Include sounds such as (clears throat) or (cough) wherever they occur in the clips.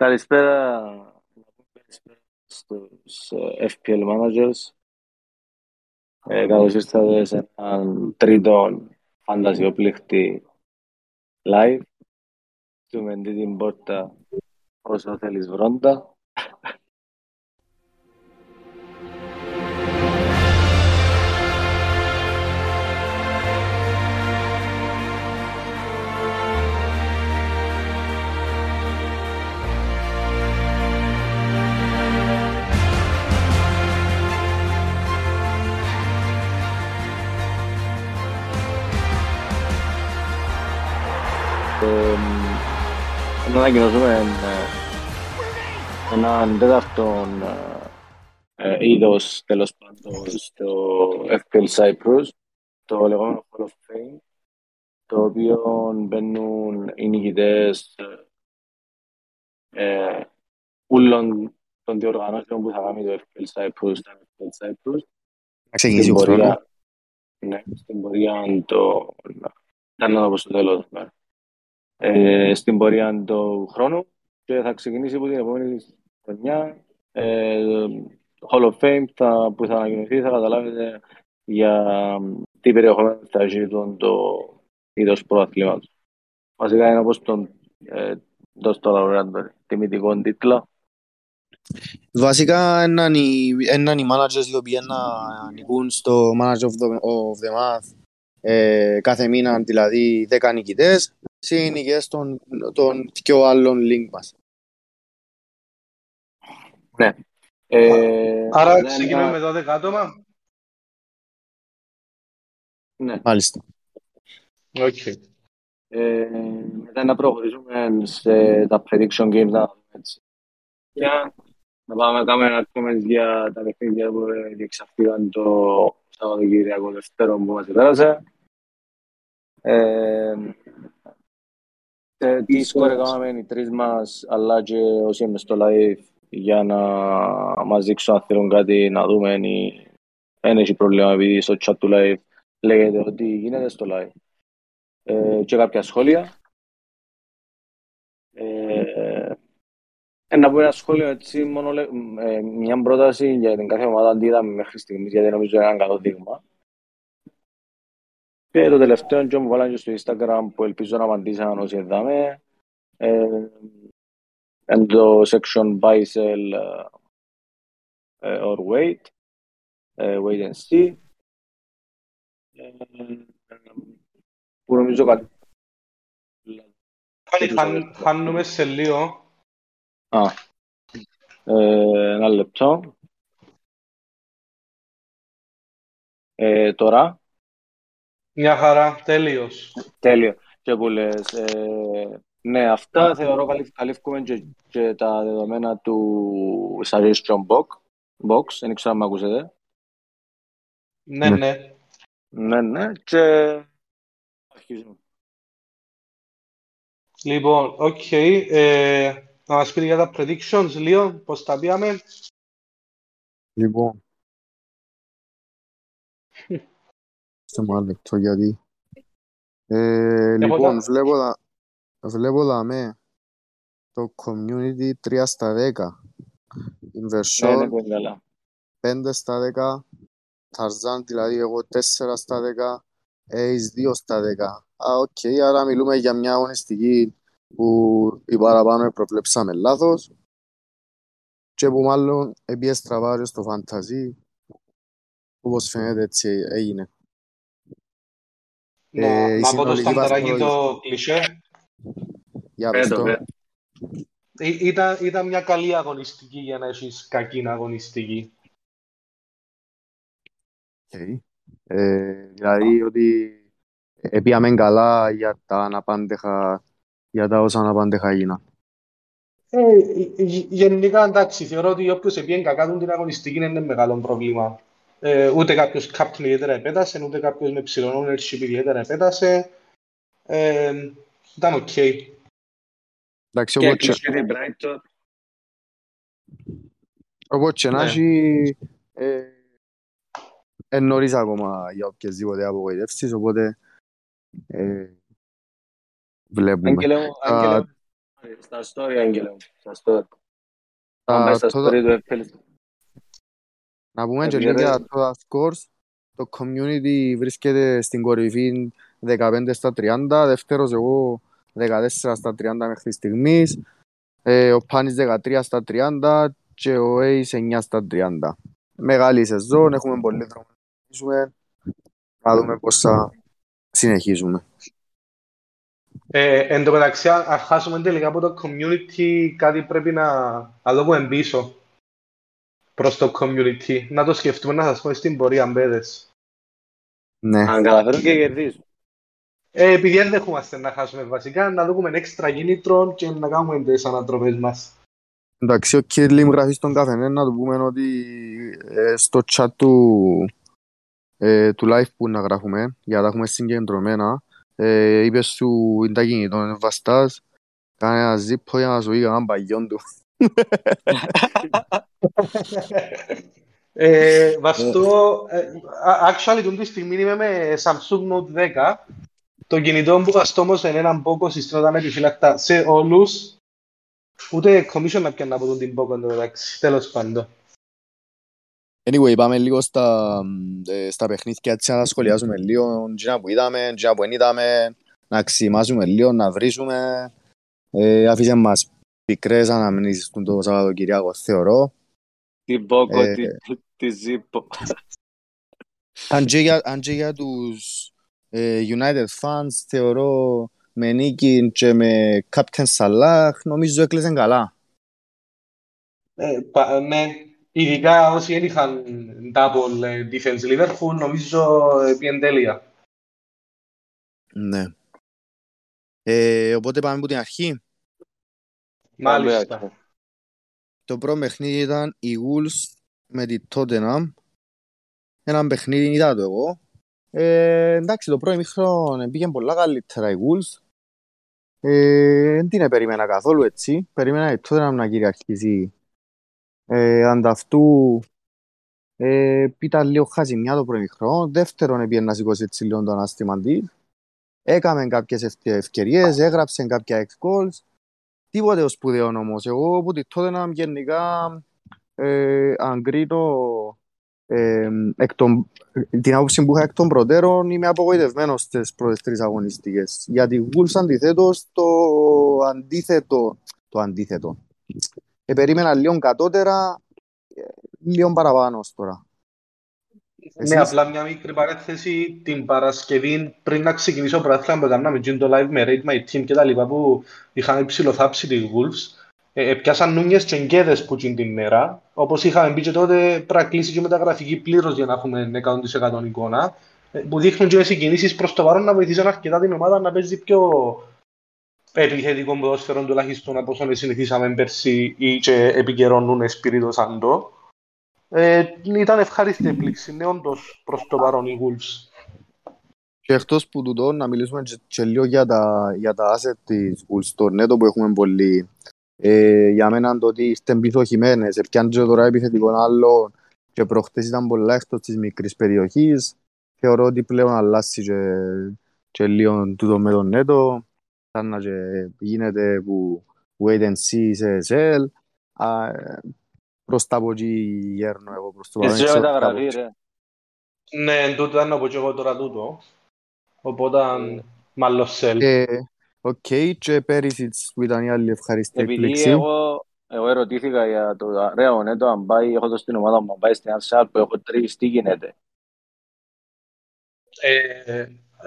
Καλησπέρα καλησπέρα στους ε, FPL Managers. Ε, καλώς ήρθατε σε έναν τρίτο φαντασιοπλήχτη live. Του μεντή την πόρτα όσο θέλεις βρόντα. Να ανακοινώσουμε ε, έναν τέταρτο ε, ε, είδος τέλος πάντων στο FPL Cyprus, το λεγόμενο Hall of Fame, το οποίο μπαίνουν οι νικητές ε, όλων των διοργανώσεων που θα κάνει το FPL Cyprus, το FPL Cyprus. Να ξεκινήσει ο χρόνος. Ναι, στην πορεία το... Ήταν να το πω στο τέλος. Ναι ε, στην πορεία του χρόνου και θα ξεκινήσει από την επόμενη χρονιά. Ε, Hall of Fame θα, που θα ανακοινωθεί θα καταλάβετε για τι περιεχομένο θα έχει το είδος προαθλήματος. Βασικά είναι όπως τον ε, το λαουράντο, τιμητικό τίτλο. Βασικά έναν οι managers οι οποίοι να νικούν στο Manager of the, of the Month ε, κάθε μήνα δηλαδή 10 νικητές συνοικίες των, των πιο άλλων link μας. Ναι. Ε, Άρα ξεκινάμε με 12 άτομα. Ναι. Μάλιστα. Okay. Ε, μετά να προχωρήσουμε σε τα prediction games να έτσι. Για να πάμε να κάνουμε ένα comment για τα παιχνίδια που διεξαχθήκαν το Σαββατοκύριακο Δευτέρο που μας πέρασε. Ε, τι σκορ έκαναμε οι τρεις μας, αλλά και όσοι είμαι στο live για να μας δείξουν αν θέλουν κάτι να δούμε. Δεν έχει πρόβλημα επειδή στο chat του live λέγεται ότι γίνεται στο live. Ε, και κάποια σχόλια. Ε, να πω ένα σχόλιο έτσι, μόνο, ε, μια πρόταση για την κάθε ομάδα αντί είδαμε μέχρι στιγμής, γιατί νομίζω είναι ένα καλό δείγμα. Και το τελευταίο και μου βάλανε στο Instagram που ελπίζω να απαντήσαν όσοι εδάμε. Ε, εν το section buy, sell uh, or wait. Uh, wait and see. που νομίζω κάτι. Πάλι χάνουμε σε λίγο. Α, ε, ένα λεπτό. Ε, τώρα. Μια χαρά, τέλειος. Τέλειο. Και που λες, ε, ναι, αυτά θεωρώ καλύφκουμε και, και τα δεδομένα του suggestion box. box. Δεν ξέρω αν με ακούσετε. Ναι, ναι. Ναι, ναι. Και αρχίζουμε. Λοιπόν, ok. Okay. Ε, να μας πείτε για τα predictions λίγο, πώς τα πήγαμε. Λοιπόν, στο μάλλον λεπτό γιατί. Ε, λοιπόν, βλέπω, δα, βλέπω δαμε το community 3 στα 10. Inversion 5 στα 10. Tarzan δηλαδή εγώ 4 στα 10. Ace 2 στα 10. Α, οκ, okay, άρα μιλούμε για μια αγωνιστική που οι παραπάνω προβλέψαμε λάθος και που μάλλον επίε στραβάριο στο φανταζί όπως φαίνεται έτσι έγινε. Να, ε, να πω το σταθεράκι το κλισέ. Για πες το. Ήταν, ήταν μια καλή αγωνιστική για να έχεις κακή αγωνιστική. Okay. Ε, δηλαδή ότι επίαμε καλά για τα αναπάντεχα, για τα όσα αναπάντεχα έγιναν. Ε, γενικά εντάξει, θεωρώ ότι όποιος επίεν κακά την αγωνιστική είναι μεγάλο πρόβλημα. Ε, ούτε κάποιος captain ιδιαίτερα επέτασε, ούτε κάποιος με ψηλό ownership ιδιαίτερα επέτασε. Ε, ήταν ok. Okay. Εντάξει, οπότε... Οπότε να έχει... Ε, νωρίς ακόμα για οποιασδήποτε απογοητεύσεις, οπότε ε, βλέπουμε. Άγγελε, Στα story, Άγγελα μου. Στα story. Αν πάει στα story του FPL. Να πούμε και για το scores. Το community βρίσκεται στην κορυφή 15 στα 30, δεύτερος εγώ 14 στα 30 μέχρι στιγμής, ε, ο Πάνης 13 στα 30 και ο Ace 9 στα 30. Μεγάλη σεζόν, έχουμε πολύ δρόμο να συνεχίσουμε, να δούμε πώς θα συνεχίσουμε. Ε, εν τω μεταξύ, αν χάσουμε τελικά από το community, κάτι πρέπει να, να δούμε πίσω προς το community. Να το σκεφτούμε να σας πω στην πορεία μπέδες. Ναι. Αν καταφέρουν και κερδίζουν. Ε, επειδή δεν δεχόμαστε να χάσουμε βασικά, να δούμε έξτρα κίνητρο και να κάνουμε τις ανατροπές μας. Εντάξει, ο Κίρλιμ γράφει στον καθένα να του πούμε ότι ε, στο chat του, ε, του live που να γράφουμε, για να τα έχουμε συγκεντρωμένα, ε, είπες σου είναι τα κινητό, βαστάς, κάνε ένα ζύπο για να σου πει έναν παγιόν του. Ε, βαστώ, ε, actually, τον τη στιγμή είμαι με Samsung Note 10. Το κινητό που βαστώ όμως είναι έναν πόκο συστρώταν επιφυλακτά σε όλους. Ούτε commission να πιάνε από τον την πόκο, εντάξει, τέλος πάντων. Anyway, πάμε λίγο στα, ε, στα παιχνίδια έτσι να σχολιάζουμε λίγο τι που είδαμε, τι που δεν είδαμε, να ξημάζουμε λίγο, να βρίσουμε. Ε, αφήσε μας πικρές αναμνήσεις του το Σαββατοκυριακό, θεωρώ. Τι πόκο, ε, τι ζύπο. Αν και για, αν και για τους ε, United fans, θεωρώ με νίκη και με Captain Salah, νομίζω έκλεισαν καλά. Ε, πα, ναι, Ειδικά όσοι δεν είχαν double ε, defense Liverpool, νομίζω ε, πήγαινε τέλεια. Ναι. Ε, οπότε πάμε από την αρχή. Μάλιστα. Το πρώτο παιχνίδι ήταν η Wolves με τη Tottenham. Ένα παιχνίδι είδα το εγώ. Ε, εντάξει, το πρώτο ημίχρονο πήγε πολλά καλύτερα η Wolves. Ε, δεν την περίμενα καθόλου έτσι. Περίμενα η Tottenham να κυριαρχήσει ε, ανταυτού ε, ήταν λίγο χαζημιά το πρώτο χρόνο. Δεύτερον, έπιε να σηκώσει έτσι λίγο το ανάστημα της. Έκαμε κάποιες ευκαιρίες, έγραψε κάποια ex goals. Τίποτε ο σπουδαίο όμως. Εγώ που τη τότε να γενικά ε, αν κρίνω ε, εκ των, την άποψη που είχα εκ των προτέρων είμαι απογοητευμένος στις πρώτες τρεις αγωνιστικές. Γιατί Wolves αντιθέτως το αντίθετο, το αντίθετο ε, περίμενα λίγο κατώτερα, ε, λίγο παραπάνω τώρα. Ναι, απλά μια μικρή παρέθεση την Παρασκευή πριν να ξεκινήσω ο πρωτάθλημα που έκαναμε το live με Rate My Team και τα λοιπά που είχαμε ψηλοθάψει τη Wolves ε, πιάσαν νούμιες και εγκέδες που την μέρα όπως είχαμε πει και τότε πρέπει να κλείσει και μεταγραφική πλήρως για να έχουμε 100% εικόνα ε, που δείχνουν και οι συγκινήσεις προς το παρόν να βοηθήσουν αρκετά την ομάδα να παίζει πιο επιθετικό ποδόσφαιρο τουλάχιστον από όσο συνηθίσαμε πέρσι ή και επικαιρώνουν Εσπυρίδο Σαντό. Ε, ήταν ευχάριστη επλήξη, ναι, όντως προς το παρόν οι Wolves. Και εκτός που τούτο, να μιλήσουμε και, και λίγο για τα, για τα asset της Wolves, το νέτο που έχουμε πολύ. Ε, για μένα το ότι είστε πίσω χειμένες, επιάνε και τώρα επιθετικό άλλο και προχτές ήταν πολλά εκτός της μικρής περιοχής. Θεωρώ ότι πλέον αλλάσει και, και λίγο τούτο με τον νέτο σαν να γίνεται που wait and see σε SL προς τα από εκεί γέρνω εγώ προς το παρόν. Εσύ μεταγραφή ρε. Ναι, τούτο ήταν από εγώ τώρα τούτο. Οπότε μάλλον σελ. Οκ, και πέρυσι που ήταν η άλλη ευχαριστή εκπλήξη. Επειδή εγώ, εγώ ερωτήθηκα για το ρε ναι, το αν πάει, έχω το στην ομάδα μου, αν πάει στην Αρσάλ που έχω τρεις, τι γίνεται. Ε,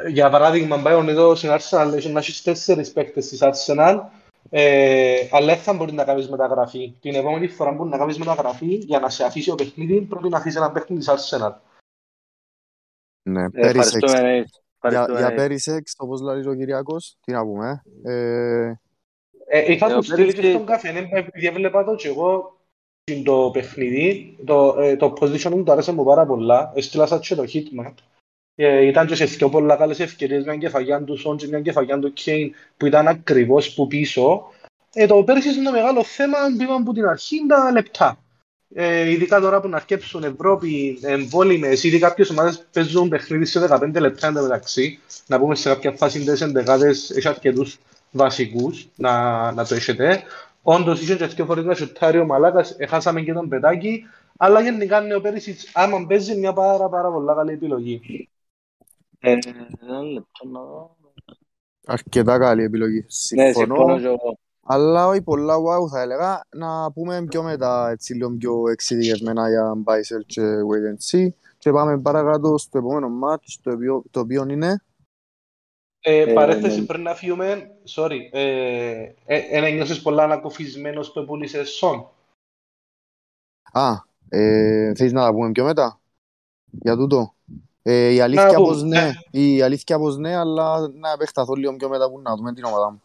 για παράδειγμα, πάει εδώ στην Arsenal, έχει να έχεις τέσσερις παίκτες της Arsenal, ε, αλλά θα μπορείς να κάνεις μεταγραφή. Την επόμενη φορά που να κάνεις μεταγραφή, για να σε αφήσει ο παιχνίδι, πρέπει να αφήσεις ένα παίκτη της Arsenal. Ναι, Πέρισεξ. Για, για Πέρισεξ, όπως λέει ο Κυριακός, τι να πούμε. Ε... Ε, είχα τους στείλεις και στον καφέ, επειδή έβλεπα το και εγώ το παιχνίδι, το, ε, το position μου το άρεσε μου πάρα πολλά. Έστειλα σαν και το hitmap. Ε, ήταν και σε δύο πολλά καλές ευκαιρίες μια κεφαγιά του Σον και μια κεφαγιά του Κέιν που ήταν ακριβώς που πίσω. Ε, το πέρσι είναι ένα μεγάλο θέμα, πήγαμε από την αρχή τα λεπτά. Ε, ειδικά τώρα που να αρκέψουν Ευρώπη εμβόλυμες, ήδη κάποιες ομάδες παίζουν παιχνίδι σε 15 λεπτά μεταξύ. Να πούμε σε κάποια φάση τις εντεγάδες έχει αρκετούς βασικούς να, να το έχετε. Όντως είχε και δύο φορές να σουτάρει ο Μαλάκας, έχασαμε και τον Πετάκη, αλλά γενικά είναι ο Πέρυσιτς, άμα παίζει μια πάρα πάρα πολλά καλή επιλογή. Ε, λεπτό να δω. Αρκετά καλή επιλογή. Ναι, συμφωνώ Συμφωνώ. και εγώ. Αλλά όχι πολλά wow θα έλεγα. Να πούμε πιο μετά, έτσι λίγο πιο εξειδικευμένα για Bicel και Wait and See. Και πάμε παρακάτω στο επόμενο match, το οποίο, το οποίο είναι... Ε, Ε, παρέθεση ναι. πριν να φύγουμε, sorry, ε, ε, ε, νιώσες πολλά ανακοφισμένος που πούλησες Σον. Α, ε, θέλεις να τα πούμε πιο μετά, για τούτο. Ε, η αλήθεια πούμε, πως ναι, ναι. η αλήθεια πως ναι, αλλά να επεκταθώ λίγο πιο μετά που να δούμε την ομάδα μου.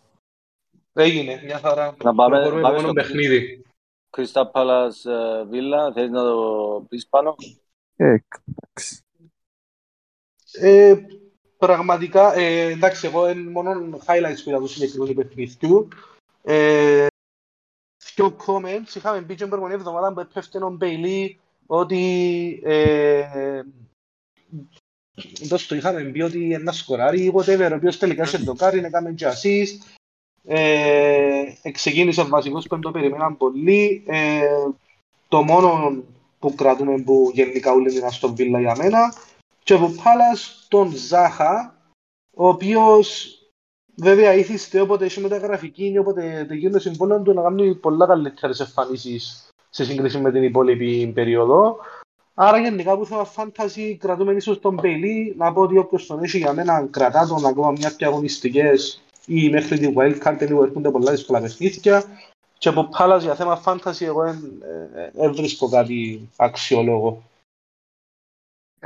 Έγινε, μια χαρά. Να πάμε- Προχωρούμε πάμε επόμενο στο- παιχνίδι. Crystal Palace ε, Villa, θέλεις να το πεις πάνω; Ε, εντάξει. Ε, πραγματικά, ε, εντάξει, εγώ είναι μόνο highlights που είδα του συγκεκριμένου παιχνιδιού. Ε, δυο comments, είχαμε πει και την προηγούμενη εβδομάδα που έπεφτε ο Μπέιλι ότι ε, δώσ' το είχαμε πει ότι ένα σκοράρει whatever, ο οποίος τελικά σε δοκάρει, έκαμε και assist. Ε, ξεκίνησε βασικός που δεν το περιμέναν πολύ. Ε, το μόνο που κρατούμε που γενικά όλοι είναι στον Βίλα για μένα και από Πάλας τον Ζάχα, ο οποίος βέβαια ήθιστε όποτε έχει μεταγραφική ή όποτε τελειώνει το συμβόλαιο του να κάνει πολλά καλύτερες εμφανίσεις σε σύγκριση με την υπόλοιπη περίοδο. Άρα γενικά που θέμα φάνταση κρατούμε ίσως τον Μπέιλι, να πω ότι όποιος τον έχει για μένα κρατά τον ακόμα μια και αγωνιστικές ή μέχρι τη wildcard τελείω έρχονται πολλά δύσκολα παιχνίδια και από Πάλας για θέμα φάντασης εγώ δεν ε, βρίσκω κάτι αξιόλογο.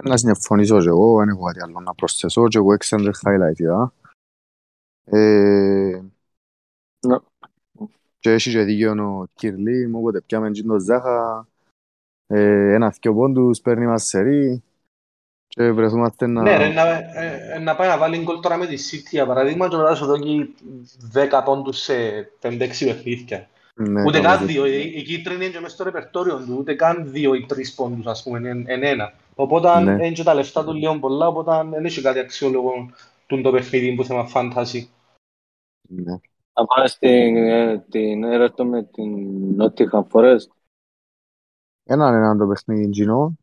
Να συμφωνήσω και εγώ, δεν έχω κάτι άλλο να προσθέσω και εγώ έξεντρε highlight είδα. Ε, Ναι. και έχει και δίκιο ο Κυρλί, μου όποτε πιάμε και τον Ζάχα, ε, ένας δυο πόντους, παίρνει μας σερί και βρεθούμαστε να... Ναι, ρε, να, ε, ε, να πάει να βάλει γκολ τώρα με τη City για παράδειγμα και να σου δώσει 10 πόντους σε 5-6 παιχνίδια. Ναι, ούτε κάπως καν δύο, η, η κίτρινη είναι και μέσα στο ρεπερτόριο του, ούτε καν δύο ή τρεις πόντους ας πούμε, εν, εν ένα. Οπότε Ναι. είναι και τα λεφτά του λίγο πολλά, οπότε δεν έχει κάτι αξιόλογο του το παιχνίδι που θέμα φάνταση. Ναι. Να πάμε στην, ε, την Everton με την Nottingham Forest. Έναν έναν το παιχνίδι κοινό.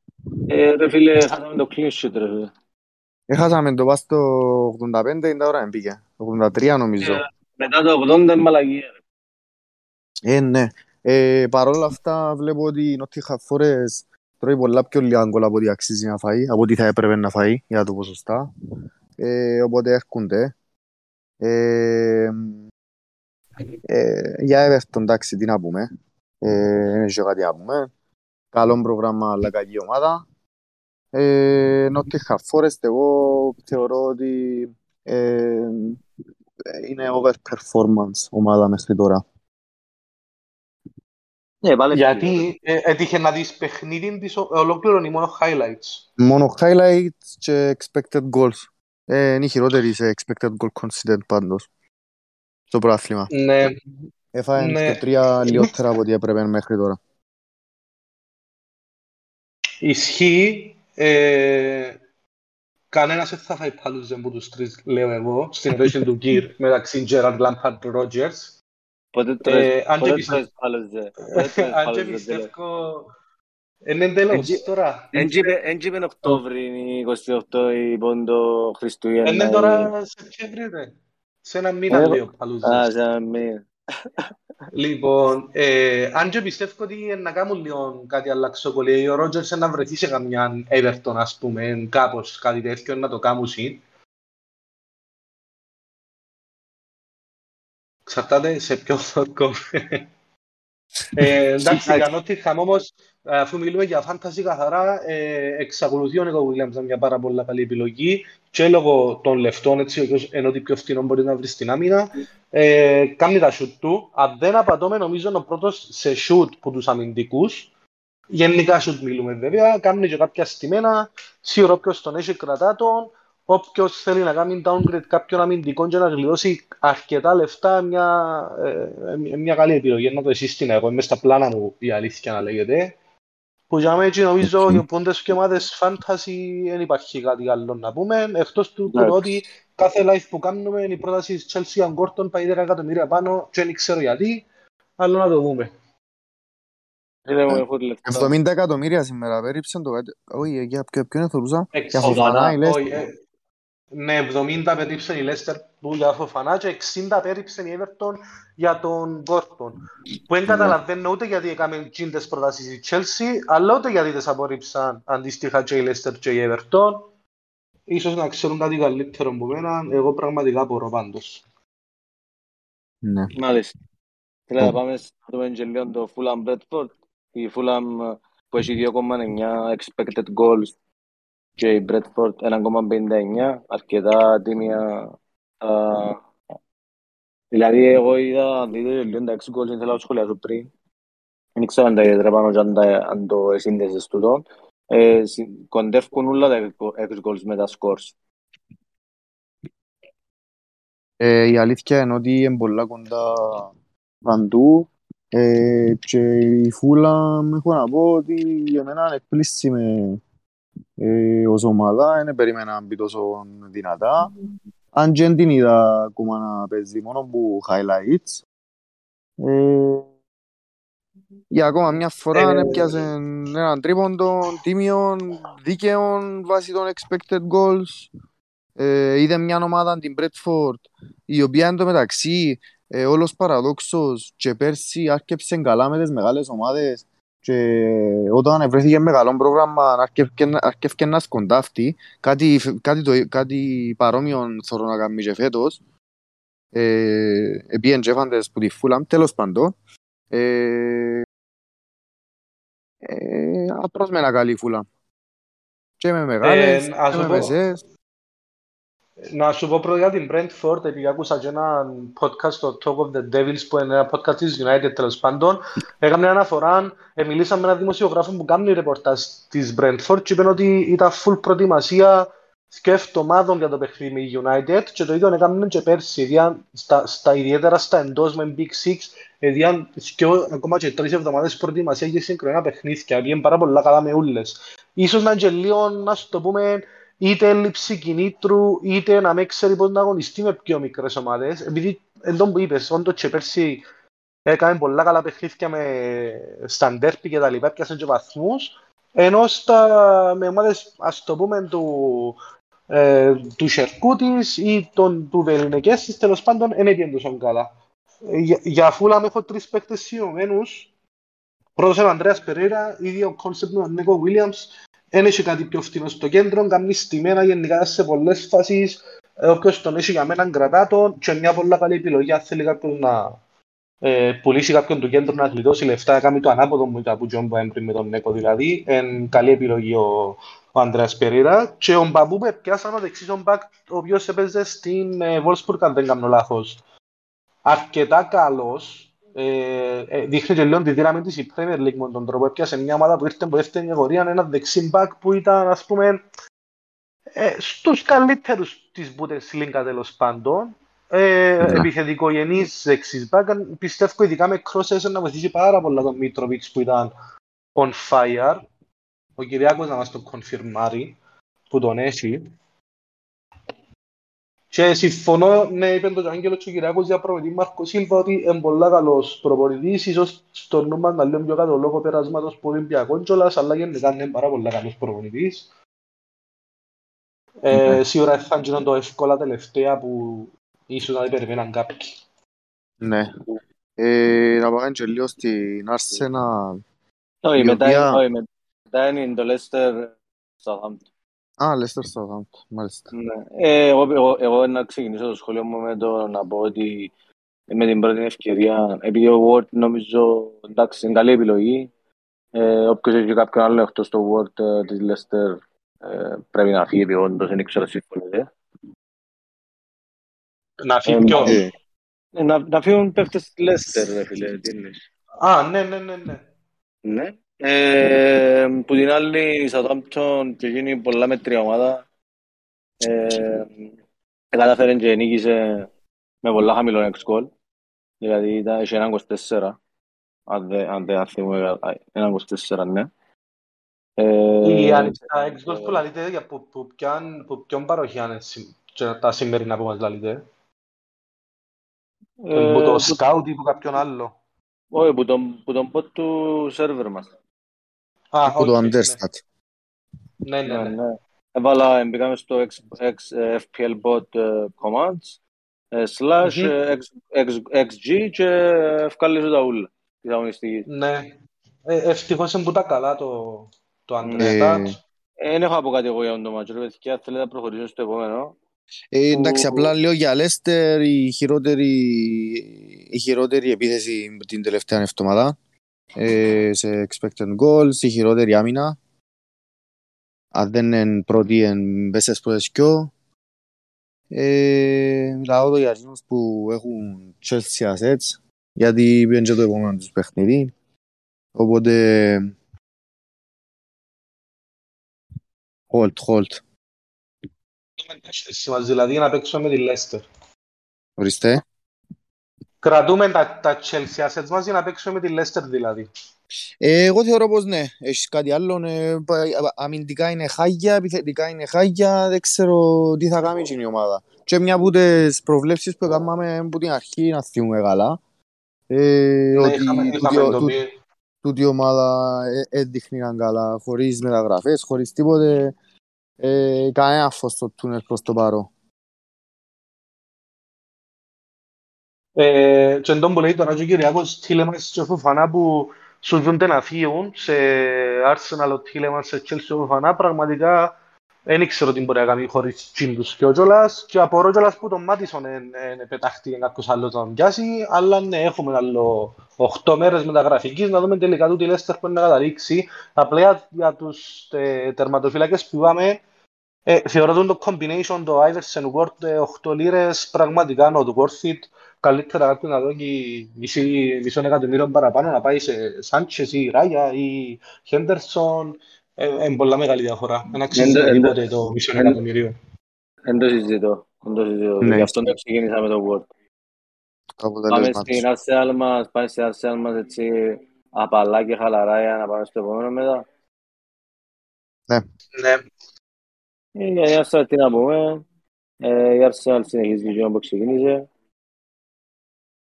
Ε, ρε φίλε, χάσαμε το clean sheet ρε φίλε. Έχασαμε το πας στο 85, είναι τα ώρα μπήκε. 83 νομίζω. Ε, Μετά το 80 είναι μαλαγία. ρε. Ε, ναι. Ε, Παρ' όλα αυτά βλέπω ότι η Nottingham Forest τρώει πολλά πιο λίγα γκολ από ό,τι αξίζει να φάει, από ό,τι θα έπρεπε να φάει για το ποσοστά. Ε, οπότε έρχονται. Ε, ε, για Everton, εντάξει, τι να πούμε. Ε, δεν έχει κάτι να πούμε. Καλό πρόγραμμα, αλλά κακή ομάδα. Ε, Nottingham Forest, εγώ θεωρώ ότι ε, είναι overperformance ομάδα μέχρι τώρα. Ναι, πάλι Γιατί ε, έτυχε να δεις παιχνίδι της ο- ολόκληρον ή μόνο highlights; Μόνο highlights και expected goals. Ε, είναι η χειρότερη σε expected goal conceded πάντως. Στο πρόθλημα. Ναι, Έφαγε Ναι. και τρία λιότερα από ό,τι έπρεπε μέχρι τώρα. Ισχύει. Ε, κανένας δεν θα φάει παλούζε από τους τρεις, λέω εγώ, στην ερώτηση του Γκίρ μεταξύ Gerard Lampard Rogers. Ποτέ Ε, τρώεις αν και ποτέ (laughs) πιστεύω- τρώεις πάλες, δε. Ποτέ τρώεις Αν και πάλες, δε, τέλος. πιστεύω... Είναι εντελώς Έτσι- τώρα. Εν τζίπε- εν τζίπεν Οκτώβρη, είναι 28 η πόντο Χριστούγεννα. Είναι η- τώρα Σεπτέμβρη, ρε. Σε ένα μήνα Ε, λέει ο Α, Παλούζας. σε ένα μήνα. Λοιπόν, ε, αν και πιστεύω ότι είναι να κάνουν λίγο κάτι αλλαξοκολλή, ο Ρότζερς να βρεθεί σε καμιά Everton, ας πούμε, κάπως κάτι τέτοιο, να το κάνουν συν. Εξαρτάται σε ποιο (laughs) θόκο. Ε, (laughs) εντάξει, για Nottingham όμως, αφού μιλούμε για φάνταση καθαρά, ε, εξακολουθεί ο Νίκο Williams να είναι μια πάρα πολύ καλή επιλογή και λόγω των λεφτών, έτσι, ο οποίος ενώ ότι πιο φθηνό μπορεί να βρει στην άμυνα, ε, κάνει τα shoot του. Αν δεν απατώμε, νομίζω είναι ο πρώτος σε shoot που τους αμυντικούς. Γενικά shoot μιλούμε βέβαια, κάνουν και κάποια στημένα, σίγουρα όποιος τον έχει κρατά τον, όποιος θέλει να κάνει downgrade κάποιον αμυντικό και να γλιτώσει αρκετά λεφτά, μια, ε, μια καλή επιλογή. Να το εσύστηνα εγώ, είμαι στα πλάνα μου η αλήθεια να λέγεται. Που για μένα έτσι νομίζω Οκ. για πόντες και ομάδες fantasy δεν υπάρχει κάτι άλλο να πούμε, εκτός του Εντάξει. ότι κάθε live που κάνουμε η πρόταση της Chelsea αν Gordon πάει 10 εκατομμύρια πάνω και δεν ξέρω γιατί, αλλά να το δούμε. 70 εκατομμύρια σήμερα, πέριψε το κάτι. Όχι, για ποιον θεωρούσα. Για Φοφανά η Leicester. Ναι, 70 πέριψε η Leicester που για Φοφανά και 60 πέριψε η Everton για τον Gordon. Που δεν καταλαβαίνω ούτε γιατί έκαμε τσίντες προτάσεις η Chelsea, αλλά ούτε γιατί τις απορρίψαν αντίστοιχα και η Leicester και η Everton. Ίσως να ξέρουν κάτι καλύτερο από μένα, εγώ πραγματικά μπορώ πάντως. Ναι. Μάλιστα. Θέλω να πάμε στο εγγελίο το Fulham Bradford. Η Fulham που έχει 2,9 expected goals και η Bradford 1,59, αρκετά τίμια. Δηλαδή εγώ είδα, δείτε λίγο τα 6 goals, ήθελα να σχολιάσω πριν. Δεν ξέρω αν τα ιδιαίτερα πάνω αν το σύνδεσες τούτο ε, κοντεύκουν όλα τα goals με τα scores. Ε, η αλήθεια είναι ότι είναι πολλά κοντά παντού ε, και η Φούλα έχω να πω ότι για μένα είναι εκπλήσει με ε, ως ομάδα, δεν περίμενα να μπει τόσο δυνατά. Αν και την είδα ακόμα να παίζει μόνο που highlights. Ε, για ακόμα μια φορά ε, έπιασε έναν τρίποντο τίμιον, δίκαιον βάσει των expected goals. Ε, είδε μια ομάδα την Bradford η οποία εντωμεταξύ ε, όλος παραδόξος και πέρσι άρκεψε καλά με τις μεγάλες ομάδες και όταν βρέθηκε μεγάλο πρόγραμμα άρκευκε να σκοντάφτει κάτι, κάτι, το, κάτι παρόμοιο θέλω να κάνει και φέτος ε, επί εντζέφαντες που τη Φούλαμ τέλος πάντων ε, ε, απρόσμενα καλή φούλα. Και με μεγάλες, ε, και με μεσές. Να σου πω πρώτα για την Brentford, επειδή άκουσα και ένα podcast το Talk of the Devils που είναι ένα podcast της United τέλος πάντων. Έκαμε μια αναφορά, ε, μιλήσαμε με έναν δημοσιογράφο που κάνει ρεπορτάζ της Brentford και είπε ότι ήταν full προετοιμασία σκέφτομάδων για το παιχνίδι με United και το ίδιο έκαμε και πέρσι, διά, στα, στα, ιδιαίτερα στα εντός με Big Six, διά, και ακόμα και τρεις εβδομάδες προετοιμασία για συγκεκριμένα παιχνίδια, πήγαινε πάρα πολλά καλά με ούλες. Ίσως να είναι λίγο, να σου το πούμε, είτε έλλειψη κινήτρου, είτε να μην ξέρει πώς να αγωνιστεί με πιο μικρές ομάδες, επειδή εν τόν που είπες, όντως και πέρσι έκαμε πολλά καλά παιχνίδια με σταντέρπι και τα λοιπά, πιάσαν και βαθμούς, ενώ στα, με ομάδες, ας το πούμε, του, ε, του Σερκούτης ή τον, του Βελινεκέσης, τέλος πάντων, δεν έπιαν τόσο καλά. Ε, για, για φούλα έχω τρεις παίκτες σιωμένους. Πρώτος είναι ο Ανδρέας Περέρα, ίδιο κόνσεπτ με τον Νίκο Βίλιαμς. Δεν έχει κάτι πιο φθηνό στο κέντρο, κάνει στημένα γενικά σε πολλές φάσεις. Ε, όποιος τον έχει για μένα κρατά τον και μια πολλά καλή επιλογή αν θέλει κάποιος να ε, πουλήσει κάποιον του κέντρου να γλιτώσει λεφτά, κάνει το ανάποδο μου που Τζον πριν με τον Νέκο δηλαδή. Είναι καλή επιλογή ο, ο Ανδρέας Περίρα και ο Μπαμπού με πιάσαν ο δεξής ο Μπακ ο οποίος έπαιζε στην ε, Wolfsburg αν δεν κάνω λάθος. Αρκετά καλός, ε, ε, δείχνει και λίγο τη δύναμη της η Premier League με τον τρόπο έπιασε μια ομάδα που ήρθε από δεύτερη κατηγορία ένα δεξί Μπακ που ήταν ας πούμε ε, στους καλύτερους της Bundesliga τέλος πάντων ε, yeah. Ναι. επιθετικογενής δεξής Μπακ πιστεύω ειδικά με κρόσες να βοηθήσει πάρα πολλά τον Μίτροβιτς που ήταν on fire ο Κυριάκος να μας το κονφιρμάρει που τον έχει. Και συμφωνώ, ναι, είπε το Άγγελο και ο Κυριάκος για προπονητή Μάρκο Σίλβα ότι είναι πολλά καλός προπονητής, ίσως στο νούμερο να λέμε πιο κάτω λόγω περάσματος που Ολυμπιακό κιόλας, αλλά γενικά είναι πάρα πολλά καλός προπονητής. Ε, σίγουρα θα γίνουν το εύκολα τελευταία που ίσως να περιμέναν κάποιοι. Ναι. Ε, να πάμε και λίγο στην Arsenal. Όχι, μετά, όχι, μετά μετά είναι το Leicester Southampton. Α, Leicester Southampton, μάλιστα. Ναι. Ε, εγώ, εγώ, εγώ να ξεκινήσω το σχολείο μου με το να πω ότι με την πρώτη ευκαιρία, επειδή ο Ward νομίζω εντάξει είναι καλή επιλογή, ε, όποιος έχει κάποιον άλλο εκτός στο Ward ε, της Leicester ε, πρέπει να φύγει όντως, δεν ξέρω συμφωνείτε. Να φύγει ποιος; Ε, να, να φύγουν παίχτες της Leicester, ρε φίλε, τι είναι. Α, ναι, ναι, ναι, ναι. Ναι. Ε, που την άλλη η Southampton και γίνει πολλά μετρία ομάδα. Ε, κατάφερε και νίκησε με πολλά χαμηλό εξ-γκολ. Δηλαδή ήταν, είχε έναν 24. Αν δεν θυμώ, έναν 24, ναι. Ε, η εξ-γκολ που λέτε για που ποιον παροχή είναι τα σημερινά που μας λαλείτε; Ε, που το σκάουτ ή που κάποιον άλλο. Όχι, που τον, που τον πω του σερβερ μας. Α, που το Understat. Ναι, ναι, ναι. ναι. Έβαλα, μπήκαμε στο FPL bot commands slash xg και ευκάλλιζω τα ούλα της αγωνιστικής. Ναι. Ευτυχώς είναι που τα καλά το, το Understat. Δεν έχω από κάτι εγώ για το μάτσο, παιδιά, θέλετε να προχωρήσω στο επόμενο. Ε, εντάξει, απλά λέω για Λέστερ η χειρότερη, η χειρότερη επίθεση την τελευταία εβδομάδα ε, σε expected goals, η χειρότερη άμυνα. Αν δεν είναι πρώτη, είναι μέσα στις πρώτες κοιό. Ε, μιλάω για εκείνους που έχουν Chelsea assets, γιατί πήγαινε και το επόμενο τους παιχνίδι. Οπότε... Hold, hold μας, δηλαδή να παίξουμε με τη Leicester. Ορίστε. Κρατούμε τα, τα Chelsea assets μας για να παίξουμε με τη Leicester δηλαδή. Ε, εγώ θεωρώ πως ναι. Έχεις κάτι άλλο. Ε, αμυντικά είναι χάγια, επιθετικά είναι χάγια. Δεν ξέρω τι θα κάνει η ομάδα. Και μια από τις προβλέψεις που έκαναμε από την αρχή να θυμούμε καλά. Ε, ναι, ότι τούτη η ομάδα έδειχνε καλά, χωρίς μεταγραφές, χωρίς τίποτε ε, κανένα φως στο τούνελ προς το παρό. Ε, και εντός που λέει τώρα και ο Κυριάκος Τίλεμας και ο Φουφανά που σου δούνται να φύγουν σε Arsenal ο Τίλεμας, σε Chelsea ο Φουφανά πραγματικά δεν ήξερα τι μπορεί να κάνει χωρίς τσίντους και ο Τζόλας. Και απορώ Τζόλας που τον Μάτισον πετάχτηκε κάποιος άλλος να τον πιάσει. Αλλά ναι έχουμε άλλο 8 μέρες μεταγραφικής να δούμε τελικά του τη Λέστερ που είναι να καταρρίξει απλά για τους ε, τερματοφυλάκες που είπαμε ε, θεωρώ το combination το Iverson Word 8 λίρες πραγματικά not worth it. Καλύτερα κάποιον να δώσει μισή, μισό εκατομμύριο παραπάνω να πάει σε Σάντσες ή Ράγια ή Χέντερσον. Είναι πολλά μεγάλη διαφορά. Δεν αξίζει τίποτε το μισό εκατομμύριο. Δεν το συζητώ. Δεν το συζητώ. Γι' αυτό δεν ξεκίνησα με το Word. Πάμε στην Arsenal μας, πάμε στην Arsenal μας έτσι απαλά και χαλαρά για να πάμε στο επόμενο μετά. Ναι. Ναι. Για η Arsenal τι να πούμε. Ε, η Arsenal συνεχίζει τη ζωή που ξεκίνησε.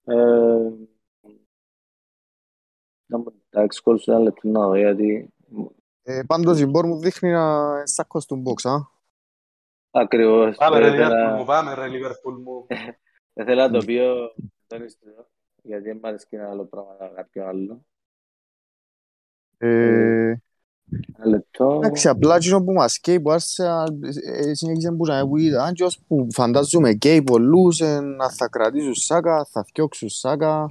Ε, τα εξκόλους ένα λεπτό να δω γιατί... Ε, πάντως η Μπόρ μου δείχνει να σάκω στον box, α. Ακριβώς. Πάμε ρε Liverpool μου, πάμε ρε Liverpool μου. Δεν (laughs) θέλω να το πει ο Αντώνης γιατί δεν μ' αρέσει και ένα άλλο πράγμα κάποιο άλλο. Ε, Εντάξει, απλά εκείνο που μας καίει που άρχισε συνέχισε που να είδα και που φαντάζομαι καίει πολλούς να θα κρατήσουν σάκα, θα φτιώξουν σάκα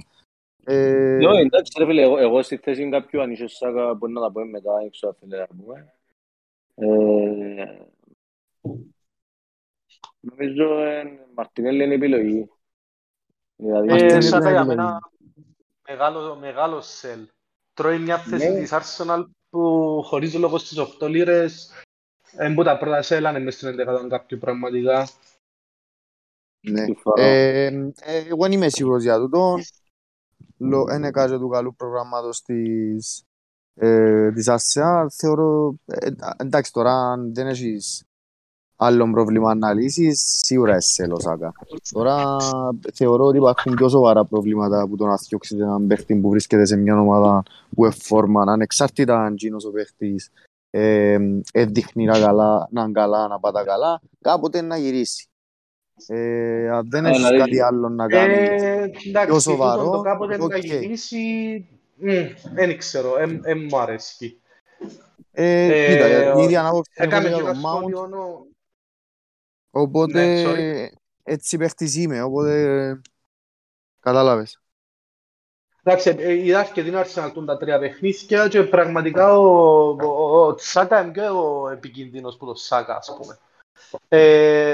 Ναι, εντάξει ρε φίλε, εγώ στη θέση κάποιου αν είσαι σάκα μπορεί να τα πούμε μετά, έξω αν θέλει να πούμε. Νομίζω Μαρτινέλli είναι επιλογή. Ε, σάκα για μένα μεγάλο σελ Τρώει μια θέση της Arsenal που χωρίς λόγο στις 8 λίρες δεν που τα πρώτα σέλανε μες στην 11 κάποιου πραγματικά. Ναι. Ε, ε, εγώ δεν είμαι σίγουρος για τούτο. Είναι κάτι του καλού προγράμματος της, ε, της Arsenal. Θεωρώ, ε, εντάξει τώρα δεν έχεις άλλο πρόβλημα να λύσεις, σίγουρα είσαι Λοσάκα. Τώρα θεωρώ ότι υπάρχουν πιο σοβαρά προβλήματα που το να θιώξεις έναν παίχτη που βρίσκεται σε μια ομάδα που έχει φόρμα, ανεξάρτητα αν γίνος ο παίχτης ε, δείχνει να, καλά, να καλά, να πάτα καλά, κάποτε να γυρίσει. Ε, αν δεν έχεις δηλαδή, κάτι άλλο να κάνεις ε, πιο σοβαρό, το κάποτε okay. να γυρίσει, δεν ξέρω, δεν μου αρέσει. Ε, κοίτα, η ίδια ανάποψη έκαμε και ένα σχόλιο Οπότε ναι, έτσι παίχτης είμαι, οπότε κατάλαβες. Εντάξει, ε, είδα και την άρχισε να τούν τα τρία παιχνίδια και πραγματικά ο, ο, ο Τσάκα είναι και ο επικίνδυνος που το Σάκα, ας πούμε. Ε,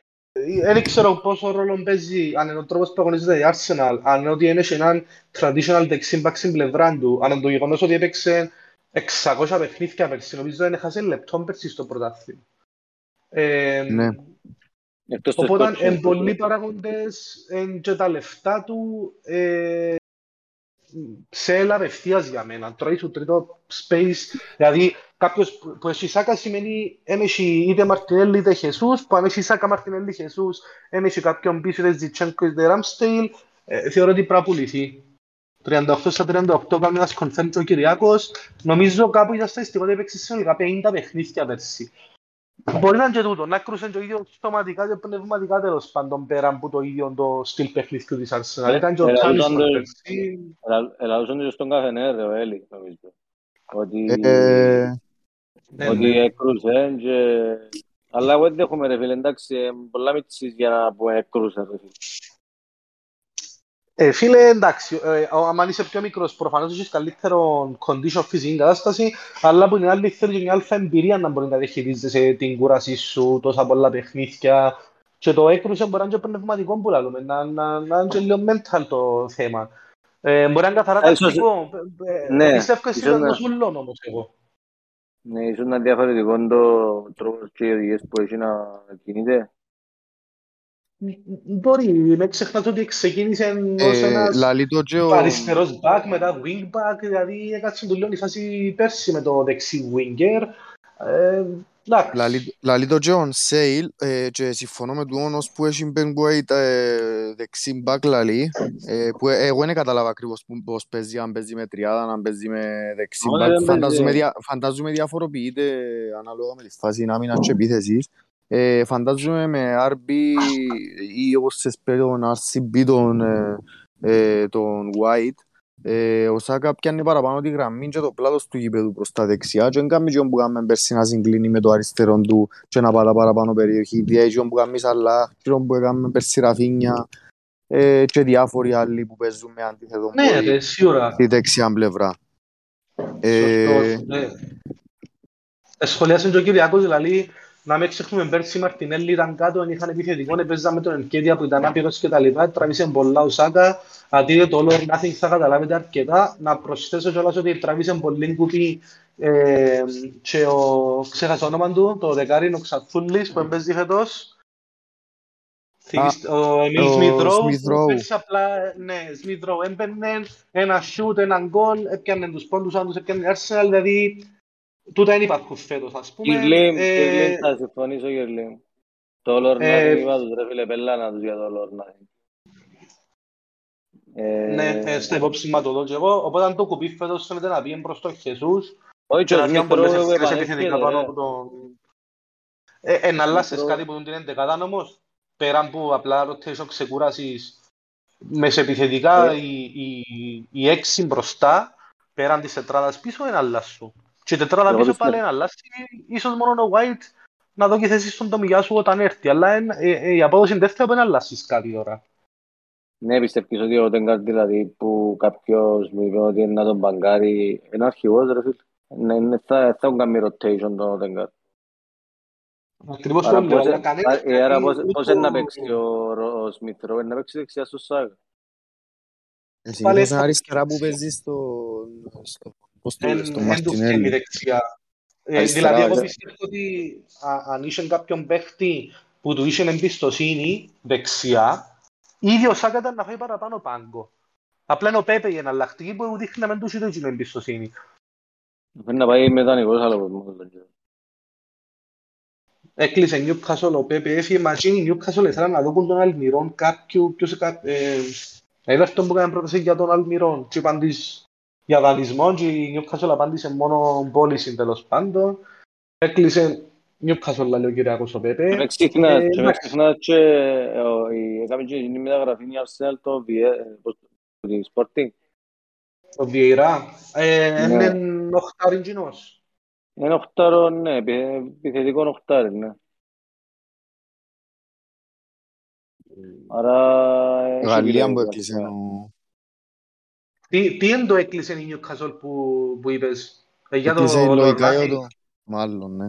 δεν ξέρω πόσο ρόλο παίζει, αν είναι ο τρόπος που αγωνίζεται η Arsenal, αν είναι ότι είναι έναν traditional δεξίμπακ στην πλευρά του, αν είναι το γεγονός ότι έπαιξε 600 παιχνίδια πέρσι, νομίζω δεν έχασε λεπτό πέρσι στο πρωτάθλημα. Ε, ναι. Οπότε, εν πολλοί παράγοντες και τα λεφτά του, ε, σε απευθείας για μένα. Τρώει σου τρίτο space. Δηλαδή, κάποιος που έχει Σάκα σημαίνει δεν έχει είτε Μαρτινέλli είτε Χεσούς, που αν έχει Σάκα Μαρτινέλli Χεσούς, δεν έχει κάποιον πίσω είτε Ζιτσένκο είτε Ραμστέιλ, ε, θεωρώ ότι πρέπει να πουληθεί. 38 στα 38 κάνει ένας κονφέρντ ο Κυριάκος. Νομίζω κάπου ήταν στατιστικό έπαιξε συνολικά 50 παιχνίδια πέρσι. Μπορεί να είναι και τούτο, να κρούσαν και ο ίδιος σωματικά και πνευματικά τέλος πάντων πέρα από το ίδιο το στυλ παιχνίδιου της Αρσενάλ. Ήταν και ο Τάλισον πέρσι. Ελαλούσαν και στον καφενέ ρε ο Έλλη, νομίζω. Ότι, Ε, ότι έκρουσε και... Αλλά εγώ δεν έχουμε ρε φίλε, εντάξει, ε, πολλά μίτσις για να πούμε έκρουσε ρε φίλε. Ε, φίλε, εντάξει, ε, αν είσαι πιο μικρός, προφανώς έχεις καλύτερο condition φυσική κατάσταση, αλλά που την άλλη θέλεις και μια αλφα εμπειρία να μπορεί να διαχειρίζεσαι την κούρασή σου, τόσα πολλά παιχνίδια. Και το έκρουσε μπορεί να είναι και πνευματικό που λέμε, να, να, να είναι και λίγο mental το θέμα. Ε, μπορεί να είναι καθαρά Ε, ίσως- τακτικό. Ε, ναι, Πιστεύω εσύ ίσως ήταν να- το σουλόν όμως εγώ. Ναι, ίσως να είναι διαφορετικό το τρόπο και οι οδηγίες που έχει να κινείται. Μπορεί, με ξεχνάς ότι ξεκίνησε ως ε, ένας λαλεί το και ο... αριστερός back, μετά wing back, δηλαδή έκατσε του λίγο η φάση πέρσι με το δεξί winger. Ε, εντάξει. Λαλεί- Λαλεί το και ο Σέιλ ε, και συμφωνώ με του όνος που έχει Ben White ε, δεξί μπακ λαλεί ε, που ε, εγώ δεν κατάλαβα ακριβώς που- πώς παίζει, αν παίζει με τριάδα, αν παίζει με δεξί Όχι, μπακ. δεν Φαντάζομαι, παίζει. δια, φαντάζομαι διαφοροποιείται ανάλογα με τη φάση άμυνας και επίθεσης. Ε, φαντάζομαι με RB ή όπως σε σπέρει τον RCB τον, ε, ε, τον White ε, ο Σάκα πιάνει παραπάνω τη γραμμή και το πλάτος του γήπεδου προς τα δεξιά και δεν κάνει και που κάνουμε πέρσι να συγκλίνει με το αριστερό του και να πατά παραπάνω περιοχή. Διάει που κάνει Σαλάχ, και που έκαμε πέρσι Ραφίνια ε, και διάφοροι άλλοι που παίζουν με αντίθετο Ναι, πόδι ρε, σίγουρα. στη δεξιά πλευρά. Ε, Σωστός, ναι. Ε, Σχολιάσε και ο Κυριάκος, δηλαδή, να μην ξεχνούμε πέρσι η Μαρτινέλli ήταν κάτω, δεν είχαν επιθετικό, έπαιζαν με τον Ενκέντια που ήταν άπειρος και τα λοιπά, τραβήσε πολλά ο Σάκα, αντί το all or nothing θα καταλάβετε αρκετά. Να προσθέσω κιόλας ότι τραβήσε πολύ κουπί ε, και ο, ξέχασα το όνομα του, το δεκάρι, ο Ξαθούλης που παίζει φέτος. Θυμίστε- Ο Εμίλ ο Σμιθ Ρόου, Smith που Rowe. πέρσι απλά, ναι, Σμιθ Ρόου έμπαινε, ένα shoot, ένα γκολ, έπιανε τους πόντους, αν τους έπιανε η Arsenal, δηλαδή τούτα δεν υπάρχουν φέτος, ας πούμε. Κυρλίμ, Ε, Κυρλίμ, θα συμφωνήσω Κυρλίμ. Το Lord Ε, Nothing είπα τους ρε φίλε, πελάνα τους για το Lord Nothing. Ε, Ναι, ε, στα υπόψη μα το δω και εγώ, οπότε αν το κουπί φέτος φαίνεται να πήγαινε προς τον Χεσούς Όχι, και και ο να φύγουν Smith πολλές Rowe ευθύνες επανέρχεται, επιθετικά πάνω ρε. από τον... Ε, ε, να αλλάσεις Rowe. κάτι που την εντεκάδα όμως, πέραν που απλά rotation ξεκούρασης μεσοεπιθετικά Ε. οι, οι, οι έξι μπροστά, πέραν της τετράδας πίσω, δεν αλλάσουν. Και η τετράδα Εγώ πίσω πιστεύω. πάλι δεν αλλάσει, ίσως μόνο ο White να δω και θέση στον τομιγιά σου όταν έρθει, αλλά εν- ε, ε, η απόδοση είναι τέτοια που δεν αλλάσεις κάτι τώρα. Ναι, πιστεύεις ότι ο Τέγκαρτ δηλαδή που κάποιος μου είπε ότι είναι να τον μπαγκάρει, είναι αρχηγός ρε φίλε. Ναι, ναι, θα, θα έχουν κάνει rotation τον Τέγκαρτ. Ακριβώς Άρα το λέω, πώς, αλλά κανένας α- ε, άρα δεν- πώς, ούτε πώς είναι να ο- παίξει ο, Ρο- ο Σμιθ Ρο, είναι να παίξει δεξιά στο Σάκ. Ε, Πάλι συνήθως θα είναι αριστερά που παίξει. παίζεις στο, στο, πώς το Εν, λες, στο εν του φτιάχνει Μαρτινέλli. δεξιά. Ε, Αριστερά, δηλαδή, εγώ ε. πιστεύω ότι α- αν είχε κάποιον παίχτη που του είχε εμπιστοσύνη δεξιά, ήδη ο Σάκα ήταν να φάει παραπάνω πάγκο. Απλά είναι ο Πέπε η εναλλακτική που δείχνει να μην τους είχε την εμπιστοσύνη. Πρέπει να πάει μετανικός άλλο που μόνος τον κύριο. Έκλεισε Newcastle, ο Πέπε έφυγε μαζί, η Newcastle ήθελαν να δουν τον Αλμυρόν κάποιου, ποιος κα- ε, είδα αυτό που έκανε πρόταση για τον Αλμυρόν και είπαν της για δανεισμό και η Newcastle απάντησε μόνο πώληση τέλος πάντων. Έκλεισε Newcastle, λέει ο Κυριακός ο Πέπε. Και με ξύχνα, Ε, και με εντάξει. ξύχνα και ο- η- έκαμε και η μεταγραφή η Arsenal το Βιέ- πώς το- τη Sporting. Ο Βιεϊρά. Ε, Ναι. είναι οχτάριν κοινός. Είναι οχτάρο, ναι, επι- επιθετικό οχτάρι, ναι. Άρα... έχει Γαλλία επιλογή που η έκλεισε Arsenal. ο... Τι, τι είναι το έκλεισε η Newcastle που, που είπες; Ε, για το Έκλεισε All or λογικά για Nothing. το... Μάλλον, ναι.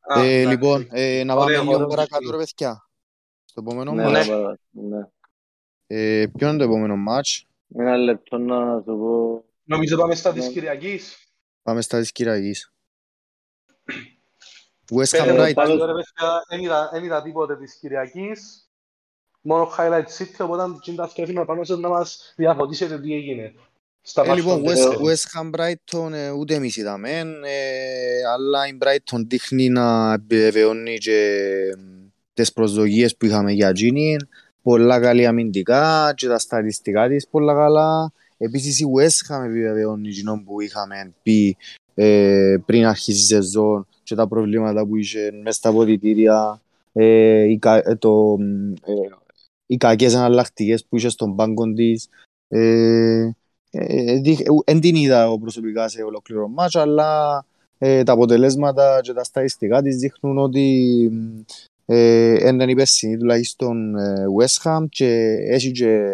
Α, Ε, εντάξει. λοιπόν, ε, να πάμε Ωραίο, λίγο ωραίο παρακάτω σημείο. ρε παιδιά. Στο επόμενο Ναι, μάτς. ναι, παρα- ναι. Ε, ποιο είναι το επόμενο μάτς; Ένα λεπτό να σου πω... Νομίζω πάμε στα της Ναι. Κυριακής. Πάμε στα της Κυριακής. West Πέντε Ham Brighton. λεπτά, Brighton. ρε παιδιά, δεν είδα- δεν είδα τίποτε της Κυριακής. Μόνο highlight city, οπότε αν τα σκέφτομαι πάνω σας να μας διαφωτίσετε τι έγινε. Στα Ε, μάτς λοιπόν, των West, τελευταίων. West Ham Brighton ε, ούτε εμείς είδαμε, ε, αλλά η Brighton δείχνει να επιβεβαιώνει και τις προσδοκίες που είχαμε για εκείνη. Πολλά καλή αμυντικά και τα στατιστικά της πολλά καλά. Επίσης η West Ham επιβεβαιώνει εκείνο που είχαμε πει ε, πριν αρχίσει η σεζόν και τα προβλήματα που είχε μέσα στα ποδητήρια, ε, οι, κα- ε, το, ε, οι κακές εναλλακτικές που είχε στον πάγκο της. Ε, ε, δεν την είδα εγώ προσωπικά σε ολόκληρο μάτς, αλλά ε, τα αποτελέσματα και τα στατιστικά της δείχνουν ότι ε, είναι η περσινή τουλάχιστον ε, West Ham και έχει και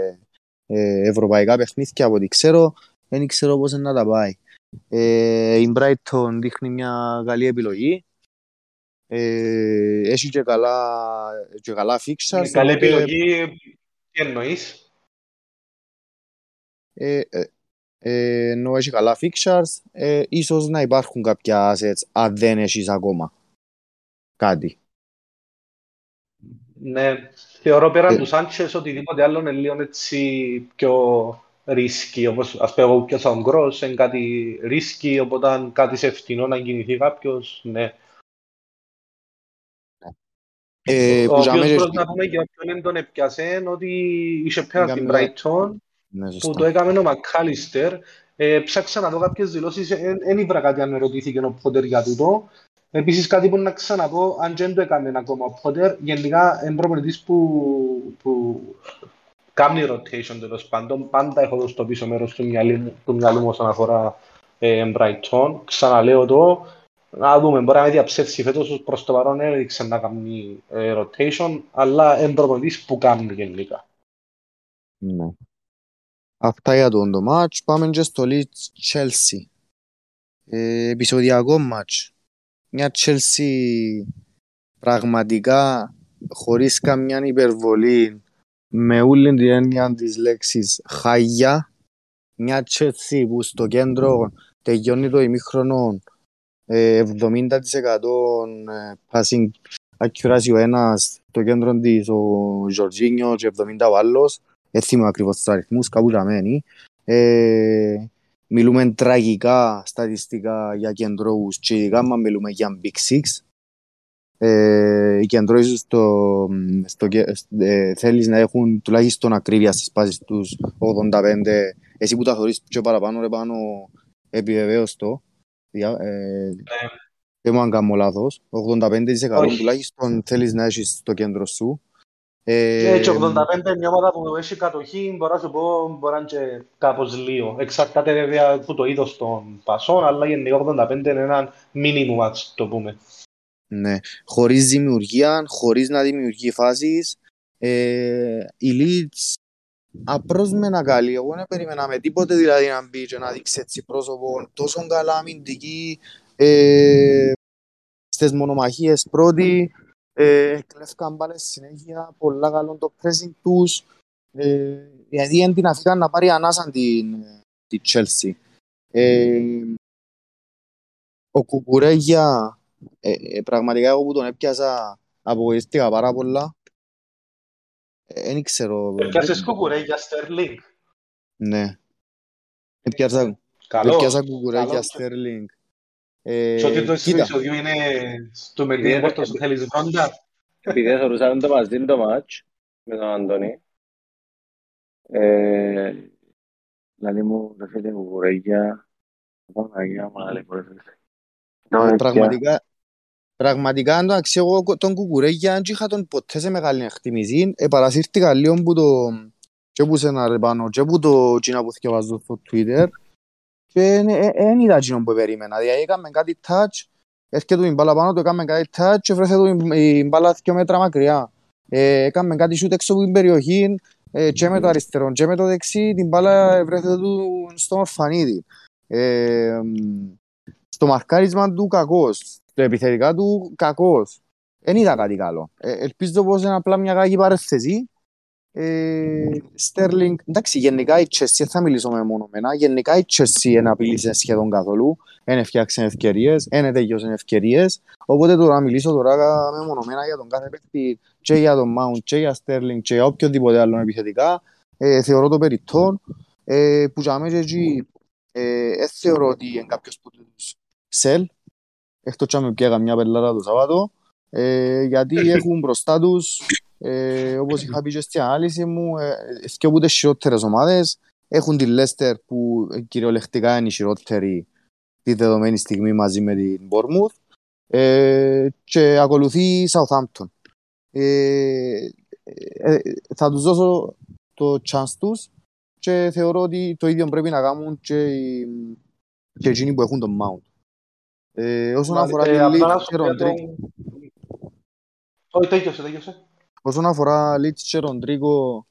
ε, ευρωπαϊκά παιχνίδια από ό,τι ξέρω, δεν ξέρω πώς είναι να τα πάει. Ε, η Brighton δείχνει μια καλή επιλογή. Ε, έχει και καλά, και καλά fixtures. Είναι καλή οπότε, επιλογή. Τι εννοείς; Ε, ε, ε, ενώ έχει καλά fixtures, ε, ίσως να υπάρχουν κάποια assets αν δεν έχεις ακόμα κάτι. Ναι, θεωρώ πέραν Ε. του Σάντσες οτιδήποτε άλλο είναι λίγο έτσι πιο ρίσκι, όπως ας πούμε εγώ πιάσα τον Γκρος, είναι κάτι ρίσκι, οπότε αν κάτι σε φτηνό να κινηθεί κάποιος, ναι. Ε, Ο που για οποίος μένα- Γκρος να πούμε για όποιον δεν τον έπιασε, είναι ότι είχε πέρα στην Έκαμε- Brighton, Ναι, που σωστά. το έκαμε ο Μακάλιστερ. Ε, ψάξα να δω κάποιες δηλώσεις, δεν ήβρα κάτι αν ερωτήθηκε ο Πότερ για τούτο. Επίσης κάτι που να ξαναπώ, αν και δεν το έκαμε ακόμα ο Πότερ, γενικά είναι προπονητής που, που κάνει rotation τέλος πάντων. Πάντα έχω εδώ στο πίσω μέρος του μυαλού μου, του μυαλού μου όσον αφορά ε, Brighton. Ξαναλέω το, να δούμε, μπορεί να με διαψεύσει φέτος, προς το παρόν δεν έδειξε να κάνει ε, rotation, αλλά είναι προπονητής που κάνει γενικά. Ναι. Αυτά για τον το match. Πάμε και στο Leeds Chelsea. Ε, επεισοδιακό match. Μια Chelsea πραγματικά χωρίς καμιά υπερβολή με όλη την έννοια της λέξης χάγια. Μια Chelsea που στο κέντρο τελειώνει το ημίχρονο ε, 70% ε, passing accuracy ο ένας, το κέντρο της ο Ζορζίνιο και 70% ο άλλος. Δεν θυμάμαι ακριβώς τους αριθμούς, κάπου λαμένοι. Ε, μιλούμε τραγικά στατιστικά για κεντρώους και ειδικά άμα μιλούμε για Big Six. Ε, οι κεντρώοι στο, στο, ε, θέλεις να έχουν τουλάχιστον ακρίβεια στις πάσεις τους 85. Εσύ που τα θεωρείς πιο παραπάνω, ρε πάνω, επιβεβαίως το. Δια- Ε, δεν μου αν κάνω λάθος. 85% Όχι. τουλάχιστον θέλεις να έχεις στο κέντρο σου. Ε, Ε, και 85 είναι μια ομάδα που έχει κατοχή, μπορώ να σου πω, μπορεί να είναι και κάπως λίγο. Εξαρτάται βέβαια από το είδος των πασών, αλλά γενικά 85 είναι ένα minimum, ας το πούμε. Ναι, χωρίς δημιουργία, χωρίς να δημιουργεί φάσεις. Ε, η Leeds απρόσμενα καλή. Εγώ δεν περίμενα με τίποτε δηλαδή να μπει και να δείξει έτσι πρόσωπο τόσο καλά αμυντική ε, στις μονομαχίες πρώτη. Ε, κλέφκαν μπάλες συνέχεια, πολλά καλό το pressing τους. Ε, γιατί δεν την αφήκαν να πάρει ανάσαν την, την Chelsea. Ε, ο Κουκουρέγια ε, ε, πραγματικά εγώ που τον έπιασα απογοητεύτηκα πάρα πολλά. Δεν ξέρω. Έπιασες κουκουρέ για Sterling; Ναι. Έπιασα, Καλό. έπιασα κουκουρέγια Καλό. Sterling. Ε, Και ο τίτλος του κοίτα, επεισοδίου είναι στο Μεντίνο Πόρτο σου θέλεις βρόντα. Επειδή θεωρούσαμε το μαζί το match με τον Αντώνη, ε, δηλαδή μου ρε φίλε κουκουρέγια, Παναγία μου, άλλη φορές. ε, πραγματικά, πραγματικά αν το αξιώ εγώ τον κουκουρέγια δεν είχα τον ποτέ σε μεγάλη εκτιμήση. Ε, παρασύρθηκα λίγο που το και που σε ένα ρε πάνω και που το κοινά που θυκευάζω στο Twitter και δεν είδα εκείνο που περίμενα. Δηλαδή έκαμε κάτι touch, έρχεται η μπάλα πάνω του, έκαμε κάτι touch και βρέθηκε του η μπάλα δύο μέτρα μακριά. Ε, έκαμε κάτι shoot έξω από την περιοχή ε, και με το αριστερό και με το δεξί την μπάλα βρέθηκε του στο ορφανίδι. Ε, μ, στο μαρκάρισμα του κακός, στο επιθετικά του κακός. Δεν είδα κάτι καλό. Ε, ελπίζω πως είναι απλά μια κακή παρέθεση. Ε, Sterling, εντάξει, γενικά η Chelsea, δεν θα μιλήσω μεμονωμένα, γενικά η Chelsea δεν απειλήσε σχεδόν καθόλου, δεν έφτιαξε ευκαιρίες, δεν τελειώσε ευκαιρίες, οπότε τώρα να μιλήσω τώρα μεμονωμένα για τον κάθε παίκτη και για τον Mount και για Sterling και για οποιοδήποτε άλλο επιθετικά, ε, θεωρώ το περιττό, ε, που για μένα και εκεί ε, θεωρώ ότι είναι κάποιος που τους σελ, εκτός και αν πιέγα μια πελάρα το Σαββάτο, ε, γιατί (laughs) έχουν μπροστά τους, ε, όπως είχα πει και στην ανάλυση μου, ε, και ούτε χειρότερες ομάδες, έχουν τη Λέστερ που κυριολεκτικά είναι η χειρότερη τη δεδομένη στιγμή μαζί με την Bournemouth ε, και ακολουθεί η Southampton. Ε, ε, θα τους δώσω το chance τους και θεωρώ ότι το ίδιο πρέπει να κάνουν και, οι, και εκείνοι που έχουν τον Mount. Ε, όσον αφορά ε, τη Leeds και Ροντρίκο... Όχι, τέλειωσε, τέλειωσε. Όσον αφορά Leeds και Ροντρίκο,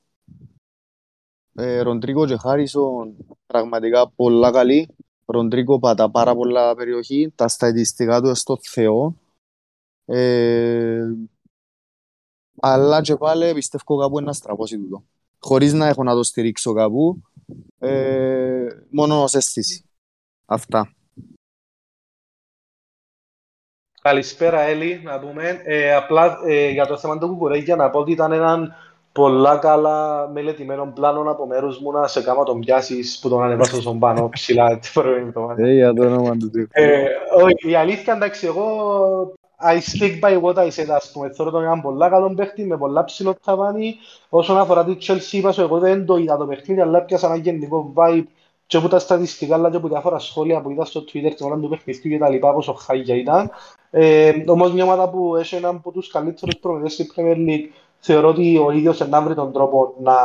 ε, Ροντρίκο και Χάρισον πραγματικά πολλά καλή. Ροντρίκο πατά πάρα πολλά περιοχή, τα στατιστικά του στο Θεό. Ε, αλλά και πάλι πιστεύω κάπου να στραβώσει τούτο. Χωρίς να έχω να το στηρίξω κάπου, ε, μόνο ως αίσθηση. Αυτά. Καλησπέρα Έλλη, να πούμε. Ε, απλά ε, για το θέμα του Κουκουρέγια να πω ότι ήταν έναν πολλά καλά μελετημένο πλάνο από μέρους μου να σε κάμα τον πιάσεις που τον ανεβάσω στον πάνω ψηλά την προηγούμενη εβδομάδα. Ε, για το όνομα του τύπου. Ε, όχι, η αλήθεια εντάξει, εγώ I stick by what I said, ας πούμε. Θέλω τον έναν πολλά καλό παίχτη με πολλά ψηλό ταβάνι. Όσον αφορά τη Chelsea, είπα σου, εγώ δεν το είδα το παιχνίδι, αλλά πιάσα ένα γενικό vibe και από τα στατιστικά, αλλά και από διάφορα σχόλια που είδα στο Twitter την ώρα του παιχνιδιού και τα λοιπά, πόσο χάγια ήταν. Ε, όμως μια ομάδα που έχει έναν από τους καλύτερους προμηθές στην Premier League, θεωρώ ότι ο ίδιος να βρει τον τρόπο να,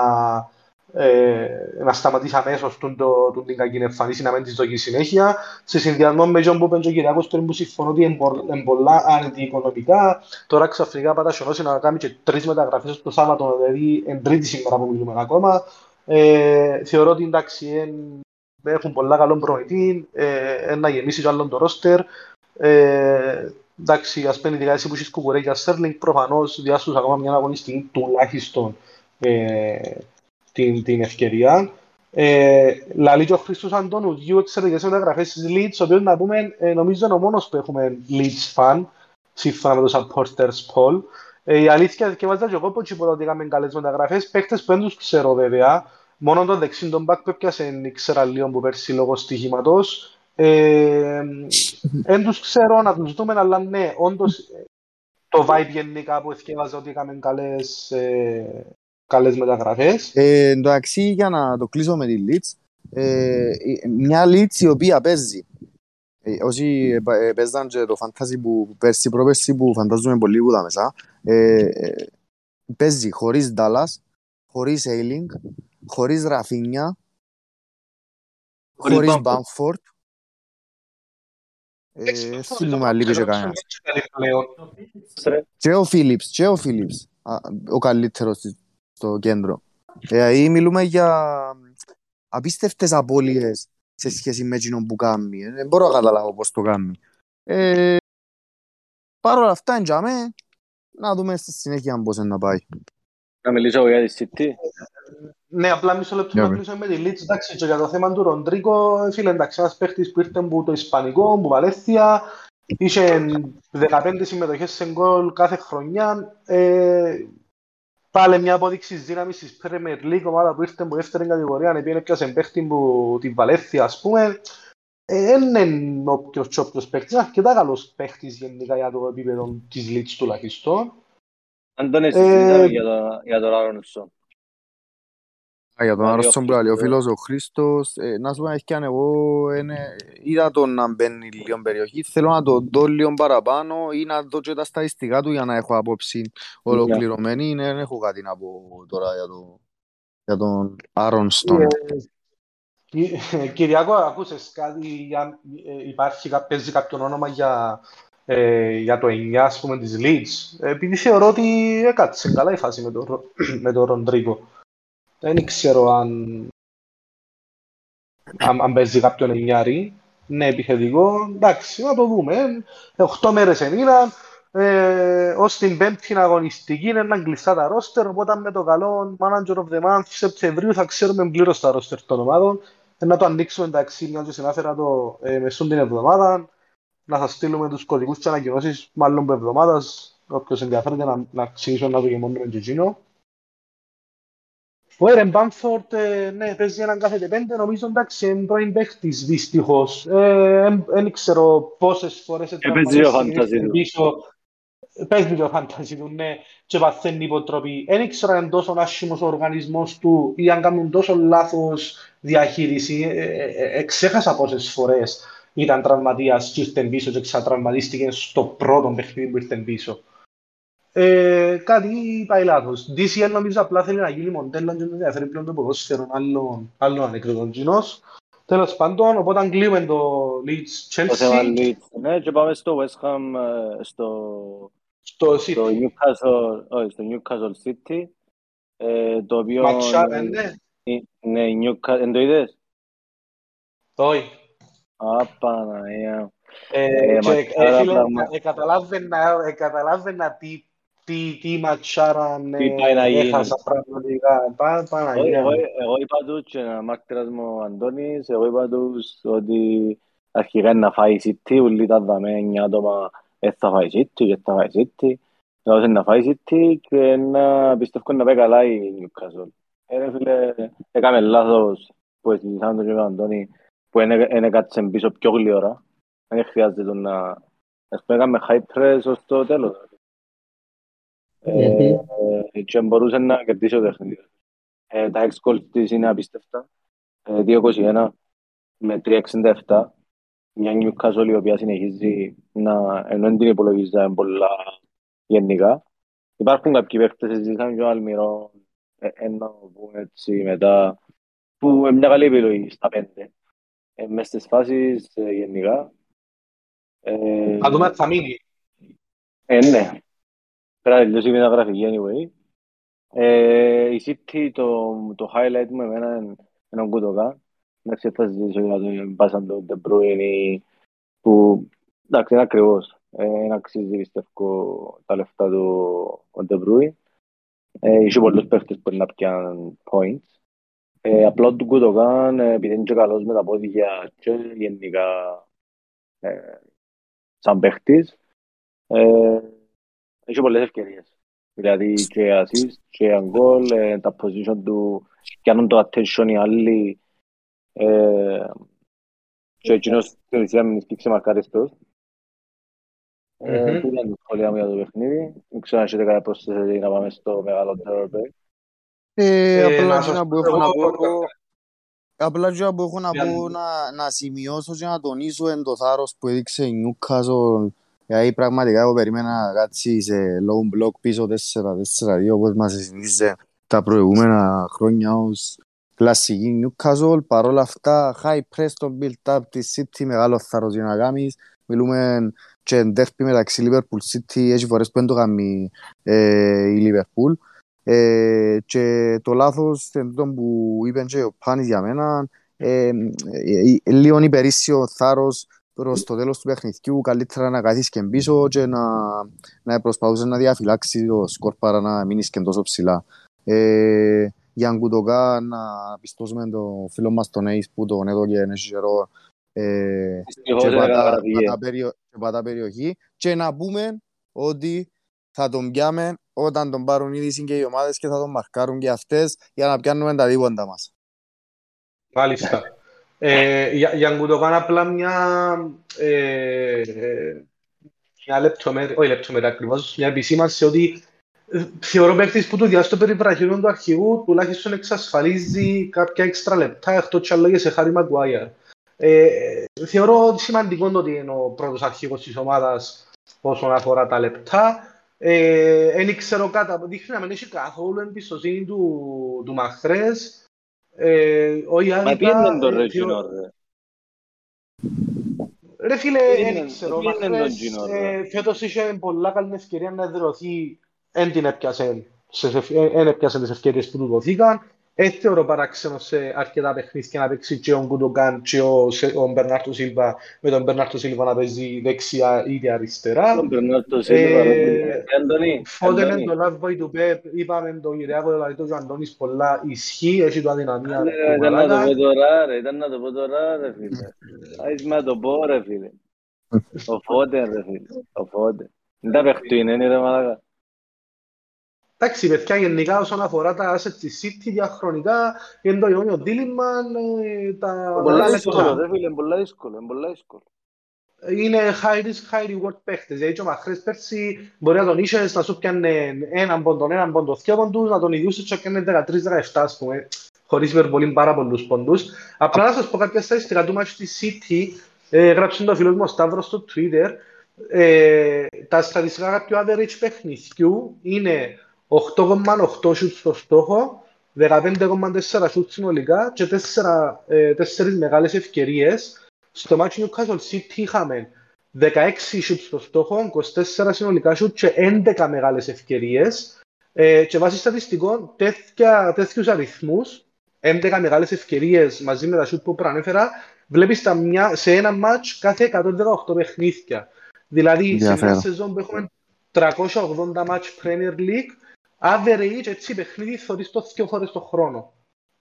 ε, να σταματήσει αμέσως τον, το, τον την κακή εμφανίση, να μην της δώσει συνέχεια. Σε συνδυασμό με τον που είπε ο Κυριάκος πριν που συμφωνώ ότι είναι πολλά αντιοικονομικά, τώρα ξαφνικά πατά σιωνώσει να κάνει και τρεις μεταγραφές το Σάββατο, δηλαδή εν τρίτη σήμερα που μιλούμε ακόμα. Ε, θεωρώ ότι εντάξει, εν, έχουν πολλά καλό προηγητή, ε, να γεμίσει κι άλλον το ρόστερ. Ε, εντάξει, ας πέντε δικά εσύ που έχεις κουκουρέ για Σέρλινγκ, προφανώς διάσους ακόμα μια αγωνιστική τουλάχιστον ε, την, την ευκαιρία. Ε, Λαλή και ο Χρήστος Αντώνου, δύο εξαιρετικές μεταγραφές της Leeds, ο οποίος να πούμε, ε, νομίζω είναι ο μόνος που έχουμε Leeds fan, σύμφωνα με το supporters poll. Ε, η αλήθεια και βάζα και εγώ που είπα ότι είχαμε καλές μεταγραφές, παίχτες που δεν τους ξέρω βέβαια, μόνο τον δεξίν τον μπακ που έπιασε ήξερα λίγο που πέρσι λόγω στοιχήματος. Δεν τους ξέρω να τους δούμε, αλλά ναι, όντως το vibe γενικά που εθιέβαζα ότι είχαμε καλές, ε, καλές μεταγραφές. Ε, εντάξει, για να το κλείσω με τη Leeds, ε, μια Leeds η οποία παίζει. Ε, όσοι ε, παίζαν και το φαντάζι που πέρσι προπέρσι που φαντάζομαι πολύ που τα μέσα, ε, ε, παίζει χωρίς Dallas, χωρίς Ailing, χωρίς Ραφίνια, χωρίς Μπάμφορτ. Θυμούμαι λίγο και κανένας. Και ο Φίλιπς, και ο Φίλιπς, ο καλύτερος στο κέντρο. Δηλαδή μιλούμε για απίστευτες απώλειες σε σχέση με εκείνον που κάνει. Δεν μπορώ να καταλάβω πώς το κάνει. Ε, Παρ' όλα αυτά, εντιαμε, να δούμε στη συνέχεια πώς είναι να πάει. Να μιλήσω για τη City. Ναι, απλά μισό λεπτό να κλείσω με τη Leeds. Εντάξει, και για το θέμα του Ροντρίκο, φίλε, εντάξει, ένας παίχτης που ήρθε από το Ισπανικό, από Βαλέθια, είχε 15 συμμετοχές σε γκολ κάθε χρονιά. Ε, πάλι μια απόδειξη δύναμης της Premier League, ομάδα που ήρθε από δεύτερη κατηγορία, επειδή έπιασε παίχτη που τη Βαλέθια, ας πούμε. Δεν ε, είναι όποιος και όποιος παίχτης, είναι αρκετά καλός παίχτης γενικά για το επίπεδο της Leeds τουλάχιστον. Αν τον συζητάμε για τον Άρονσον. Για τον Άρρωστον που λέει ο φίλος ο Χρήστος, ε, να σου πω και αν εγώ είδα τον να μπαίνει λίγο περιοχή, θέλω να το δω λίγο παραπάνω ή να δω και τα στατιστικά του για να έχω απόψη ολοκληρωμένη. Δεν έχω κάτι να πω τώρα για, το, για τον Άρρωστον. Ε, Κυριακό, ακούσες κάτι, για, υπάρχει, παίζει κάποιο όνομα για, ε, για το 9 ας πούμε της Leeds, επειδή θεωρώ ότι έκατσε καλά η φάση με τον με το Ροντρίκο. Δεν ξέρω αν, αν, αν παίζει κάποιον εννιάρι. Ναι, επιθετικό. Εντάξει, να το δούμε. Οχτώ μέρες ενήλαν. Ε, ως την πέμπτη αγωνιστική είναι να κλειστά τα ρόστερ, οπότε με το καλό Manager of the Month Σεπτεμβρίου θα ξέρουμε πλήρως τα ρόστερ των ομάδων. Ε, να το ανοίξουμε εντάξει, μια και συνάφερα το ε, μεσούν την εβδομάδα. Να σας στείλουμε τους κωδικούς και ανακοινώσεις μάλλον από εβδομάδας. Όποιος ενδιαφέρεται να, να ξεκινήσουμε να το γεμώνουμε και εκείνο. Ο Έρεν Μπάμφορτ, ναι, παίζει έναν κάθε πέντε, νομίζω εντάξει, είναι πρώην παίχτης, δυστυχώς. Δεν ξέρω πόσες φορές έπαιζε ο φανταζί του. Παίζει το φανταζί του, ναι, και παθαίνει υποτροπή. Δεν ξέρω αν τόσο άσχημος ο οργανισμός του ή αν κάνουν τόσο λάθος διαχείριση. Εξέχασα πόσες φορές ήταν τραυματίας και ήρθε πίσω και ξατραυματίστηκε στο πρώτο παιχνίδι που ήρθε πίσω. Ε, κάτι πάει λάθος. DCL νομίζω απλά θέλει να γίνει μοντέλο και να διαφέρει πλέον το ποδόσφαιρο άλλων, άλλων ανεκδοτών κοινός. Τέλος πάντων, οπότε κλείουμε το Leeds Chelsea. Το θέμα Leeds, ναι, και πάμε στο West Ham, ε, στο, στο, στο Newcastle, όχι, στο Newcastle City, ε, το οποίο... Ματσάρα, ναι. Ναι, Newcastle, εν το είδες; Όχι. Απαναία. Ε, καταλάβαινα τι τι, τι ματσάραν έχασα πραγματικά. Εγώ είπα τους και ένα μάρτυρας μου ο Αντώνης, εγώ είπα τους ότι αρχικά να φάει City, ούλοι τα δαμε εννιά άτομα θα φάει City και θα φάει City. Εγώ να φάει City και να πιστεύω να πάει καλά η Newcastle. Ε, φίλε, έκαμε λάθος που συζητήσαμε τον Αντώνη που είναι κάτσε πίσω πιο γλυόρα. Δεν χρειάζεται να... Ας πούμε έκαμε high press ως το τέλος. Ε, και μπορούσε να κερδίσει ο παιχνίδι. Ε, τα έξι goals της είναι απίστευτα. 2-21 ε, με 3-67. Μια Newcastle η οποία συνεχίζει να ενώ την υπολογίζα πολλά γενικά. Υπάρχουν κάποιοι παίχτες, συζητήσαμε και ο Αλμυρό, ένα που έτσι μετά, που είναι μια καλή επιλογή στα πέντε. Μες στις φάσεις γενικά. Θα δούμε θα μείνει. Ε, ναι. Πέρα τελειώσει η μεταγραφική anyway. Ε, η City, το, το highlight μου εμένα είναι ένα κουτοκά. Εντάξει, θα συζητήσω για το μπάσαν το De Bruyne που εντάξει είναι ακριβώς. Είναι αξίζει πιστεύω τα λεφτά του ο De Bruyne. Ε, είχε πολλούς παίχτες που να πιάνουν points. Ε, απλά του κουτοκάν επειδή είναι και καλός με τα πόδια και γενικά ε, σαν παίχτης. Ε, έχει πολλές ευκαιρίες. Δηλαδή και assist και goal, ε, τα position του κάνουν το attention οι άλλοι ε, και εκείνος στην ουσία μην σπίξε μαρκάριστος. Ε, Πού ήταν το σχόλια μου για το παιχνίδι. Δεν ξέρω αν έχετε κάποια πρόσθεση να πάμε στο μεγάλο derby. Απλά και να που έχω να πω Απλά και που έχω να πω να σημειώσω και να τονίσω εν το θάρρος που έδειξε η Newcastle Δηλαδή πραγματικά εγώ περίμενα να κάτσει σε low block πίσω 4-4-2 όπως μας συνήθιζε τα προηγούμενα χρόνια ως κλασική Newcastle. Παρ' όλα αυτά, high press το build-up της City, μεγάλο θάρρος για να κάνεις. Μιλούμε και εντέρπι μεταξύ Liverpool City, έχει φορές που δεν το κάνει ε, η Liverpool. Ε, και το λάθος που είπε και ο Πάνης για μένα, ε, ε, ε, λίγο υπερίσσιο θάρρος προς το τέλος του παιχνιδιού καλύτερα να καθίσεις και πίσω και να, να προσπαθούσες να διαφυλάξεις το σκορ παρά να μείνεις και τόσο ψηλά. Ε, για Αγκουτοκά να πιστώσουμε το φίλο μας τον Ace που τον έδωκε ένα καιρό ε, και πατά, πατά περιοχή και να πούμε ότι θα τον πιάμε όταν τον πάρουν ήδη και οι ομάδες και θα τον μαρκάρουν και αυτές για να πιάνουμε τα δίποτα μας. Μάλιστα. Ε, για, για να το κάνω απλά μια, ε, μια λεπτομέρεια, όχι λεπτομέρεια ακριβώς, μια επισήμανση ότι ε, θεωρώ παίκτης που το διάστο περιβραχύνων του αρχηγού τουλάχιστον εξασφαλίζει κάποια έξτρα λεπτά εκτός και άλλαγε σε Χάρη Μαγκουάιαρ. Ε, θεωρώ σημαντικό ότι είναι ο πρώτος αρχηγός της ομάδας όσον αφορά τα λεπτά. Δεν ε, ξέρω κάτι, δείχνει να μην έχει καθόλου εμπιστοσύνη του, του Μαχρές ε, ο Ιάννη... Μα πήγαινε τον Ρετζινόρ, ρε. Ρε φίλε, δεν ξέρω. Ε, φέτος είχε πολλά καλή ευκαιρία να εδρωθεί, δεν την έπιασε. Δεν έπιασε τις ευκαιρίες που του δοθήκαν. Έτσι θεωρώ παράξενο σε αρκετά παιχνίδια να παίξει και ο Γκουντογκάν και ο, ο Μπερνάρτο Σίλβα με τον Μπερνάρτο Σίλβα να παίζει δεξιά ή αριστερά. Τον Μπερνάρτο Σίλβα, ε, Φώτε με το love boy του Πεπ, είπαμε το Κυριακό, δηλαδή το Αντώνης πολλά ισχύει, έχει το αδυναμία. Ήταν να το πω τώρα ρε, ήταν να το πω τώρα ρε φίλε. Άις να το πω ρε φίλε. (laughs) Ο Φώτε ρε φίλε, ο Φώτε. Δεν τα παιχτού είναι, είναι ρε μαλάκα. Εντάξει, παιδιά, γενικά όσον αφορά τα assets της City διαχρονικά, είναι το Ιόνιο Δίλιμαν, ε, τα... Πολλά δύσκολο, δεν φίλε, πολλά δύσκολο, πολλά δύσκολο. Είναι high risk, high reward παίχτες. Δηλαδή, ο Μαχρές πέρσι μπορεί να τον είσαι να σου πιάνε έναν πόντο, έναν πόντο, δύο πόντους, να τον ιδιούσε και πιάνε 13-17, ας πούμε, χωρίς υπερβολή πάρα πολλούς πόντους. Απλά να σας πω κάποια στατιστικά του μάτσου της City, ε, γράψε το φίλο μου ο Σταύρος στο Twitter, ε, τα στατιστικά κάποιου average παιχνιδιού είναι 8,8 σουτ στο στόχο, 15,4 σουτ συνολικά και 4, ε, 4 μεγάλες ευκαιρίες. Στο match Newcastle City είχαμε 16 σουτ στο στόχο, 24 συνολικά σουτ και 11 μεγάλες ευκαιρίες. Ε, και βάσει στατιστικών, τέτοια, τέτοιους αριθμούς, 11 μεγάλες ευκαιρίες μαζί με τα σουτ που προανέφερα, βλέπεις μια, σε ένα match κάθε 118 παιχνίδια. Δηλαδή, σε μια σεζόν που έχουμε 380 match Premier League, average έτσι παιχνίδι θωρείς το δύο φορές το χρόνο.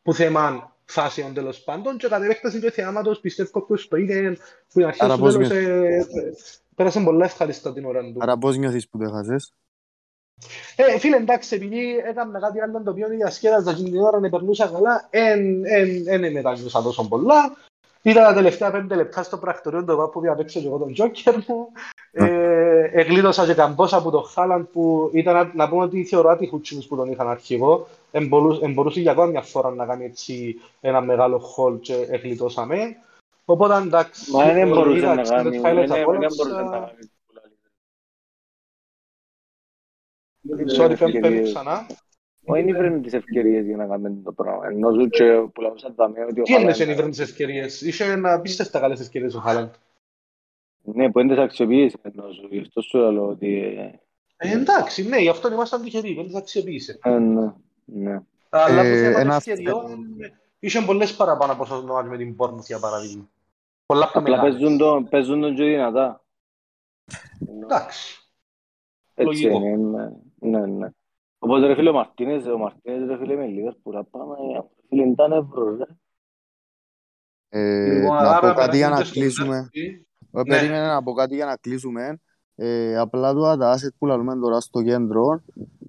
Που θέμαν φάσεων τέλος πάντων και κατά επέκταση και θεάματος πιστεύω πως το είδε που είναι αρχές του τέλος ε, πέρασε πολλά ευχαριστά την ώρα του. Άρα πώς νιώθεις που το έχασες? Ε, φίλε, εντάξει, επειδή έκανα κάτι άλλο το οποίο διασκέδαζα και την ώρα να περνούσα καλά, δεν μεταγνώσα τόσο πολλά. Ήταν τα τελευταία πέντε λεπτά στο πρακτορείο του που διαπέξω και εγώ τον Τζόκερ μου. Ε, εγλίδωσα και καμπόσα από το Χάλαντ που ήταν να πούμε ότι θεωρώ άτυχους που τον είχαν αρχηγό. Εμπορούσε για ακόμα μια φορά να κάνει έτσι ένα μεγάλο χολ και εγλίδωσαμε. Οπότε εντάξει. Μα δεν μπορούσε να κάνει. Δεν μπορούσε να κάνει. Sorry, πέμπει ξανά. Όχι είναι τις ευκαιρίες για να κάνουμε το πράγμα. Ενώ ζουν και που λάβουσαν τα μία ότι ο Τι είναι είναι τις ευκαιρίες; Είχε να πίστευτα καλές ευκαιρίες ο Χάλαντ. Ναι, που δεν τις αξιοποίησε ενώ σου. Γι' αυτό σου λέω ότι... Ε, εντάξει, ναι, γι' αυτό ήμασταν τυχεροί. Δεν τις αξιοποίησε. Ε, ναι, ναι. Αλλά που θέμα ευκαιριών είχε πολλές παραπάνω από όσο το με την Πόρνου, για παραδείγμα. Πολλά πιο μεγάλες. Παίζουν τον, παίζουν τον και δυνατά. Εντάξει. Έτσι είναι, ναι, ναι. Όπως ρε φίλε ο Μαρτίνες, ο Μαρτίνες ρε φίλε με Λίβερπουλ, πάμε, φίλε ήταν ευρώ, ρε. Ε, λοιπόν, να πω κάτι για να κλείσουμε. Ναι. Περίμενε να πω κάτι για να κλείσουμε. Ε, απλά τώρα τα asset που λαλούμε τώρα στο κέντρο,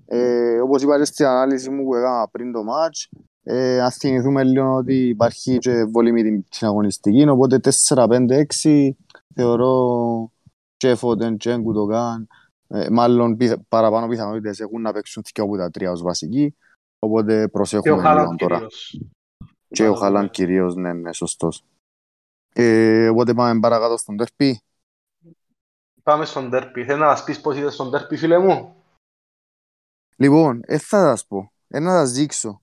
ε, όπως είπατε στην ανάλυση μου που έκανα πριν το match, ε, ας θυμηθούμε λίγο ότι υπάρχει και βολή με την αγωνιστική, οπότε 4-5-6 θεωρώ και Φώτεν και Κουτοκάν ε, μάλλον παραπάνω πιθανότητες έχουν να παίξουν δύο από τα τρία ως βασικοί, οπότε προσέχουμε λίγο τώρα. Και ο Χαλάν κυρίως, ναι, ναι, σωστός. Ε, οπότε πάμε παρακάτω στον Τέρπι. Πάμε στον Τέρπι. Θέλω να μας πεις πώς είδες στον Τέρπι, φίλε μου; Λοιπόν, ε, θα σας πω. Ε, να σας δείξω.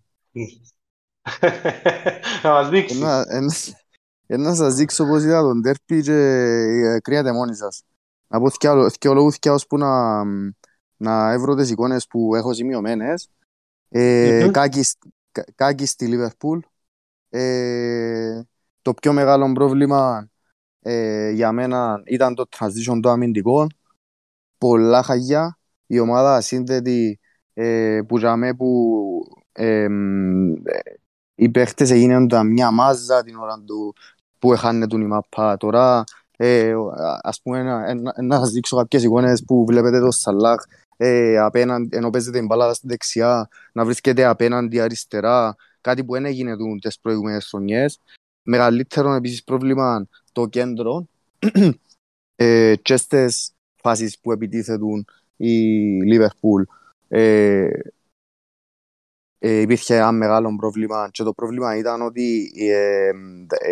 να μας δείξεις. Ε, να σας δείξω πώς είδα τον Τέρπι και ε, κρίνετε μόνοι σας. Να πω και λόγους και ώσπου να, να έβρω τις εικόνες που έχω σημειωμένες. Ε, Κάκι στη Λίβερπουλ. Ε, το πιο μεγάλο πρόβλημα ε, για μένα ήταν το transition το αμυντικό. Πολλά χαγιά. Η ομάδα σύνδετη ε, που για που ε, οι παίχτες έγιναν μια μάζα την ώρα του που έχανε τον η μαπά. Τώρα ε, ας πούμε, να, να σας δείξω κάποιες εικόνες που βλέπετε το Σαλάχ ε, απέναντι, ενώ παίζετε την μπάλα στην δεξιά, να βρίσκεται απέναντι αριστερά, κάτι που δεν έγινε τις προηγούμενες χρονιές. Μεγαλύτερο επίσης πρόβλημα το κέντρο (clears throat) ε, και στις φάσεις που επιτίθετουν η Λίβερπουλ ε, ε, υπήρχε ένα μεγάλο πρόβλημα και το πρόβλημα ήταν ότι ε,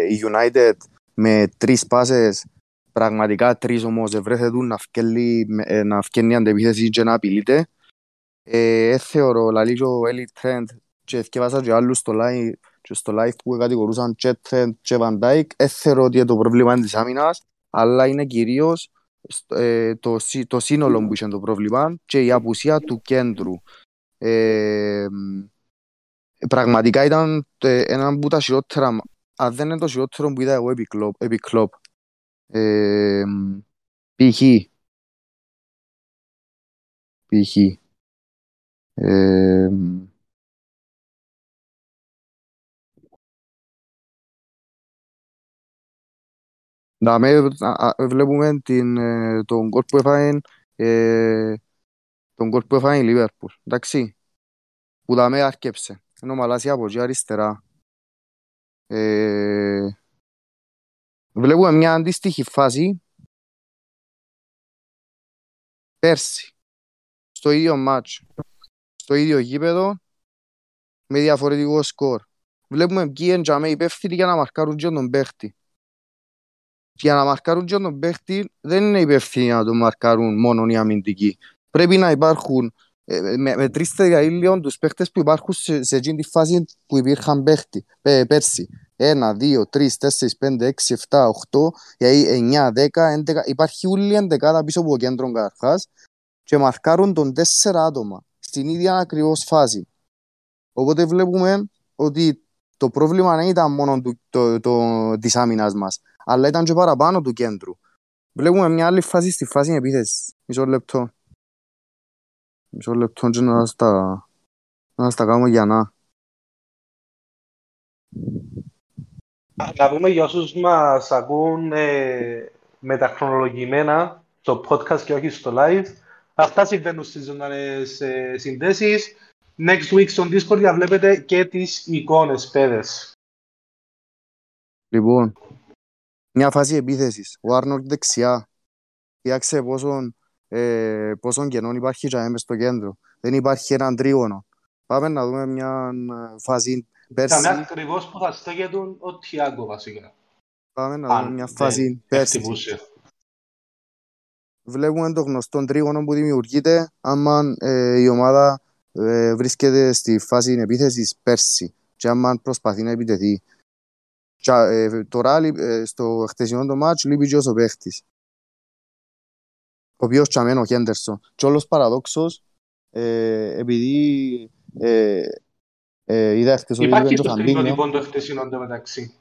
η United με τρεις πάσες πραγματικά τρεις όμως ευρέθετουν να φκέλει, ε, να φκέλει αντεπίθεση και να απειλείται. Ε, θεωρώ, λαλεί και ο Elite Trend και ευκαιβάσα και άλλους στο live, και στο live που κατηγορούσαν και Trend και Van Dijk, ε, θεωρώ ότι είναι το πρόβλημα της άμυνας, αλλά είναι κυρίως ε, το, το σύνολο που είχε το πρόβλημα και η απουσία του κέντρου. Ε, πραγματικά ήταν ένα από τα χειρότερα, αν δεν είναι το χειρότερο που είδα εγώ επί κλόπ. Ε, π.χ. π.χ. Ε, να με, βλέπουμε την, ε, τον κόλ που έφαγε ε, τον κόλ που έφαγε η Λίβερπουλ, εντάξει. που δαμε άρκεψε. Ενώ Μαλάσια από εκεί αριστερά. Ε, βλέπουμε μια αντίστοιχη φάση πέρσι στο ίδιο μάτς στο ίδιο γήπεδο με διαφορετικό σκορ. Βλέπουμε ποιοι είναι υπεύθυνοι για να μαρκάρουν και τον παίχτη. Για να μαρκάρουν και τον παίχτη δεν είναι υπεύθυνοι να τον μαρκάρουν μόνο οι αμυντικοί. Πρέπει να υπάρχουν ε, με, με τρεις τελειαίλιων τους παίχτες που υπάρχουν σε, σε εκείνη τη φάση που υπήρχαν παίχτη, πέ, πέρσι. Ένα, δύο, τρεις, τέσσερις, πέντε, έξι, εφτά, οχτώ, εννιά, δέκα, έντεκα. Υπάρχει όλη εντεκάδα πίσω από το κέντρο καταρχάς και μαρκάρουν τον τέσσερα άτομα στην ίδια ακριβώς φάση. Οπότε βλέπουμε ότι το πρόβλημα δεν ήταν μόνο του, το, το, της άμυνας μας, αλλά ήταν και παραπάνω του κέντρου. Βλέπουμε μια άλλη φάση στη φάση επίθεσης. Μισό λεπτό. Μισό λεπτό και να στα, να στα κάνω για να. Να πούμε για όσους μας ακούν ε, μεταχρονολογημένα στο podcast και όχι στο live. Αυτά συμβαίνουν στις ζωντανές ε, συνδέσεις. Next week στον Discord για βλέπετε και τις εικόνες, παιδες. Λοιπόν, μια φάση επίθεσης. Ο Άρνορντ δεξιά. Κοιτάξτε πόσο, ε, πόσο κενό υπάρχει για μες στο κέντρο. Δεν υπάρχει έναν τρίγωνο. Πάμε να δούμε μια ε, φάση πέρσι. Θα ακριβώς που θα στέκεται ο Τιάγκο βασικά. Πάμε να δούμε μια φάση πέρσι βλέπουμε το γνωστό τρίγωνο που δημιουργείται άμα ε, η ομάδα ε, βρίσκεται στη φάση επίθεσης πέρσι και άμα προσπαθεί να επιτεθεί. Και, ε, τώρα ε, στο χτεσινό το μάτς λείπει και ο παίχτης ο οποίος τσαμένει ο Χέντερσον και όλος παραδόξος ε, επειδή ε, ε, είδα χτες ο Υπάρχει στο στριμνότυπο το χτεσινό το μεταξύ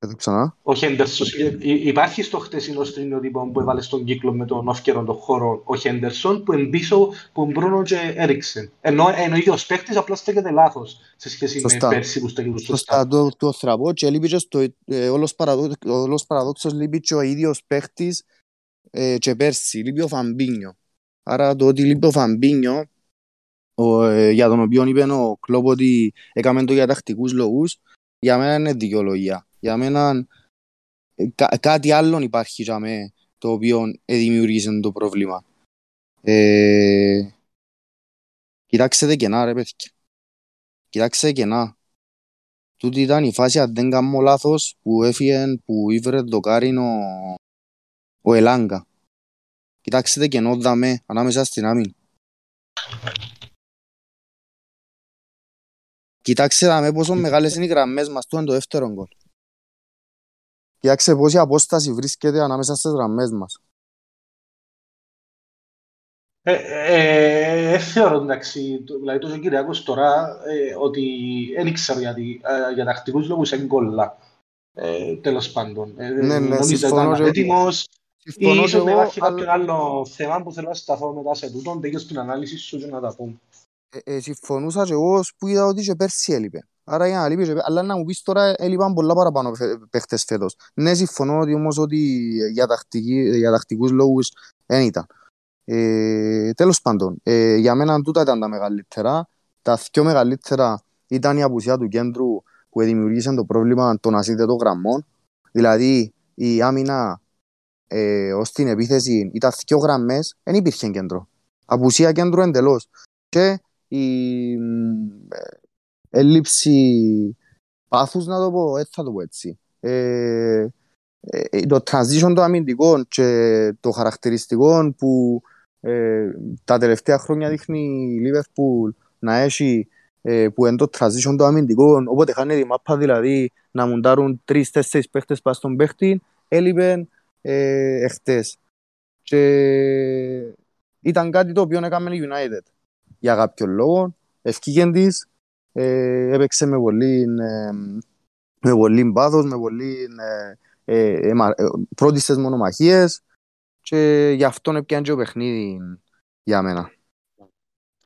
εδώ ξανά. Ο Χέντερσον. Υπάρχει στο χτεσινό στρινιότυπο που έβαλε στον κύκλο με τον όφκερο των χώρο ο Χέντερσον που εμπίσω που Μπρούνο και Έριξεν. Ενώ, ενώ ο ίδιος παίκτης απλά στέκεται λάθος σε σχέση σωστά. με πέρσι που στέκεται σωστά. Σωστά, το, το θραβώ και λείπει και στο, ε, όλος, παραδό, όλος παραδόξος λείπει και ο ίδιος παίκτης ε, και πέρσι, λείπει ο Φαμπίνιο. Άρα το ότι λείπει ο Φαμπίνιο ο, ε, για τον οποίο είπε ο Κλόπ ότι έκαμε το για τακτικούς λόγους, για μένα είναι δικαιολογία για μένα κά, κάτι άλλο υπάρχει για μένα το οποίο δημιουργήσε το πρόβλημα. Ε, κοιτάξτε κενά ρε παιδιά. Κοιτάξτε κενά. Τούτη ήταν η φάση αν δεν κάνω λάθος που έφυγε που ήβρε το κάρινο ο Ελάγκα. Κοιτάξτε κενό δαμε ανάμεσα στην άμυνα. Κοιτάξτε δαμε πόσο μεγάλες είναι οι γραμμές μας, του είναι το δεύτερο γκολ. Κοιτάξτε πόση απόσταση βρίσκεται ανάμεσα στις γραμμές μας. Ε, ε, ε, θεωρώ εντάξει, δηλαδή τόσο Κυριακός τώρα ε, ότι δεν ήξερα γιατί, ε, για τακτικούς λόγους είναι κόλλα. Ε, τέλος πάντων. Ε, ναι, ναι, συμφωνώ ήταν έτοιμος. Ίσως να υπάρχει κάποιο άλλο θέμα που θέλω να σταθώ μετά σε τούτον, τέτοιο στην ανάλυση σου και να τα πούμε. Ε, ε, συμφωνούσα και εγώ που είδα ότι και πέρσι έλειπε. Άρα για να λείπει, αλλά να μου πεις τώρα έλειπαν πολλά παραπάνω παίχτες φέτος. Ναι, συμφωνώ ότι όμως ότι για, τακτική, για τακτικούς λόγους δεν ήταν. Ε, τέλος πάντων, ε, για μένα τούτα ήταν τα μεγαλύτερα. Τα πιο μεγαλύτερα ήταν η απουσία του κέντρου που δημιουργήσε το πρόβλημα των ασύνδετων γραμμών. Δηλαδή η άμυνα ε, ως την επίθεση ήταν δύο γραμμές, δεν υπήρχε κέντρο. Απουσία κέντρου εντελώς. Και η, έλλειψη πάθους να το πω, έτσι θα το πω έτσι. Ε, ε, το transition των αμυντικών και το χαρακτηριστικό που ε, τα τελευταία χρόνια δείχνει η Liverpool να έχει ε, που είναι το transition των αμυντικών όποτε χάνει τη μάπα δηλαδή να μουντάρουν τρεις-τέσσερις παίχτες πας στον παίχτη έλειπε ε, εχθές και ήταν κάτι το οποίο έκαμε η United για κάποιο λόγο ευκήγεν της ε, έπαιξε με πολύ, ε, με πολύ πάθος, με πολύ ε, ε, ε πρώτες στις μονομαχίες και γι' αυτό έπιανε και το παιχνίδι για μένα.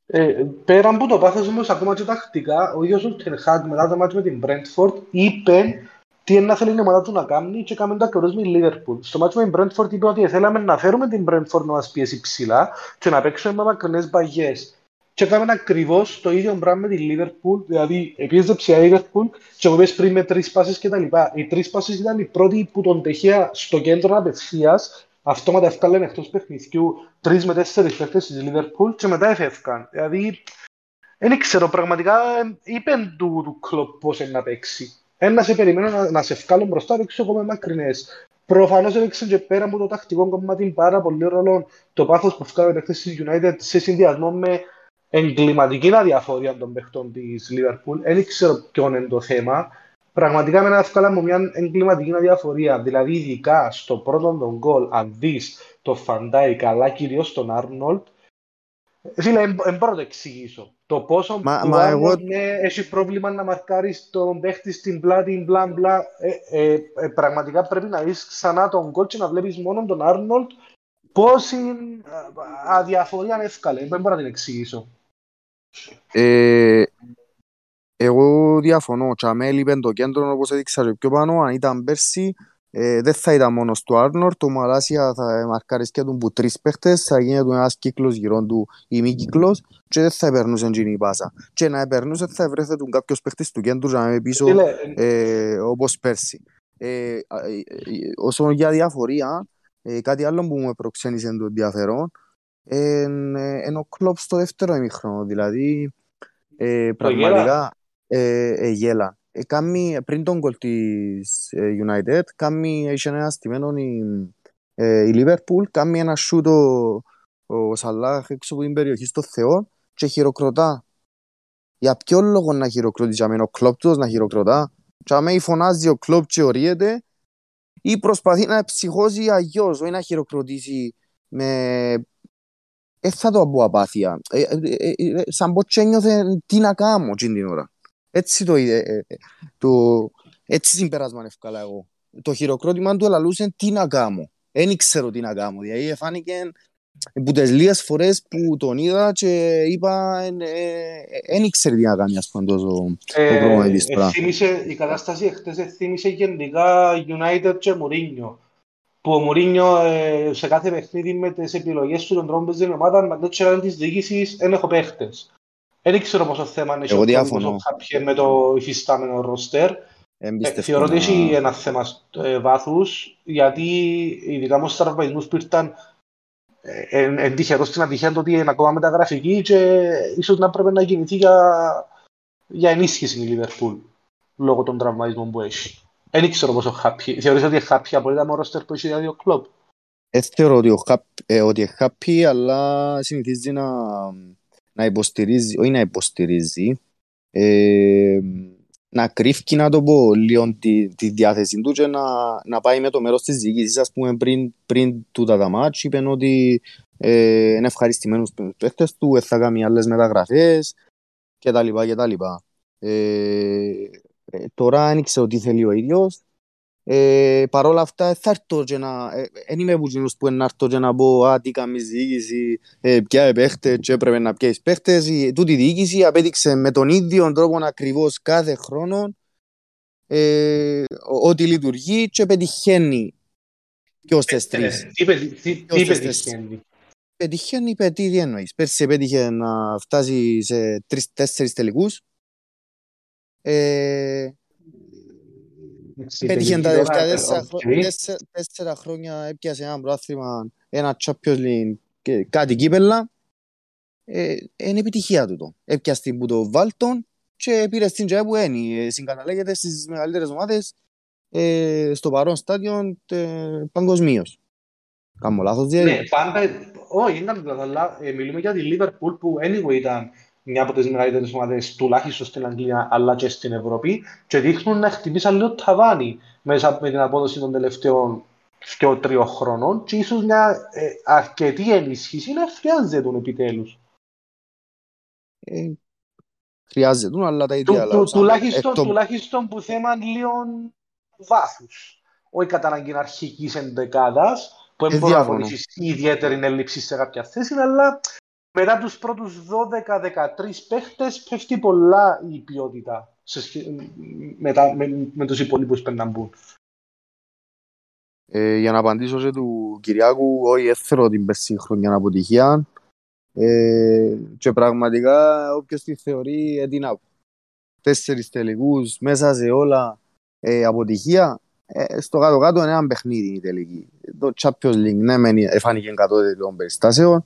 Ε, πέρα από το πάθος όμως ακόμα και τακτικά, ο ίδιος ο Τενχάτ μετά το μάτι με την Brentford είπε τι είναι να θέλει η ομάδα του να κάνει και κάνουμε το ακριβώς με η Liverpool. Στο μάτι με την Brentford είπε ότι θέλαμε να φέρουμε την Brentford να μας πιέσει ψηλά και να παίξουμε με μακρινές μπαγιές. Και έκαμε ακριβώς το ίδιο πράγμα με τη Λίβερπουλ. Δηλαδή, επίεζεψε η Λίβερπουλ και εγώ πες πριν με τρεις πάσει κτλ. Οι τρεις πάσει ήταν οι πρώτοι που τον τεχεία στο κέντρο απευθείας, αυτόματα έφταλαν εκτός παιχνιδιού τρεις με τέσσερις παίχτε της Λίβερπουλ και μετά έφευκαν. Δηλαδή, δεν ξέρω, πραγματικά είπε του, του κλοπ πώς να παίξει. Ένα σε περιμένω να, να σε βγάλω μπροστά, δεν ξέρω εγώ με μακρινές. Προφανώς έδειξε και πέρα από το τακτικό κομμάτι πάρα πολύ ρόλο το πάθος που φτιάχνει παίχτε της United σε συνδυασμό με εγκληματική αδιαφορία των παιχτών της Liverpool. Δεν ξέρω ποιο είναι το θέμα. Πραγματικά με ένα εύκολα μου μια εγκληματική αδιαφορία. Δηλαδή, ειδικά στο πρώτο τον γκολ, αν δεις το Φαντάι καλά, κυρίως τον Άρνολτ, Φίλε, δεν μπορώ να το εξηγήσω. Το πόσο μα, του μα εγώ... ναι, έχει πρόβλημα να μαρκάρεις τον παίχτη στην πλάτη, μπλα μπλα. Ε, ε, ε, πραγματικά πρέπει να δεις ξανά τον κόλ και να βλέπεις μόνο τον Άρνολτ πόση αδιαφορία εύκολα. Δεν μπορώ να την εξηγήσω. Ε, εγώ διαφωνώ. Τσαμέλ είπε το κέντρο όπως έδειξα πιο πάνω. Αν ήταν πέρσι, ε, δεν θα ήταν μόνος του Άρνορ, το Μαλάσια θα μαρκαρισκεί του που τρεις παίχτες, θα γίνει ένας κύκλος γύρω του ή μη κύκλος και δεν θα περνούσε η πάσα. Και να περνούσε θα βρέθε του κάποιος παίχτης του κέντρου να είμαι πίσω ε, όπως πέρσι. Ε, ε, ε, όσο για διαφορία, ε, κάτι άλλο που με προξένησε το ενδιαφέρον είναι ο κλόπ στο δεύτερο ημίχρονο, δηλαδή ε, πραγματικά ε, γέλα. Ε, κάμει, πριν τον κολ της ε, United, κάμει, έχει ένα στημένο η, ε, η Liverpool, κάμει ένα σούτ ο, ο Σαλάχ έξω από την περιοχή στο Θεό και χειροκροτά. Για ποιο λόγο να χειροκροτήσει, για μένα ο κλόπ τους να χειροκροτά. Και αμέ φωνάζει ο κλόπ και ορίεται ή προσπαθεί να ψυχώσει αγιώς, όχι να χειροκροτήσει με... Ε, θα το πω απάθεια. Ε, ε, ε, ε, σαν πως ένιωθε τι να κάνω την ώρα. Έτσι το είδε. Ε, ε, το, έτσι συμπεράσμα ευκάλα εγώ. Το χειροκρότημα του ελαλούσε τι να κάνω. Δεν ξέρω τι να κάνω. Δηλαδή φάνηκε που τις λίγες φορές που τον είδα και είπα δεν ήξερε τι να κάνει ας πούμε τόσο ε, το πρόγραμμα Η κατάσταση εχθές θύμισε γενικά United και Mourinho που ο Μουρίνιο ε, σε κάθε παιχνίδι με τις επιλογές του των τρόπων που παίζει ομάδα με το τσέραν της διοίκησης δεν έχω παίχτες. Δεν ξέρω πόσο θέμα είναι Εγώ διαφωνώ. με το υφιστάμενο ρόστερ. Ε, θεωρώ ότι έχει ένα θέμα ε, βάθους, γιατί ειδικά με τους τραυματισμούς που ήρθαν εν τυχερός στην ατυχία το ότι είναι ακόμα μεταγραφική και ίσως να πρέπει να κινηθεί για, για ενίσχυση η Λίβερπουλ λόγω των τραυματισμών που έχει. Δεν ξέρω πόσο happy. Θεωρείς ότι είναι happy απολύτω με ρόστερ που έχει για δύο κλόπ. Δεν θεωρώ ότι, ε, ότι είναι happy, αλλά συνηθίζει να, να υποστηρίζει, όχι να υποστηρίζει, ε, να κρύφει, να το πω, λίγο τη, τη διάθεση του και να, να πάει με το μέρος της διοίκησης, ας πούμε, πριν, πριν τούτα τα μάτς, είπαν ότι ε, είναι ευχαριστημένος παίχτες τους, θα κάνει άλλες μεταγραφές κτλ. κτλ. Ε, ε, τώρα δεν ξέρω τι θέλει ο ίδιος, ε, Παρ' όλα αυτά θα έρθω και να... Δεν ε, είμαι από εκείνους που να έρθω και να πω «Α, τι κάνεις διοίκηση, ε, ποια παίχτες και έπρεπε να πιέσεις παίχτες». Τούτη διοίκηση απέδειξε με τον ίδιο τρόπο ακριβώς κάθε χρόνο ε, ότι λειτουργεί και πετυχαίνει και ως τις τρεις. Τι πετυχαίνει; Πετυχαίνει, τι εννοείς. Πέρσι πέτυχε να φτάσει σε τρεις-τέσσερις τελικούς. Ε, Πέτυχε τα τελευταία τέσσερα χρόνια έπιασε ένα πρόθυμα, ένα Champions League και κάτι κύπελα. Ε, είναι επιτυχία του το. Έπιασε την που το Βάλτον και πήρε στην τζάι που είναι. Συγκαταλέγεται στις μεγαλύτερες ομάδες ε, στο παρόν στάδιο ε, παγκοσμίως. Κάμω λάθος δηλαδή. Ναι, πάντα, όχι, δεν κάνω λάθος, αλλά μιλούμε για τη Liverpool που anyway ήταν μια από τις μεγαλύτερες ομάδες τουλάχιστον στην Αγγλία αλλά και στην Ευρώπη και δείχνουν να χτυπήσαν λίγο ταβάνι μέσα με την απόδοση των τελευταίων και τριών χρόνων και ίσως μια ε, αρκετή ενίσχυση να χρειάζεται τον επιτέλους. Ε, χρειάζεται, αλλά τα ίδια του, τουλάχιστον, τουλάχιστον που θέμα λίγο βάθους. Όχι κατά ανάγκη αρχικής εντεκάδα, που δεν μπορεί να βοηθήσει ιδιαίτερη έλλειψη σε κάποια θέση, αλλά μετά τους πρώτους 12-13 παίχτες πέφτει πολλά η ποιότητα σε με, τα, με, με τους υπόλοιπους που να μπουν. Ε, για να απαντήσω σε του Κυριάκου, όχι έθερο την πέρσι χρονιά αποτυχία. Ε, και πραγματικά όποιος τη θεωρεί έτεινα τέσσερις τελικούς μέσα σε όλα ε, αποτυχία, ε, στο κάτω-κάτω είναι ένα παιχνίδι η τελική. Το Champions League ναι, μεν εφάνηκε κατώτερη των περιστάσεων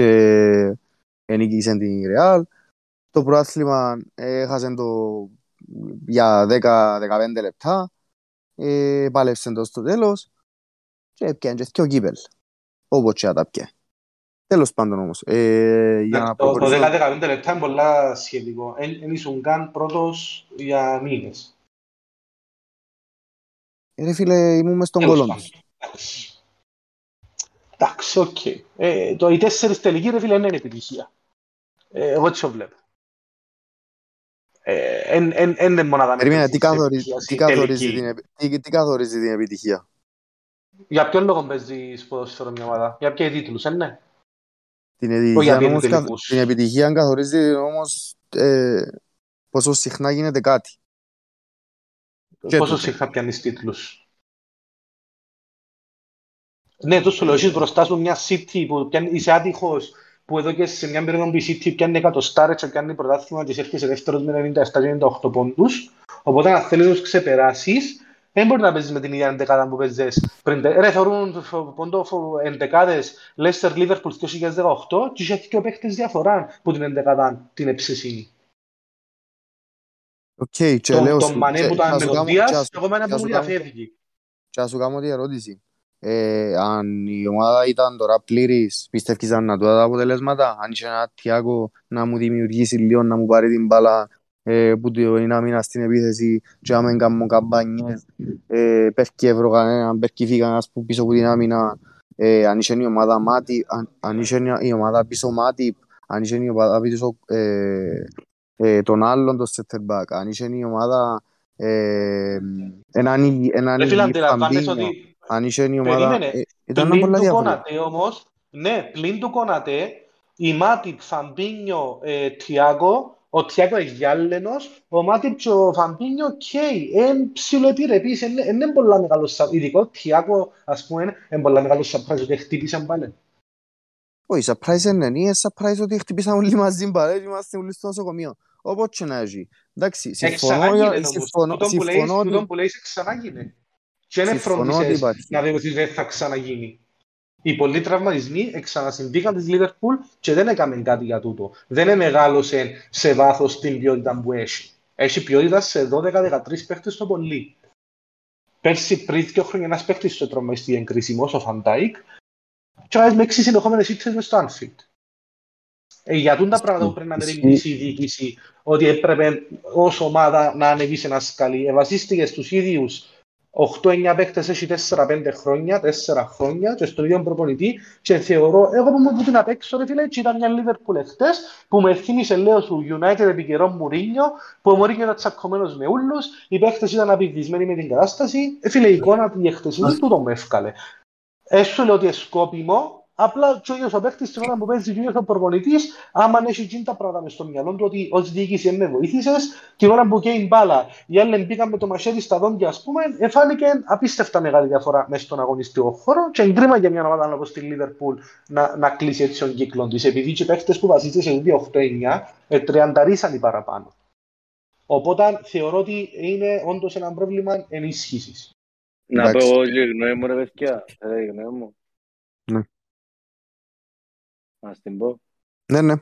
και ενίκησε την Real. Το προάθλημα έχασε το για 10-15 λεπτά, ε, πάλεψε το στο τέλος και έπιανε και δύο κύπελ, όπως και τα πιέ. Τέλος πάντων όμως. Ε, για να το, το 10-15 λεπτά είναι πολλά σχετικό. Δεν ήσουν καν πρώτος για μήνες. Ε, ρε φίλε, ήμουν μες στον κόλλον τους. Εντάξει, οκ. Ε, το οι τέσσερις τελικοί, ρε φίλε, είναι επιτυχία. Ε, εγώ έτσι το βλέπω. Είναι μονάδα Περίμενε, τι καθορίζει την επιτυχία; Για ποιον λόγο παίζεις ποδόσφαιρο μια ομάδα, για ποια τίτλους, ε, ναι. Την επιτυχία, όμως, την επιτυχία καθορίζει όμως ε, πόσο συχνά γίνεται κάτι. Πόσο συχνά πιάνεις τίτλους. Ναι, το σου λέω, έχεις μπροστά σου μια City που είσαι άτυχος που εδώ και σε μια περίοδο που η City πιάνει εκατοστάρες και πιάνει πρωτάθλημα και έρχεσαι δεύτερος με 97-98 πόντους. Οπότε αν θέλεις να τους ξεπεράσεις, δεν μπορεί να παίζεις με την ίδια εντεκάδα που παίζεις πριν. Ρε, θεωρούν πόντο εντεκάδες Leicester Liverpool 2018 και είχε δύο παίχτες διαφορά που την εντεκάδα την εψεσίνη. Οκ, και λέω... Τον Μανέ που ήταν με τον Δίας, εγώ μένα που μου διαφεύγει. Και ας σου κάνω τη ερώτηση. Ε, αν η ομάδα ήταν τώρα πλήρης, πιστεύεις να του τα αποτελέσματα, αν είχε ένα Τιάκο να μου δημιουργήσει λίγο, να μου πάρει την μπάλα ε, που το είναι άμυνα στην επίθεση και άμα κάνω καμπάνιες, ε, πέφτει ευρώ κανέναν, πέφτει φύγανας που πίσω από την άμυνα, ε, αν είχε η ομάδα μάτι, αν, αν είχε η ομάδα πίσω μάτι, αν είχε η ομάδα πίσω ε, ε, τον άλλον το center back, αν είχε η ομάδα ε, έναν έναν αν είχε η ομάδα... Ε, ήταν ένα πολλά διαφορετικό. όμως, ναι, πλην του Κονατέ, η Μάτιπ, Φαμπίνιο, ε, Τιάγκο, ο Τιάγκο Εγιάλενος, ο Μάτιπ και ο Φαμπίνιο Κέι. Εν ψιλοεπιρρεπείς, είναι πολλά μεγάλος ειδικό Τιάγκο, ας πούμε, είναι πολλά μεγάλος σαπράις ότι χτύπησαν πάλι. Όχι, σαπράις είναι, είναι σαπράις ότι χτύπησαν όλοι μαζί πάλι, είμαστε όλοι στο νοσοκομείο. Όπως και να έχει. Εντάξει, συμφωνώ... Συμφωνώ... Συμφωνώ... που λέει ξανάγινε και δεν φρόντισες να δει ότι δεν θα ξαναγίνει. Οι πολλοί τραυματισμοί ξανασυμβήκαν της Λίβερπουλ και δεν έκαμε κάτι για τούτο. Δεν μεγάλωσε σε βάθος την ποιότητα που έχει. Έχει ποιότητα σε 12-13 παίχτες το πολύ. Πέρσι πριν δύο χρόνια ένας παίχτης στο τρομαστή εγκρίσιμος, ο Φαντάικ, και βάζει με έξι συνεχόμενες ήττες μες στο Άνφιλτ. Ε, για τα πράγματα που πρέπει να μεριμνήσει η διοίκηση, ότι έπρεπε ως ομάδα να ανεβεί σε ένας σκαλί. Ευασίστηκε στους ίδιους 8-9 παίκτες έχει 4-5 χρόνια, 4 χρόνια και στον ίδιο προπονητή και θεωρώ, εγώ που μου την απέξω ρε φίλε, ήταν μια Liverpool εχθές που με θύμισε λέω σου United επί καιρό Μουρίνιο, που ο Μουρίνιο ήταν τσακωμένος με ούλους, οι παίκτες ήταν απειδισμένοι με την κατάσταση, ε, φίλε η εικόνα του εχθεσινή του το με έφκαλε. Έσου λέω ότι εσκόπιμο, Απλά και ο ίδιος ο παίκτης στην ώρα που παίζει και ο προπονητής, άμα έχει γίνει τα πράγματα μες στο μυαλό του ότι ως διοίκηση με βοήθησες και η ώρα που καίει μπάλα, οι άλλοι μπήκαν με το μαχαίρι στα δόντια ας πούμε, εφάνηκε απίστευτα μεγάλη διαφορά μέσα στον αγωνιστικό χώρο και εγκρίμα για μια ομάδα όπως τη Λίβερπουλ να, να κλείσει έτσι τον κύκλο της, επειδή οι παίκτες που βασίζονται σε 2-8-9 ε, τριανταρίσαν οι παραπάνω. Οπότε θεωρώ ότι είναι όντως ένα πρόβλημα ενίσχυσης. Να πω εγώ γνώμη μου ρε παιδιά, γνώμη μου. Ναι. Να την πω. Ναι, ναι.